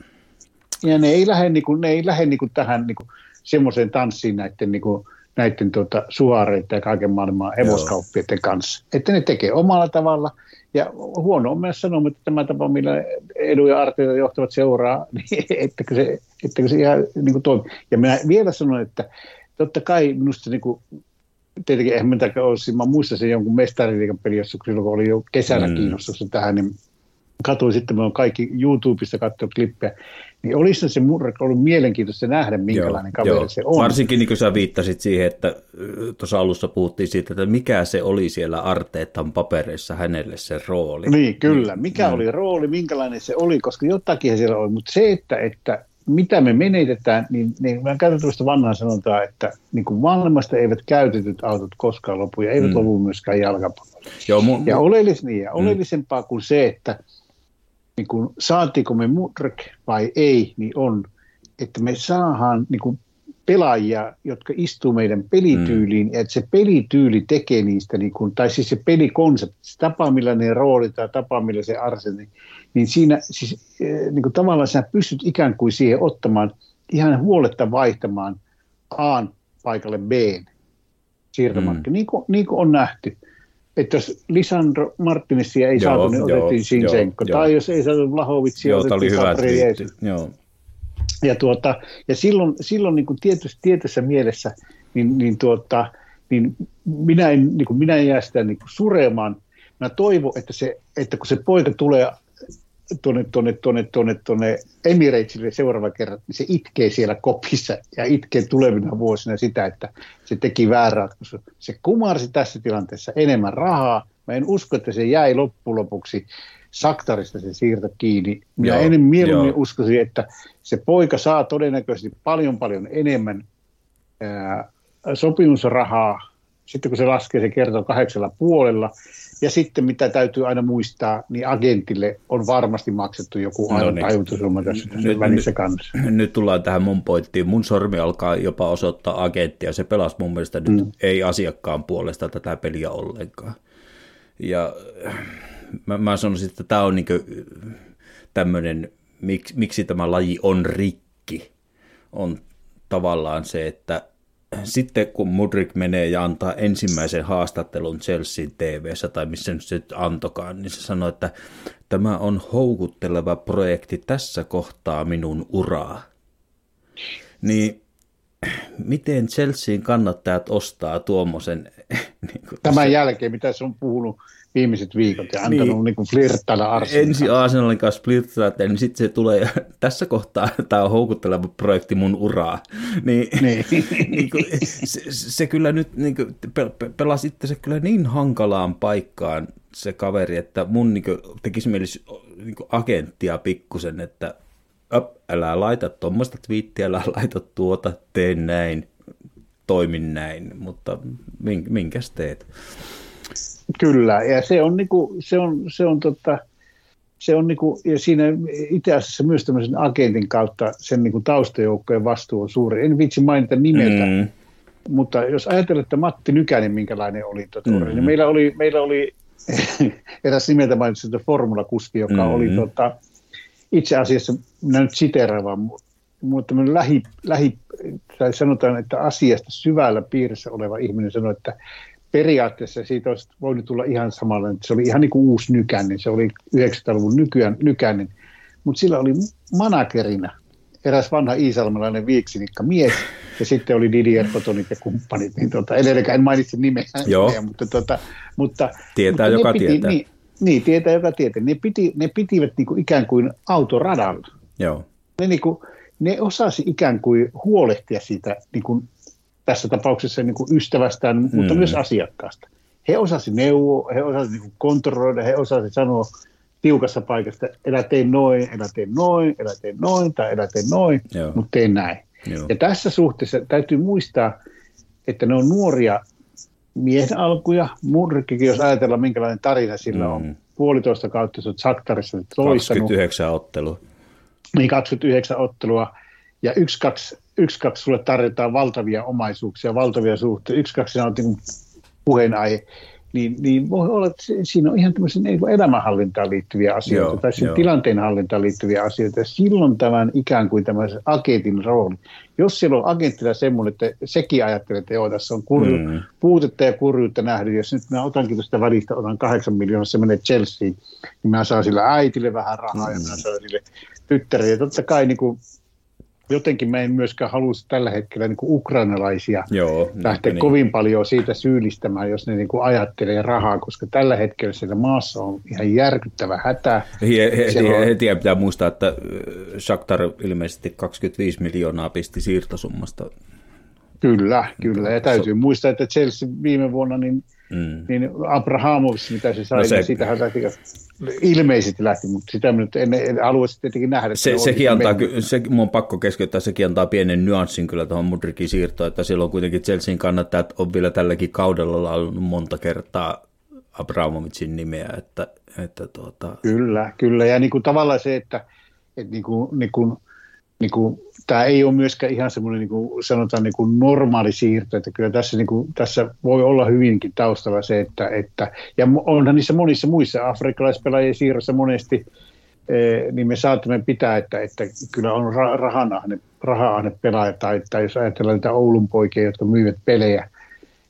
D: ja ne ei lähde, niin kuin, ne ei lähde niin kuin tähän niin kuin, semmoiseen tanssiin näiden, niin kuin, näiden tuota, suhareiden ja kaiken maailman hevoskauppiaiden kanssa. Että ne tekee omalla tavalla. Ja huono on myös sanoa, että tämä tapa, millä edu ja arteita johtavat seuraa, niin ettekö se, ettekö se ihan niin kuin toimi. Ja minä vielä sanon, että totta kai minusta niin kuin, tietenkin eihän minä olisi, mä muistan sen jonkun mestariliikan peli, jossa silloin kun oli jo kesällä mm. kiinnostusta tähän, niin katsoin sitten, me on kaikki YouTubesta katsoa klippejä, niin olisi se murre ollut mielenkiintoista nähdä, minkälainen joo, kaveri joo. se on.
C: Varsinkin niin kuin sä viittasit siihen, että tuossa alussa puhuttiin siitä, että mikä se oli siellä Arteetan papereissa hänelle se rooli.
D: Niin, kyllä. Mikä mm. oli rooli, minkälainen se oli, koska jotakin siellä oli, mutta se, että, että mitä me menetetään, niin, niin mä käytän tuosta vanhaa sanontaa, että niin kuin maailmasta eivät käytetyt autot koskaan lopu ja eivät mm. lopu myöskään jalkapallolla. Joo, mu- ja, oleellis, niin, ja mm. oleellisempaa kuin se, että niin kuin, saatiinko me murk vai ei, niin on, että me saadaan niin kuin, pelaajia, jotka istuu meidän pelityyliin, mm. ja että se pelityyli tekee niistä, niin kuin, tai siis se pelikonsepti, se tapa, millä ne rooli tai tapa, millä se arseni, niin, niin siinä siis, eh, niin kuin tavallaan sä pystyt ikään kuin siihen ottamaan ihan huoletta vaihtamaan A paikalle B siirtomarkkina, mm. niin, kuin, niin kuin on nähty että jos Lisandro Martinesia ei joo, saatu, niin joo, otettiin Sinsenko. Joo, tai jos ei saatu Lahovitsia,
C: joo, otettiin hyvä joo.
D: Ja, tuota, ja silloin, silloin niin kuin tietyssä, tietyssä mielessä, niin, niin, tuota, niin minä, en, niin kuin minä en jää sitä niin kuin suremaan. Mä toivon, että, se, että kun se poika tulee tuonne, tuonne, tuonne, tuonne, tuonne Emiratesille seuraava kerran, niin se itkee siellä kopissa ja itkee tulevina vuosina sitä, että se teki väärä ratkaisu. Se kumarsi tässä tilanteessa enemmän rahaa. Mä en usko, että se jäi loppujen lopuksi Saktarista se siirto kiinni. Minä joo, ennen mieluummin joo. uskoisin, että se poika saa todennäköisesti paljon paljon enemmän ää, sopimusrahaa. Sitten kun se laskee, se kertoo kahdeksalla puolella. Ja sitten mitä täytyy aina muistaa, niin agentille on varmasti maksettu joku no niin. tajutusumma tässä, nyt, välissä kanssa.
C: Nyt, nyt tullaan tähän mun pointtiin. Mun sormi alkaa jopa osoittaa agenttia. Se pelasi mun mielestä nyt mm. ei asiakkaan puolesta tätä peliä ollenkaan. Ja mä, mä sanoisin, että tämä on niin tämmöinen, miksi, miksi tämä laji on rikki, on tavallaan se, että sitten kun Mudrik menee ja antaa ensimmäisen haastattelun Chelsea tv tai missä nyt se antokaan, niin se sanoi, että tämä on houkutteleva projekti tässä kohtaa minun uraa. Niin miten Chelsean kannattajat ostaa tuommoisen?
D: Niin Tämän se... jälkeen, mitä se on puhunut viimeiset viikot ja antanut niin, niin flirttailla Arsenalin
C: Ensi Arsenalin kanssa flirttailla, niin sitten se tulee, tässä kohtaa tämä on houkutteleva projekti mun uraa. Niin, niin. niin kuin, se, se, kyllä nyt niin kuin, pelasi itse se kyllä niin hankalaan paikkaan se kaveri, että mun niin kuin, tekisi mieli niin kuin agenttia pikkusen, että op, älä laita tuommoista twiittiä, älä laita tuota, tee näin, toimin näin, mutta minkäs teet?
D: Kyllä, ja se on, niinku, se on, se on, tota, se on niinku, ja siinä itse asiassa myös tämmöisen agentin kautta sen niinku taustajoukkojen vastuu on suuri. En vitsi mainita nimeltä, mm. mutta jos ajatellaan, että Matti Nykänen, minkälainen oli, tota, mm. niin meillä oli, meillä oli eräs nimeltä mainitsi formulakuski, joka mm. oli tota, itse asiassa, minä nyt siteeraan vaan, mutta lähi, lähi, tai sanotaan, että asiasta syvällä piirissä oleva ihminen sanoi, että periaatteessa siitä olisi voinut tulla ihan samalla, että se oli ihan niin kuin uusi nykänen, se oli 90-luvun nykyään, nykänen, mutta sillä oli managerina eräs vanha iisalmalainen viiksinikka mies, ja sitten oli Didier Potonit ja kumppanit, niin tuota, edelleenkään en mainitse nimeä,
C: Joo.
D: nimeä mutta, tuota, mutta
C: tietää
D: mutta
C: joka
D: piti,
C: tietää.
D: Niin, niin, tietää joka tietää. Ne, piti, ne pitivät niin kuin ikään kuin autoradalla.
C: Joo.
D: Ne, niin kuin, ne osasi ikään kuin huolehtia siitä niin kuin tässä tapauksessa niin kuin ystävästään, mm. mutta myös asiakkaasta. He osasi neuvoa, he osasi niin kontrolloida, he osasi sanoa tiukassa paikasta, elä tee noin, elä tee noin, elä tee noin tai elä tee noin, Joo. mutta tee näin. Joo. Ja tässä suhteessa täytyy muistaa, että ne on nuoria miehen alkuja. Murrikkikin, jos ajatellaan minkälainen tarina sillä on, mm. puolitoista kautta, sä oot Saktarissa
C: toistanut. 29 ottelua.
D: Niin 29 ottelua, ja yksi, kaksi, yksi, kaksi sulle tarjotaan valtavia omaisuuksia, valtavia suhteita, yksi, kaksi on niin puheenaihe niin, niin voi olla, että siinä on ihan tämmöisen elämänhallintaan liittyviä asioita joo, tai sen tilanteen hallintaan liittyviä asioita. Ja silloin tämän ikään kuin tämmöisen agentin rooli. Jos siellä on agentilla semmoinen, että sekin ajattelee, että joo, tässä on kurju, mm. puutetta ja kurjuutta nähnyt. Jos nyt mä otankin tuosta välistä, otan kahdeksan miljoonaa, se menee Chelsea, niin mä saan sillä äitille vähän rahaa mm. ja mä saan sille tyttärille. Ja totta kai niin kuin, jotenkin mä en myöskään halua tällä hetkellä niin kuin ukrainalaisia Joo, lähteä niin. kovin paljon siitä syyllistämään, jos ne niin kuin ajattelee rahaa, koska tällä hetkellä siellä maassa on ihan järkyttävä hätä.
C: Heti, on... heti pitää muistaa, että Shakhtar ilmeisesti 25 miljoonaa pisti siirtosummasta.
D: Kyllä, kyllä. Ja täytyy so... muistaa, että Chelsea viime vuonna, niin, mm. niin Abrahamovic, mitä se sai, no se... niin siitähän lähti ilmeisesti lähti, mutta sitä minä en, en haluaisi tietenkin nähdä.
C: Se, sekin antaa, se, mun on pakko keskeyttää, sekin antaa pienen nyanssin kyllä tuohon Mudrikin siirtoon, että silloin kuitenkin Chelsean kannattajat on vielä tälläkin kaudella launnut monta kertaa Abramovicin nimeä, että, että tuota...
D: Kyllä, kyllä, ja niin kuin tavallaan se, että, että niin kuin, niin kuin niin kuin, tämä ei ole myöskään ihan semmoinen niin kuin sanotaan niin kuin normaali siirto, että kyllä tässä, niin kuin, tässä voi olla hyvinkin taustalla se, että, että ja onhan niissä monissa muissa afrikkalaispelaajien siirrossa monesti, eh, niin me saatamme pitää, että, että kyllä on rahanahne, rahanahne pelaaja, tai, tai jos ajatellaan niitä Oulun poikia, jotka myyvät pelejä,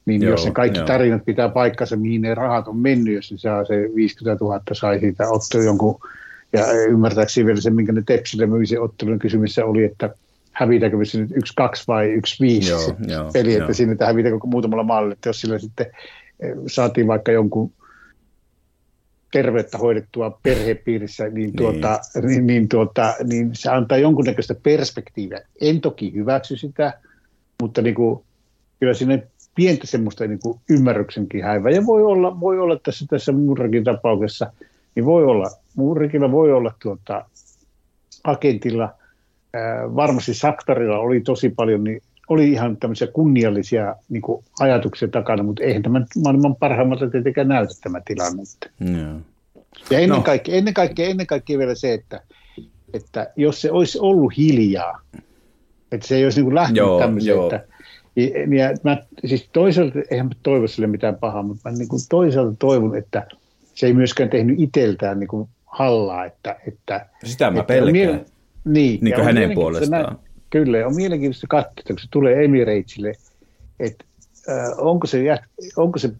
D: niin joo, jos ne kaikki joo. tarinat pitää paikkansa, mihin ne rahat on mennyt, jos ne saa se 50 000 sai siitä ottaa jonkun ja ymmärtääkseni vielä se, minkä ne Tepsille myisi ottelun kysymys oli, että hävitäänkö se nyt yksi kaksi vai yksi viisi joo, joo, peli, että joo. siinä että hävitäänkö muutamalla maalilla, että jos sillä sitten eh, saatiin vaikka jonkun terveyttä hoidettua perhepiirissä, niin, niin. Tuota, niin, niin, tuota, niin se antaa jonkunnäköistä perspektiiviä. En toki hyväksy sitä, mutta niin kuin, kyllä sinne pientä semmoista niin kuin ymmärryksenkin häivää. Ja voi olla, voi olla tässä, tässä muurakin tapauksessa, niin voi olla Muurikilla voi olla tuota, agentilla, varmasti Saktarilla oli tosi paljon, niin oli ihan tämmöisiä kunniallisia niin kuin, ajatuksia takana, mutta eihän tämä maailman parhaimmalta tietenkään näytä tämä tilanne. Yeah. Ja ennen, no. kaikkea, ennen, kaikkea, ennen kaikkea vielä se, että, että jos se olisi ollut hiljaa, että se ei olisi niin kuin lähtenyt joo, tämmöiseen, joo. että ja mä, siis toisaalta, eihän mä toivo sille mitään pahaa, mutta mä niin kuin toisaalta toivon, että se ei myöskään tehnyt itseltään niin kuin hallaa. Että, että,
C: Sitä mä että pelkään. Mie-
D: niin,
C: niin kuin hänen puolestaan. Näin,
D: kyllä, on mielenkiintoista katsoa, kun se tulee Emiratesille, että äh, onko se, onko se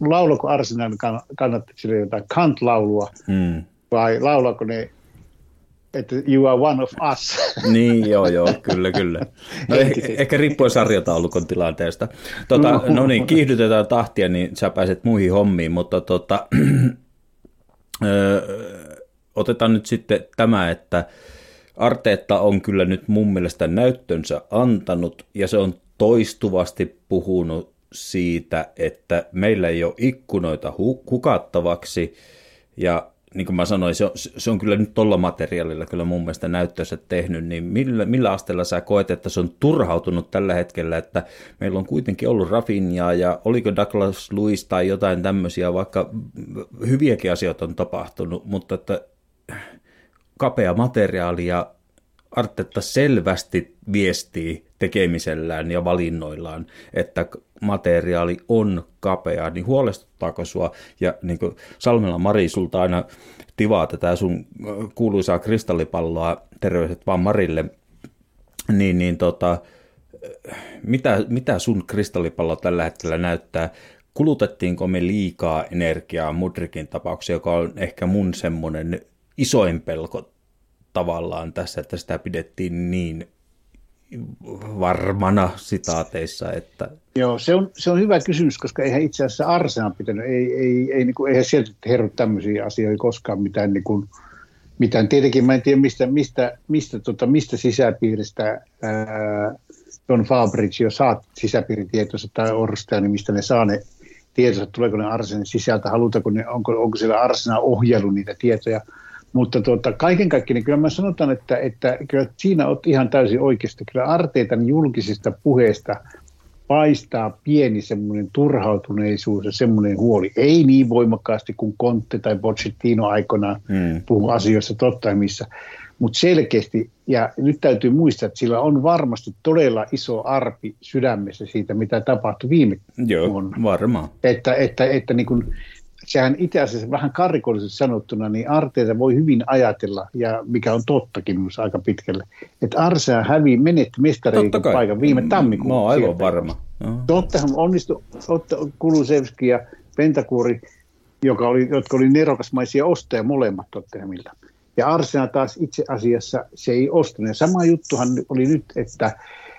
D: laulako Arsenalin kannattajille jotain kant-laulua, hmm. vai laulako ne että you are one of us.
C: Niin, joo, joo, kyllä, kyllä. No ehkä, ehkä riippuen sarjataulukon tilanteesta. Tota, no, no niin, kiihdytetään tahtia, niin sä pääset muihin hommiin, mutta tota, otetaan nyt sitten tämä, että Arteetta on kyllä nyt mun mielestä näyttönsä antanut ja se on toistuvasti puhunut siitä, että meillä ei ole ikkunoita hukattavaksi. Ja niin kuin mä sanoin, se on, se on kyllä nyt tuolla materiaalilla kyllä mun mielestä näyttössä tehnyt, niin millä, millä asteella sä koet, että se on turhautunut tällä hetkellä, että meillä on kuitenkin ollut Rafinjaa ja oliko Douglas Lewis tai jotain tämmöisiä, vaikka hyviäkin asioita on tapahtunut, mutta että kapea materiaali ja Artetta selvästi viestii tekemisellään ja valinnoillaan, että materiaali on kapea, niin huolestuttaako sua? Ja niin kuin Salmela Mari, sulta aina tivaa tätä sun kuuluisaa kristallipalloa, terveiset vaan Marille, niin, niin tota, mitä, mitä sun kristallipallo tällä hetkellä näyttää? Kulutettiinko me liikaa energiaa Mudrikin tapauksessa, joka on ehkä mun semmoinen isoin pelko tavallaan tässä, että sitä pidettiin niin varmana sitaateissa. Että...
D: Joo, se on, se on hyvä kysymys, koska eihän itse asiassa Arsenal pitänyt, ei, ei, ei, niin kuin, eihän sieltä herru tämmöisiä asioita koskaan mitään, niin kuin, mitään. Tietenkin mä en tiedä, mistä, mistä, mistä, tota, mistä sisäpiiristä ää, Don Fabrizio saa sisäpiiritietoissa tai Orsta, niin mistä ne saa ne tietonsa, tuleeko ne Arsenin sisältä, halutaanko ne, onko, onko siellä Arsenal ohjellut niitä tietoja – mutta tuota, kaiken kaikkiaan niin kyllä mä sanotaan, että, että kyllä siinä olet ihan täysin oikeasti. Kyllä Arteetan julkisista puheista paistaa pieni semmoinen turhautuneisuus ja semmoinen huoli. Ei niin voimakkaasti kuin Conte tai Pochettino aikoinaan mm. puhuu asioissa totta missä, mutta selkeästi, ja nyt täytyy muistaa, että sillä on varmasti todella iso arpi sydämessä siitä, mitä tapahtui viime
C: Joo,
D: vuonna.
C: varmaan.
D: Että, että, että niin kuin, sehän itse asiassa vähän karikollisesti sanottuna, niin Arteeta voi hyvin ajatella, ja mikä on tottakin minusta aika pitkälle, että Arsea hävii, menetti mestareiden paikan viime tammikuun.
C: Mä oon aivan varma.
D: Tottahan onnistui Otta Kulusevski ja Pentakuuri, joka oli, jotka oli nerokasmaisia ostaja molemmat Tottenhamilta. Ja Arsenal taas itse asiassa se ei ostanut. Ja sama juttuhan oli nyt, että,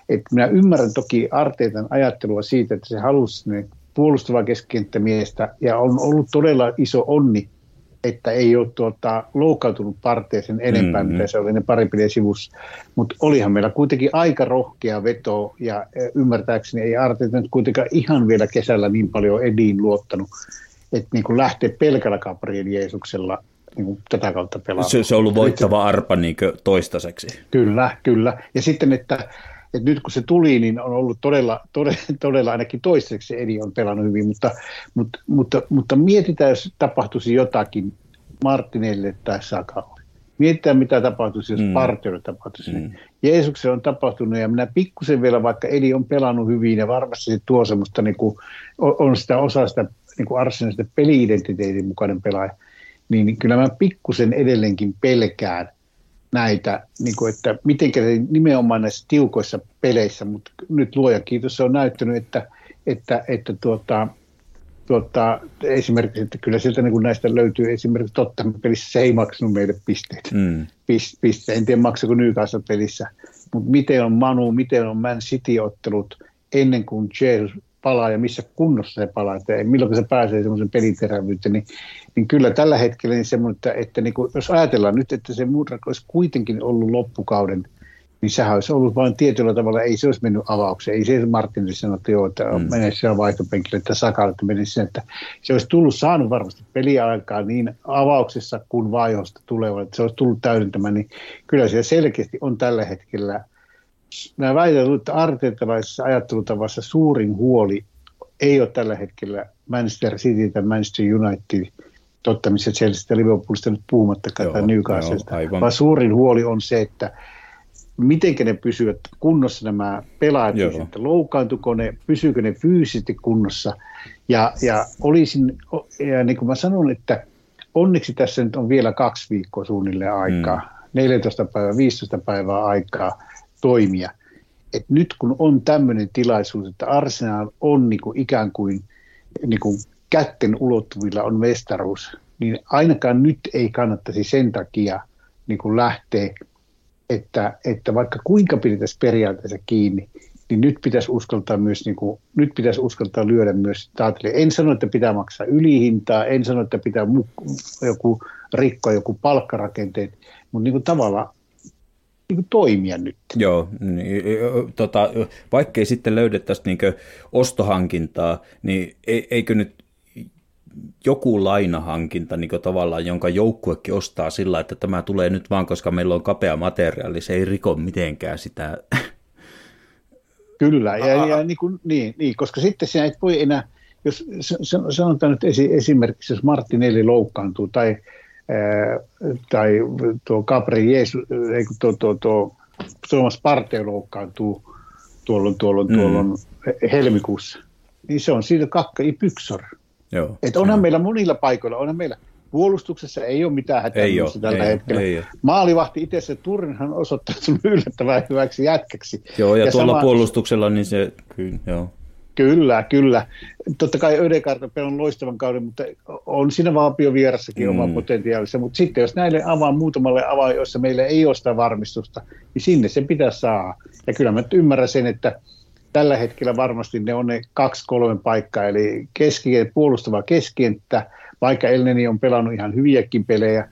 D: että minä ymmärrän toki Arteetan ajattelua siitä, että se halusi ne puolustava keskikenttämiestä ja on ollut todella iso onni, että ei ole tuota, loukautunut parteeseen enempää, mm-hmm. mitä se oli ne pari sivussa. Mutta olihan meillä kuitenkin aika rohkea veto ja ymmärtääkseni ei Arteeta nyt kuitenkaan ihan vielä kesällä niin paljon Ediin luottanut, että niin lähtee pelkällä Gabriel Jeesuksella niin kuin tätä kautta pelaamaan.
C: Se, se on ollut voittava arpa niin toistaiseksi.
D: Kyllä, kyllä. Ja sitten, että, että nyt kun se tuli, niin on ollut todella, todella, todella ainakin toistaiseksi Edi on pelannut hyvin, mutta, mutta, mutta, mutta mietitään, jos tapahtuisi jotakin Martinelle tai Sakalle. Mietitään, mitä tapahtuisi, jos mm. Partiolle tapahtuisi. Mm. Jeesuksen on tapahtunut, ja minä pikkusen vielä, vaikka Edi on pelannut hyvin, ja varmasti se tuo semmoista, niin kuin, on sitä osa sitä niin kuin Arsenalista peli-identiteetin mukainen pelaaja, niin kyllä mä pikkusen edelleenkin pelkään näitä, niin kuin, että miten nimenomaan näissä tiukoissa peleissä, mutta nyt luoja kiitos, se on näyttänyt, että, että, että tuota, tuota, esimerkiksi, että kyllä sieltä niin näistä löytyy esimerkiksi totta pelissä se ei maksanut meille pisteitä. Mm. Pist, piste. En tiedä maksako Newcastle pelissä, mutta miten on Manu, miten on Man City-ottelut ennen kuin Jesus palaa ja missä kunnossa se palaa, että milloin se pääsee semmoisen peliterävyyteen, niin, niin kyllä tällä hetkellä niin semmoinen, että, että niin kuin, jos ajatellaan nyt, että se Mudrak olisi kuitenkin ollut loppukauden, niin sehän olisi ollut vain tietyllä tavalla, ei se olisi mennyt avaukseen, ei se Martinille sanonut, että joo, että mm. menee siellä vaihtopenkille, että Sakal, että menisi sen, että se olisi tullut saanut varmasti peliaikaa niin avauksessa kuin vaihosta tuleva, että se olisi tullut täydentämään, niin kyllä siellä selkeästi on tällä hetkellä mä väitän, että arteettavaisessa ajattelutavassa suurin huoli ei ole tällä hetkellä Manchester City tai Manchester United, totta missä Chelsea Liverpoolista nyt puhumattakaan tai Newcastlesta, vaan suurin huoli on se, että miten ne pysyvät kunnossa nämä pelaajat, että loukkaantuko ne, pysyykö ne fyysisesti kunnossa. Ja, ja olisin, ja niin kuin mä sanon, että onneksi tässä nyt on vielä kaksi viikkoa suunnilleen aikaa, mm. 14 päivää, 15 päivää aikaa toimia. Et nyt kun on tämmöinen tilaisuus, että Arsenal on niinku ikään kuin, niinku kätten ulottuvilla on mestaruus, niin ainakaan nyt ei kannattaisi sen takia niinku lähteä, että, että vaikka kuinka pidettäisiin periaatteessa kiinni, niin nyt pitäisi uskaltaa myös, niin kuin, nyt pitäisi uskaltaa lyödä myös taatille. En sano, että pitää maksaa ylihintaa, en sano, että pitää joku rikkoa joku palkkarakenteet, mutta niin kuin tavallaan niin toimia nyt.
C: Joo, niin, tota, vaikkei sitten löydettäisi niin ostohankintaa, niin eikö nyt joku lainahankinta niin tavallaan, jonka joukkuekin ostaa sillä, että tämä tulee nyt vaan, koska meillä on kapea materiaali, se ei riko mitenkään sitä.
D: Kyllä, ja, ja niin, kuin, niin, niin, koska sitten sinä et voi enää, jos sanotaan nyt esimerkiksi, jos Martinelli loukkaantuu tai tai tuo Capri Jeesus, ei tuo, tuo, tuo Tuomas Parteo loukkaantuu tuolla, tuolla, mm. tuolla helmikuussa, niin se on siitä kakka i pyksor. Joo, Et onhan joo. meillä monilla paikoilla, onhan meillä puolustuksessa ei ole mitään hätää ei ole, tällä ei, hetkellä. Ei, ei Maalivahti itse se Turinhan osoittautunut yllättävän hyväksi jätkäksi.
C: Joo, ja, ja tuolla sama... puolustuksella niin se, kyllä, joo.
D: Kyllä, kyllä. Totta kai Ödegaard on pelannut loistavan kauden, mutta on siinä Vaapio vierassakin mm. oma potentiaalissa. Mutta sitten jos näille avaa muutamalle avaa, joissa meillä ei ole sitä varmistusta, niin sinne se pitää saada. Ja kyllä mä ymmärrän sen, että tällä hetkellä varmasti ne on ne kaksi kolmen paikkaa, eli keskien, puolustava keskenttä, vaikka Elneni on pelannut ihan hyviäkin pelejä,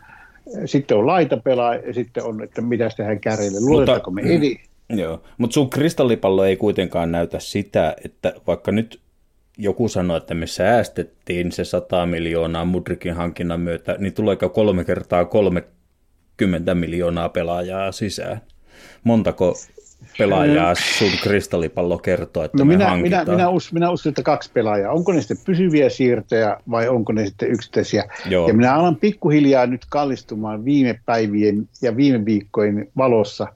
D: sitten on laita pelaa ja sitten on, että mitä tehdään kärjelle. Luotetaanko me edi,
C: Joo, mutta sun kristallipallo ei kuitenkaan näytä sitä, että vaikka nyt joku sanoi, että me säästettiin se 100 miljoonaa Mudrikin hankinnan myötä, niin tuleeko kolme kertaa 30 miljoonaa pelaajaa sisään? Montako pelaajaa sun kristallipallo kertoo, että
D: No minä,
C: hankitaan?
D: minä, minä, us, minä uskon, että kaksi pelaajaa. Onko ne sitten pysyviä siirtoja vai onko ne sitten yksittäisiä?
C: Joo.
D: Ja minä alan pikkuhiljaa nyt kallistumaan viime päivien ja viime viikkojen valossa,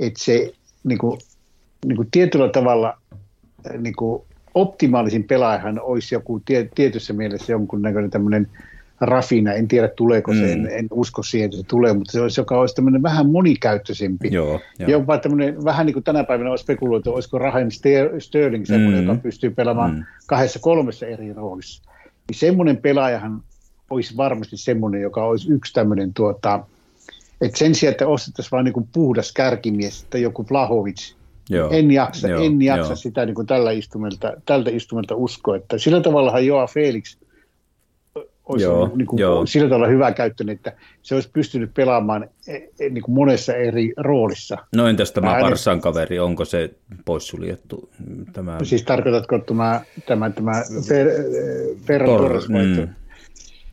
D: että se niin kuin, niin kuin tietyllä tavalla niin kuin optimaalisin pelaajahan olisi joku tie, tietyssä mielessä jonkunnäköinen tämmöinen rafina. En tiedä tuleeko se,
C: Mm.
D: en, en usko siihen, että se tulee, mutta se olisi, joka olisi tämmöinen vähän monikäyttöisempi.
C: Joo, joo.
D: Jopa tämmöinen, vähän niin kuin tänä päivänä on spekuloitu, olisiko Raheem Ster- Sterling semmoinen,
C: Mm.
D: joka pystyy pelaamaan
C: Mm.
D: kahdessa kolmessa eri roolissa. Niin semmoinen pelaajahan olisi varmasti semmoinen, joka olisi yksi tämmöinen tuota, että sen sijaan, että ostettaisiin vain niin puhdas kärkimies tai joku Vlahovic,
C: Joo.
D: en jaksa,
C: Joo,
D: en jaksa
C: joo.
D: sitä niin kuin tällä istumelta, tältä istumelta uskoa, että sillä tavallahan Joa Felix olisi
C: Joo,
D: ollut niin kuin,
C: joo.
D: sillä tavalla hyvä käyttöinen, että se olisi pystynyt pelaamaan e, e, niin kuin monessa eri roolissa.
C: No entäs tämä
D: Vähän-
C: Parsan kaveri, onko se poissuljettu? Tämä...
D: Siis tarkoitatko tämä, tämä, tämä Fer, Ferran
C: Tor- mm.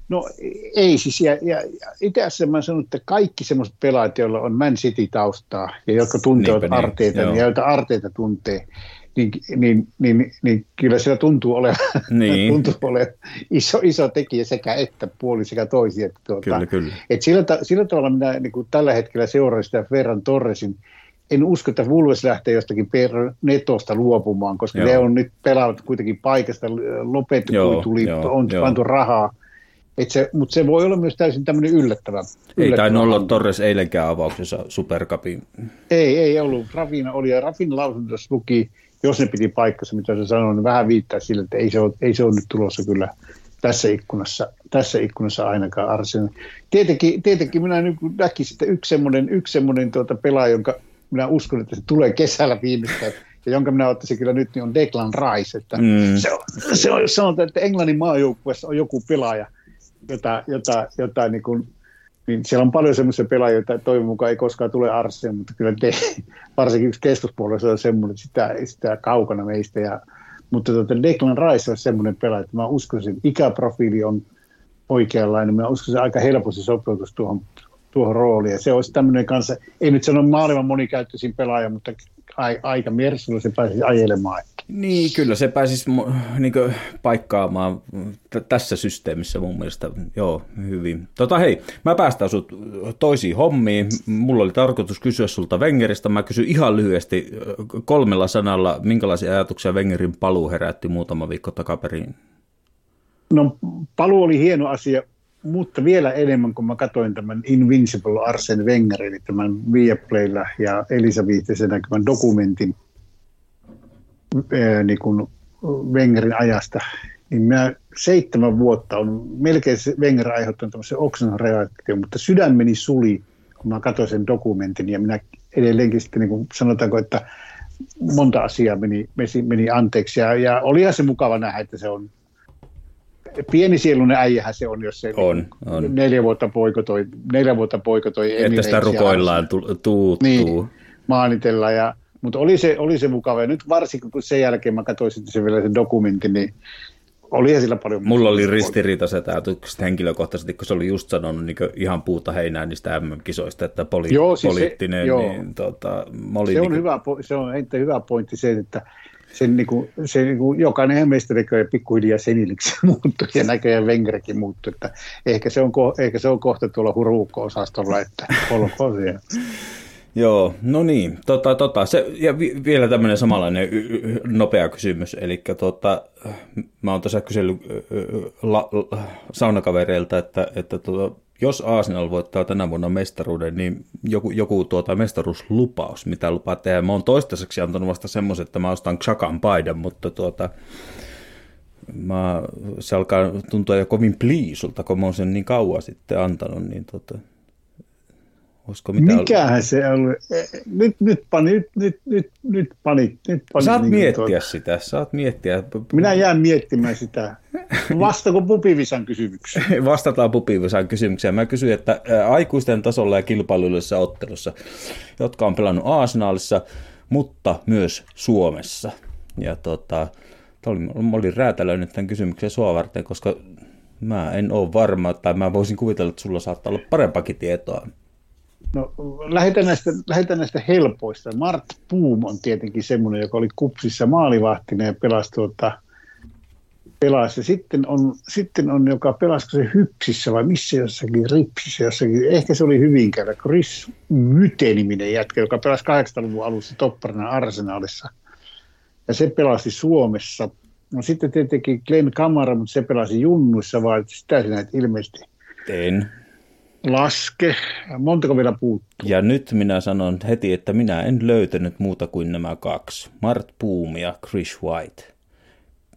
D: No ei siis, ja, ja, ja itse asiassa mä sanon, että kaikki semmoiset pelaajat, joilla on Man City-taustaa ja jotka tuntevat
C: Niinpä niin,
D: Arteita
C: joo.
D: ja joita Arteita tuntee, niin, niin, niin, niin kyllä siellä tuntuu olevan,
C: Niin.
D: tuntuu olevan iso, iso tekijä sekä että puoli sekä toisia. Että tuota,
C: Kyllä, kyllä.
D: Et sillä, ta- sillä tavalla minä niin kuin tällä hetkellä seuraan sitä Ferran Torresin. En usko, että Vulves lähtee jostakin per netosta luopumaan, koska
C: Joo.
D: ne on nyt pelannut kuitenkin paikasta lopetettu,
C: Joo,
D: kun tuli,
C: joo,
D: on
C: joo.
D: pantu rahaa. Mutta se voi olla myös täysin tämmöinen yllättävä.
C: Ei
D: yllättävä
C: tainnut olla. Torres eilenkään avauksessa Supercupin.
D: Ei, ei ollut. Rafina oli, ja Rafin lausunnossa luki, jos ne piti paikkansa, mitä se sanoi, niin vähän viittaa sille, että ei se ole, ei se ole nyt tulossa kyllä tässä ikkunassa, tässä ikkunassa ainakaan Arsenal. Tietenkin, tietenkin minä nyt näkisin, että yksi semmoinen, yksi semmoinen tuota pelaaja, jonka minä uskon, että se tulee kesällä viimeistään, ja jonka minä ottaisin kyllä nyt, niin on Declan Rice. Että
C: Mm.
D: se, on, se on, jos sanotaan, että Englannin maajoukkueessa on joku pelaaja, jota, jota, jota niin kuin, niin siellä on paljon semmoisia pelaajia, joita toivon mukaan ei koskaan tule Arsenal, mutta kyllä te, varsinkin yksi keskuspuolella on semmoinen, että sitä, sitä kaukana meistä. Ja, mutta tuota, Declan Rice on semmoinen pelaaja, että mä uskoisin, että ikäprofiili on oikeanlainen. Mä uskoisin, että aika helposti sopeutus tuohon, tuohon rooliin. Ja se olisi tämmöinen kanssa, ei nyt sano maailman monikäyttöisin pelaaja, mutta ai, aika mersulla se pääsisi ajelemaan.
C: Niin, kyllä se pääsisi niin paikkaamaan t- tässä systeemissä mun mielestä. Joo, hyvin. Tota hei, mä päästän sut toisiin hommiin. Mulla oli tarkoitus kysyä sulta Wengeristä. Mä kysyn ihan lyhyesti kolmella sanalla, minkälaisia ajatuksia Wengerin paluu herätti muutama viikko takaperin.
D: No paluu oli hieno asia, mutta vielä enemmän, kun mä katsoin tämän Invincible Arsene Wenger, eli tämän Viaplaylla ja Elisa Viihteisen näkymän dokumentin ää, niin kuin Wengerin ajasta, niin mä seitsemän vuotta on melkein se Wenger aiheuttanut tämmöisen oksan reaktion, mutta sydämeni suli, kun mä katsoin sen dokumentin ja minä edelleenkin sitten niin kuin sanotaanko, että monta asiaa meni, meni, meni anteeksi ja, ja olihan se mukava nähdä, että se on pienisielunen äijähän se on, jos se
C: On, on.
D: neljä vuotta poikotoi, neljä vuotta poikotoi
C: Että sitä rukoillaan tu- tuuttuu.
D: niin, maanitella. Ja, mutta oli se, oli se mukava. Ja nyt varsinkin kun sen jälkeen mä katsoin sitten sen vielä sen dokumentin, niin olihan sillä paljon...
C: Mulla oli ristiriitaiset ajatukset henkilökohtaisesti, kun se oli just sanonut niin ihan puuta heinää niistä MM-kisoista, että poli-
D: Joo, siis se-
C: poliittinen,
D: joo.
C: niin tota, mä olin
D: Se on,
C: niin
D: hyvä, se on hyvä pointti se, että sen, niin kuin, se, niin kuin, jokainen meistä näköjään pikkuhiljaa seniliksi muuttuu ja näköjään Wengerkin muuttuu. Että ehkä, se on, ehkä se on kohta tuolla huruukko-osastolla, että olkoon siellä.
C: Joo, no niin, tota, tota, se, ja vi, vielä tämmöinen samanlainen y, y, nopea kysymys, eli tota, mä oon tuossa kysellyt la, la, saunakavereilta, että, että tota, jos Arsenal voittaa tänä vuonna mestaruuden, niin joku, joku tuota mestaruuslupaus, mitä lupaa tehdä. Mä oon toistaiseksi antanut vasta semmoisen, että mä ostan Xhakan paidan, mutta tuota, mä, se alkaa tuntua jo kovin pliisulta, kun mä oon sen niin kauan sitten antanut, niin tota, olisiko mitään
D: Mikähän se on? Nyt, nyt pani, nyt, nyt, nyt, nyt pani. Nyt pani
C: Saat
D: niin
C: miettiä
D: tuota-
C: sitä, saat miettiä.
D: Minä jään miettimään sitä. Vastako Pupivisan kysymykseen?
C: Vastataan Pupivisan kysymykseen. Mä kysyin, että aikuisten tasolla ja kilpailullisessa ottelussa, jotka on pelannut Arsenalissa, mutta myös Suomessa. Ja tota, oli, mä olin räätälöinyt tämän kysymyksen sua varten, koska mä en ole varma, tai mä voisin kuvitella, että sulla saattaa olla parempakin tietoa.
D: No, lähdetään näistä, lähdetään näistä helpoista. Mart Puum on tietenkin semmoinen, joka oli kupsissa maalivahtina ja pelasi tuota, pelasi. Ja sitten on, sitten on, joka pelasi se hypsissä vai missä jossakin ripsissä jossakin. Ehkä se oli Hyvinkäällä. Chris Myte-niminen jätkä, joka pelasi 80-luvun alussa topparina Arsenalissa. Ja se pelasi Suomessa. No sitten tietenkin Glenn Kamara, mutta se pelasi Junnuissa, vai sitä sinä ilmeisesti
C: En.
D: Laske. Montako vielä puuttuu?
C: Ja nyt minä sanon heti, että minä en löytänyt muuta kuin nämä kaksi. Mart Boom ja Chris White.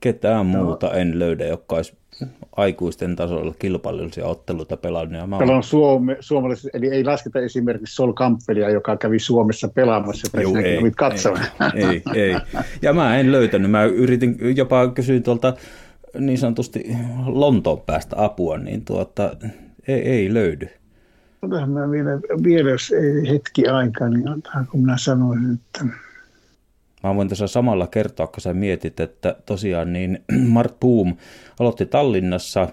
C: Ketään muuta en löydä, joka olisi aikuisten tasolla kilpailullisia otteluita pelannut. Ja mä
D: Täällä
C: oon-
D: on suome, suomalaiset, eli ei lasketa esimerkiksi Sol Kampelia, joka kävi Suomessa pelaamassa,
C: Juu,
D: sinäkin
C: ei,
D: katsomassa.
C: ei, ei, ei. Ja mä en löytänyt. Mä yritin jopa kysyä tuolta niin sanotusti Lontoon päästä apua, niin tuota, ei, ei löydy.
D: Otahan mä vielä, vielä, jos ei hetki aikaa, niin antaako minä sanoisin, että
C: Mä voin tässä samalla kertoa, kun sä mietit, että tosiaan niin Mart Boom aloitti Tallinnassa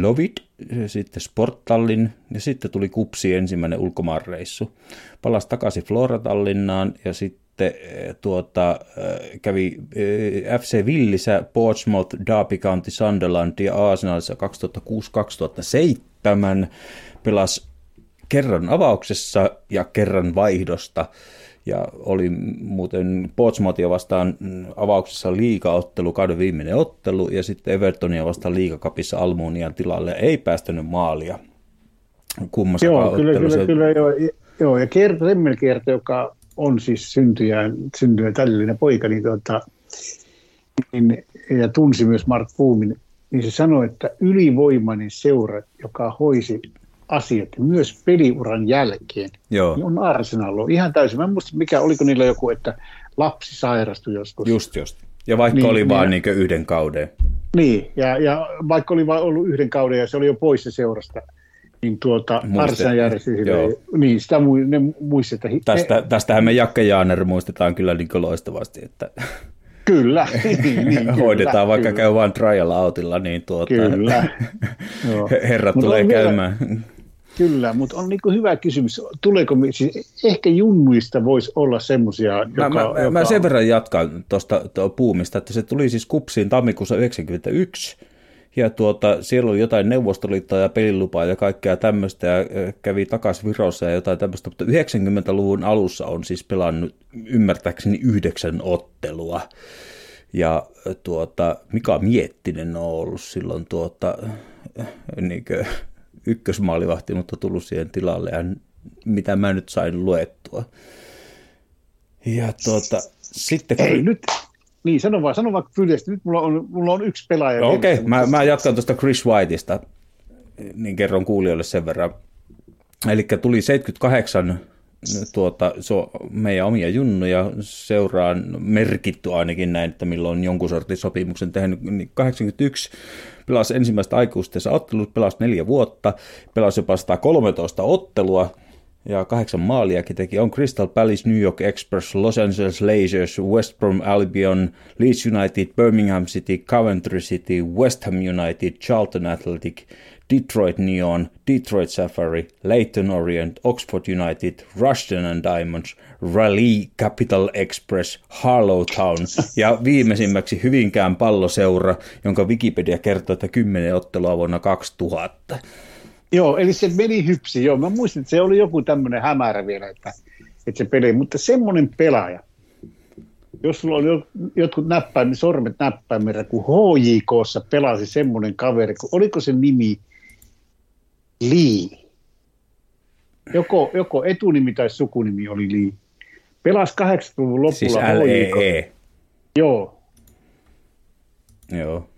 C: Lovit, sitten Sporttallin ja sitten tuli Kupsi ensimmäinen ulkomaanreissu. Palasi takaisin Flora Tallinnaan ja sitten eh, tuota, eh, kävi eh, FC Villissä, Portsmouth, Derby County, Sunderland ja Arsenalissa 2006-2007. Pelasi kerran avauksessa ja kerran vaihdosta. Ja oli muuten Portsmouthia vastaan avauksessa liigaottelu, kauden viimeinen ottelu, ja sitten Evertonia vastaan liigakapissa Almunian tilalle ei päästänyt maalia. Kummassa
D: joo, kyllä, kyllä, kyllä, joo, joo. ja Kert Remmelkierto, joka on siis syntyjä, syntyjä täydellinen poika, niin, tuota, niin, ja tunsi myös Mark Boomin, niin se sanoi, että ylivoimainen seura, joka hoisi asiat myös peliuran jälkeen,
C: Joo.
D: niin on Arsenal. On Ihan täysin. Mä en muista, mikä, oliko niillä joku, että lapsi sairastui joskus.
C: Just, just. Ja vaikka
D: Niin,
C: niin, oli
D: niin.
C: vaan niin yhden kauden.
D: Niin, ja, ja vaikka oli vain ollut yhden kauden ja se oli jo pois se seurasta, niin tuota Arsenal järjesti niin sitä mu, ne muistettiin. että
C: Tästä, tästähän me Jakke Jaaner muistetaan kyllä niin loistavasti, että
D: Kyllä. niin, niin,
C: hoidetaan
D: kyllä,
C: vaikka
D: kyllä.
C: käy vain trial outilla, niin tuota,
D: Kyllä.
C: Herrat
D: Mut
C: tulee
D: on vielä-
C: käymään.
D: Kyllä, mutta on niin hyvä kysymys. Tuleeko, siis ehkä junnuista voisi olla semmoisia, joka...
C: Mä, mä,
D: joka...
C: mä sen verran jatkan tuosta puumista, että se tuli siis kupsiin tammikuussa 1991, ja tuota, siellä oli jotain neuvostoliittoa ja pelilupaa ja kaikkea tämmöistä, ja ö, kävi takaisin Virossa ja jotain tämmöistä, mutta 90-luvun alussa on siis pelannut ymmärtääkseni yhdeksän ottelua. Ja ö, tuota, Mika Miettinen on ollut silloin tuota, niin ykkösmaalivahti, mutta tullut siihen tilalle, ja mitä mä nyt sain luettua. Ja tuota, sitten...
D: Ei, nyt... Niin, sano vaan, sano vaan lyhyesti. Nyt mulla on, mulla on yksi pelaaja.
C: No, Okei, okay, mä, mä jatkan tuosta Chris Whiteista, niin kerron kuulijoille sen verran. Eli tuli 78 tuota, se on meidän omia junnuja, seuraan merkitty ainakin näin, että milloin on jonkun sortin sopimuksen tehnyt. Niin 81 pelasi ensimmäistä aikuistensa ottelut, pelasi neljä vuotta, pelasi jopa 113 ottelua, ja kahdeksan maaliakin teki. On Crystal Palace, New York Express, Los Angeles Lakers, West Brom Albion, Leeds United, Birmingham City, Coventry City, West Ham United, Charlton Athletic, Detroit Neon, Detroit Safari, Leyton Orient, Oxford United, Rushden and Diamonds, Raleigh Capital Express, Harlow Town ja viimeisimmäksi Hyvinkään palloseura, jonka Wikipedia kertoo, että 10 ottelua vuonna 2000.
D: Joo, eli se meni hypsi. Joo, mä muistin, että se oli joku tämmöinen hämärä vielä, että, että se peli. Mutta semmoinen pelaaja, jos sulla oli jo- jotkut näppäimet, sormet näppäimellä, kun HJKssa pelasi semmoinen kaveri, kun oliko se nimi Lee? Joko, joko etunimi tai sukunimi oli Lee. Pelasi 80-luvun lopulla
C: Siis. LEE.
D: Joo,
C: Joo.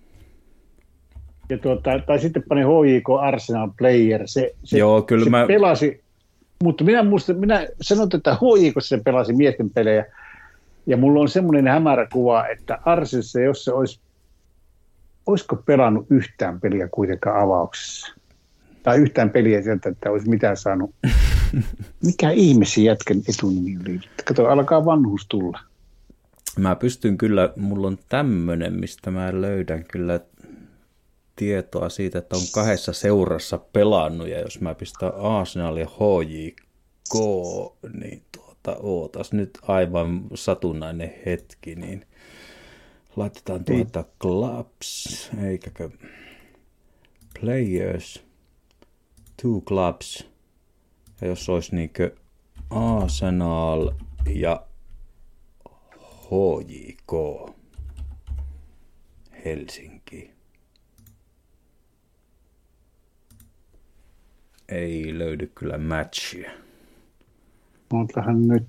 D: Ja tuota, tai sitten pani HJK Arsenal Player. Se, se,
C: Joo, kyllä
D: se
C: mä-
D: pelasi, mutta minä, muistan, minä sanon, että HJK se pelasi miesten pelejä, ja mulla on semmoinen hämärä kuva, että Arsenalissa, jos se olisi, olisiko pelannut yhtään peliä kuitenkaan avauksessa, tai yhtään peliä sieltä, että olisi mitään saanut. Mikä ihme se jätkän etunimi oli? Kato, alkaa vanhuus tulla.
C: Mä pystyn kyllä, mulla on tämmönen, mistä mä löydän kyllä tietoa siitä, että on kahdessa seurassa pelannut, ja jos mä pistän Arsenal ja HJK, niin tuota, ootas nyt aivan satunnainen hetki, niin laitetaan tuota clubs, eikäkö players, two clubs, ja jos olisi niinkö Arsenal ja HJK Helsinki. Ei löydy kyllä matchia.
D: Montahan nyt.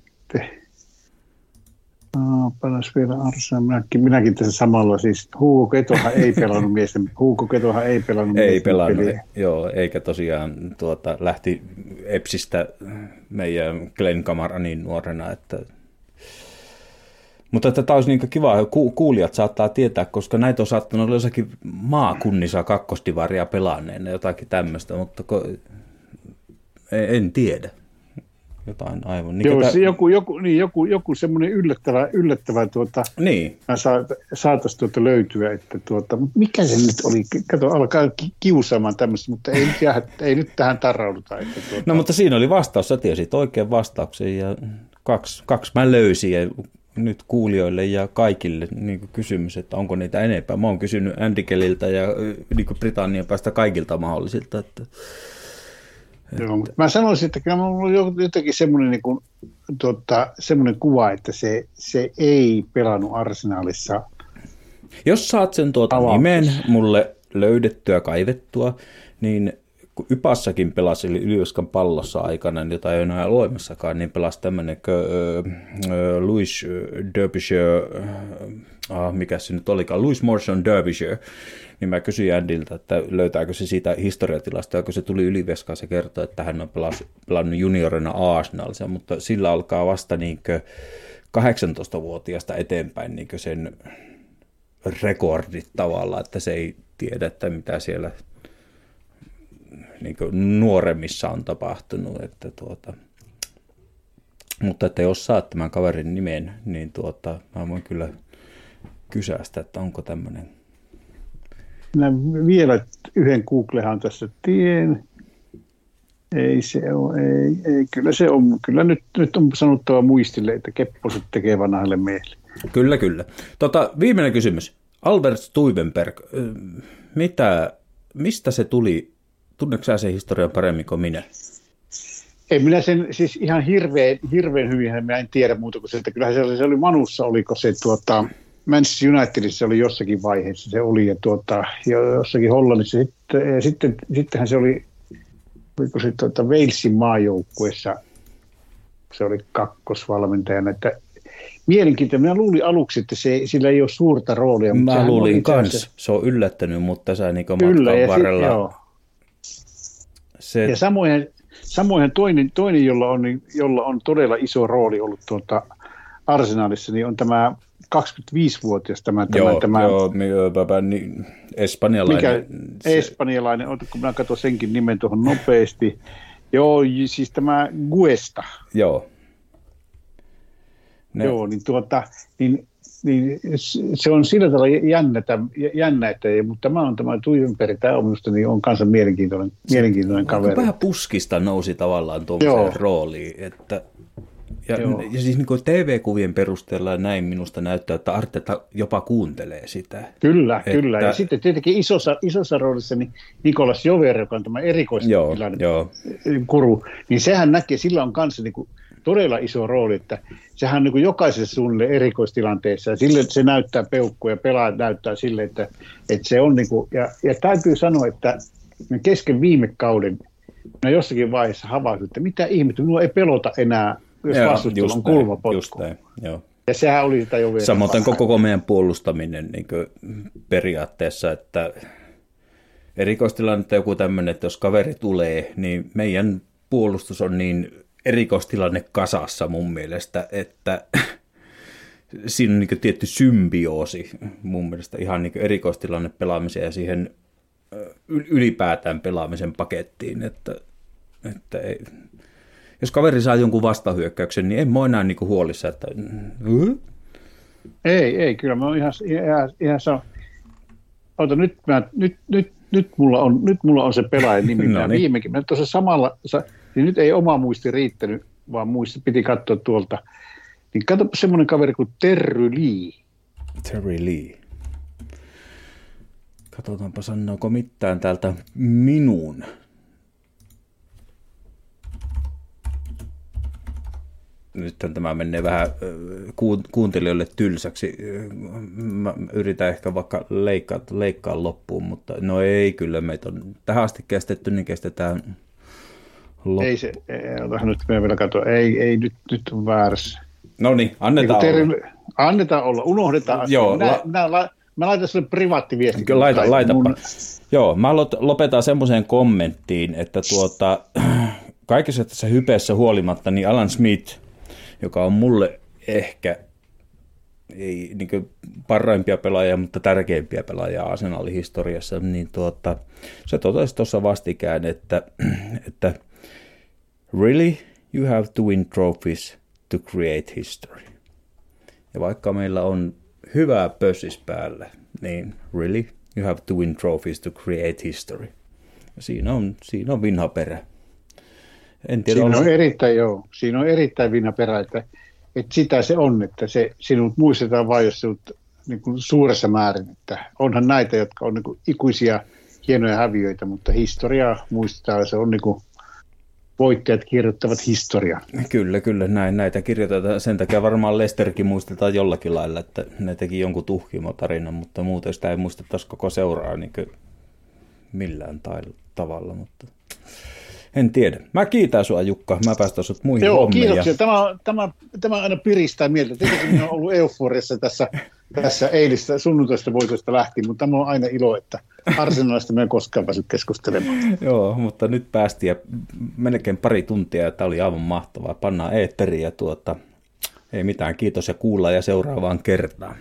D: Palas vielä Arsenal. Minäkin, minäkin tässä samalla. Siis Hugo Ketohan ei pelannut miesten. Hugo Ketohan ei pelannut
C: Ei pelannut,
D: peliä.
C: joo, eikä tosiaan tuota, lähti Epsistä meidän Glenn Kamaranin nuorena, että mutta että tämä olisi niin kiva, ku, kuulijat saattaa tietää, koska näitä on saattanut olla jossakin maakunnissa kakkostivaria pelanneena, jotakin tämmöistä, mutta en, en tiedä. Jotain aivan. Niin,
D: Joo,
C: ketä-
D: se joku, joku, niin, joku, joku semmoinen yllättävä, yllättävä tuota,
C: niin,
D: saataisiin tuota löytyä, että tuota, mikä se nyt oli, kato, alkaa ki- kiusaamaan tämmöistä, mutta ei nyt, jää, ei nyt tähän tarrauduta. Että tuota,
C: No mutta siinä oli vastaus, sä tiesit oikein vastauksen ja kaksi, kaksi mä löysin ja nyt kuulijoille ja kaikille niin kysymys, että onko niitä enempää. Mä oon kysynyt Andy Kelliltä ja niin Britannian päästä kaikilta mahdollisilta. Että,
D: Joo, mutta mä sanoisin, että kyllä minulla on jotenkin semmoinen, niin kuin, tuota, semmoinen kuva, että se, se ei pelannut arsenaalissa.
C: jos saat sen tuota
D: Avaus.
C: nimen mulle löydettyä, kaivettua, niin kun Ypassakin pelasi eli Ylioskan pallossa aikana, jota ei enää olemassakaan, niin pelasi tämmöinen Louis Derbyshire, ah, mikä se nyt olikaan, Louis Morrison Derbyshire, niin mä kysyin Andiltä, että löytääkö se siitä historiatilasta, kun se tuli Yliveskaan, se kertoi, että hän on pelannut juniorina Arsenalissa, mutta sillä alkaa vasta niinkö 18-vuotiaasta eteenpäin niinkö sen rekordit tavallaan, että se ei tiedä, että mitä siellä niin nuoremmissa on tapahtunut. Että tuota, mutta että jos saat tämän kaverin nimen, niin tuota, mä voin kyllä kysästä, että onko tämmöinen.
D: Minä vielä yhden Googlehan tässä tien. Ei se ole, ei, ei, kyllä se on, kyllä nyt, nyt on sanottava muistille, että Kepposet tekee vanhalle miehelle.
C: Kyllä, kyllä. Tota, viimeinen kysymys. Albert Stuivenberg, ö, mitä, mistä se tuli? Tunneeko sä sen historian paremmin kuin minä?
D: Ei minä sen siis ihan hirveän, hirveän hyvin, minä en tiedä muuta kuin se, että kyllähän se oli, se oli Manussa, oliko se tuota, Manchester Unitedissa oli jossakin vaiheessa se oli ja tuota, jo- jossakin Hollannissa. Sitten, sitten, sittenhän se oli, oliko se tuota Walesin maajoukkuessa, se oli kakkosvalmentajana, että mielenkiintoinen. Minä luulin aluksi, että se, sillä ei ole suurta roolia. mutta
C: Mä luulin kans, se on yllättänyt, mutta sä niin
D: Kyllä,
C: matkan
D: ja,
C: varrella.
D: sit, joo.
C: se,
D: ja samoin, samoin toinen, toinen jolla, on, niin- jolla on todella iso rooli ollut tuota Arsenalissa, niin on tämä 25-vuotias tämä, tämä,
C: joo,
D: tämä
C: joo, mi- ö, pä- niin, espanjalainen.
D: mikä
C: se-
D: espanjalainen, kun minä katson senkin nimen tuohon nopeasti. Joo, siis tämä Guesta.
C: Joo. Ne,
D: Joo, niin, tuota, niin, niin se on sillä tavalla jännä, jännä että, mutta tämä on tämä Tuivenberg, tämä on minusta niin on kanssa mielenkiintoinen, mielenkiintoinen kaveri.
C: Vähän puskista nousi tavallaan tuollaiseen rooliin, että ja,
D: Joo.
C: ja siis niin kuin TV-kuvien perusteella näin minusta näyttää, että Arteta jopa kuuntelee sitä.
D: Kyllä,
C: Että-
D: kyllä. Ja sitten tietenkin isossa, isossa roolissa niin Nikolas Jover, joka on tämä erikoistilanne
C: joo.
D: kuru, niin sehän näkee, sillä on kanssa niin kuin todella iso rooli, että sehän on niin kuin jokaisessa suunnilleen erikoistilanteessa ja sille se näyttää peukkuja ja pelaajat näyttää sille, että, että se on niin kuin, ja, ja täytyy sanoa, että kesken viime kauden minä jossakin vaiheessa havaisin, että mitä ihmettä, minua ei pelota enää, jos
C: Joo,
D: vastustajalla on kulmapotku.
C: näin, joo.
D: Ja sehän oli sitä jo vielä.
C: Samoin koko meidän puolustaminen niin periaatteessa, että erikoistilannetta joku tämmöinen, että jos kaveri tulee, niin meidän puolustus on niin erikoistilanne kasassa mun mielestä, että siinä on niin tietty symbioosi mun mielestä ihan niin erikoistilanne pelaamiseen ja siihen ylipäätään pelaamisen pakettiin, että, että ei, jos kaveri saa jonkun vastahyökkäyksen, niin en mä enää niin huolissa, että "Hä?
D: Ei, ei, kyllä mä oon ihan, ihan, ihan sama. Ota, nyt, mä, nyt, nyt, nyt, mulla on, nyt mulla on se pelaajan nimi.
C: No niin.
D: viimekin, mä tuossa samalla, sa, niin nyt ei oma muisti riittänyt, vaan muisti piti katsoa tuolta. Niin katsoppa semmoinen kaveri kuin Terry Lee.
C: Terry Lee. Katsotaanpa sanooko mitään täältä minun. Nyt tämä menee vähän kuuntelijoille tylsäksi. Mä yritän ehkä vaikka leikkaa, leikkaa loppuun, mutta no ei kyllä meitä on tähän asti kestetty, niin kestetään
D: loppuun. Ei se, ei, nyt me vielä katsoa, ei, ei nyt, nyt on väärässä.
C: No niin, annetaan niin, olla.
D: Annetaan olla, unohdetaan.
C: Joo,
D: minä, la- minä, la- Mä laitan sulle privaattiviesti.
C: Kyllä, laita, laitapa. Mun... Joo, mä lopetan semmoiseen kommenttiin, että tuota, kaikessa tässä hypeessä huolimatta, niin Alan Smith, joka on mulle ehkä ei niin parhaimpia pelaajia, mutta tärkeimpiä pelaajia Arsenalin historiassa, niin tuota, se totesi tuossa vastikään, että, että really you have to win trophies to create history. Ja vaikka meillä on hyvää pössis päälle, niin really you have to win trophies to create history. Ja siinä on, siinä on vinha perä.
D: En tiedä, siinä on, erittäin, joo, siinä on erittäin vinha perä, että, että sitä se on, että se, sinut muistetaan vain, jos sinut niin kuin suuressa määrin, että onhan näitä, jotka on niin kuin ikuisia hienoja häviöitä, mutta historiaa muistetaan, se on niin kuin voittajat kirjoittavat historiaa.
C: Kyllä, kyllä, näin, näitä kirjoitetaan. Sen takia varmaan Lesterkin muistetaan jollakin lailla, että ne teki jonkun tuhkimotarinan, mutta muuten sitä ei muistettaisi koko seuraa niin millään tavalla, mutta en tiedä. Mä kiitän sua Jukka, mä päästän sut muihin
D: Joo,
C: hommiin.
D: kiitoksia. Tämä, tämä, tämä aina piristää mieltä. Tietenkin minä olen ollut euforiassa tässä, tässä eilistä sunnuntaista voitosta lähtien, mutta tämä on aina ilo, että Arsenalista me ei koskaan päässyt keskustelemaan.
C: Joo, mutta nyt päästiin ja melkein pari tuntia ja tämä oli aivan mahtavaa. Pannaan eetteriin ja tuota, ei mitään, kiitos ja kuullaan ja seuraavaan kertaan.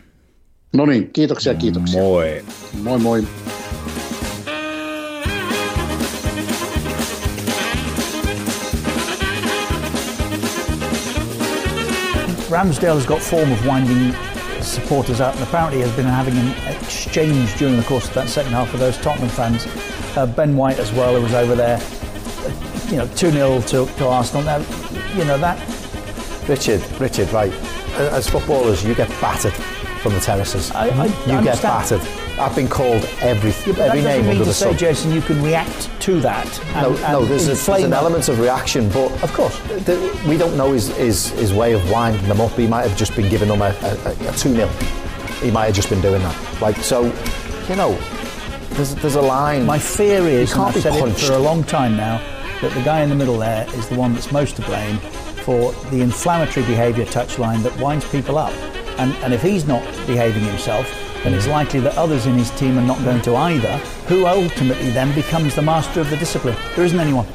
D: No niin, kiitoksia, kiitoksia.
C: Moi.
D: Moi moi.
E: Ramsdale has got form of winding supporters up and apparently has been having an exchange during the course of that second half with those Tottenham fans. Uh, ben White as well, who was over there, uh, you know, 2-0 to, to Arsenal. Now, you know, that...
F: Richard, Richard, right, as footballers you get battered from the terraces. I, I you understand. get battered. I've been called every yeah, every name under the sun.
E: Jason, you can react to that. And,
F: no, no, there's, a, there's an element of reaction, but
E: of course,
F: the, we don't know his, his, his way of winding them up. He might have just been giving them a, a, a two 0 He might have just been doing that. Like so, you know, there's there's a line.
E: My fear is, you can't I've said punched. it for a long time now, that the guy in the middle there is the one that's most to blame for the inflammatory behaviour touchline that winds people up. And, and if he's not behaving himself, then it's likely that others in his team are not going to either, who ultimately then becomes the master of the discipline. There isn't anyone.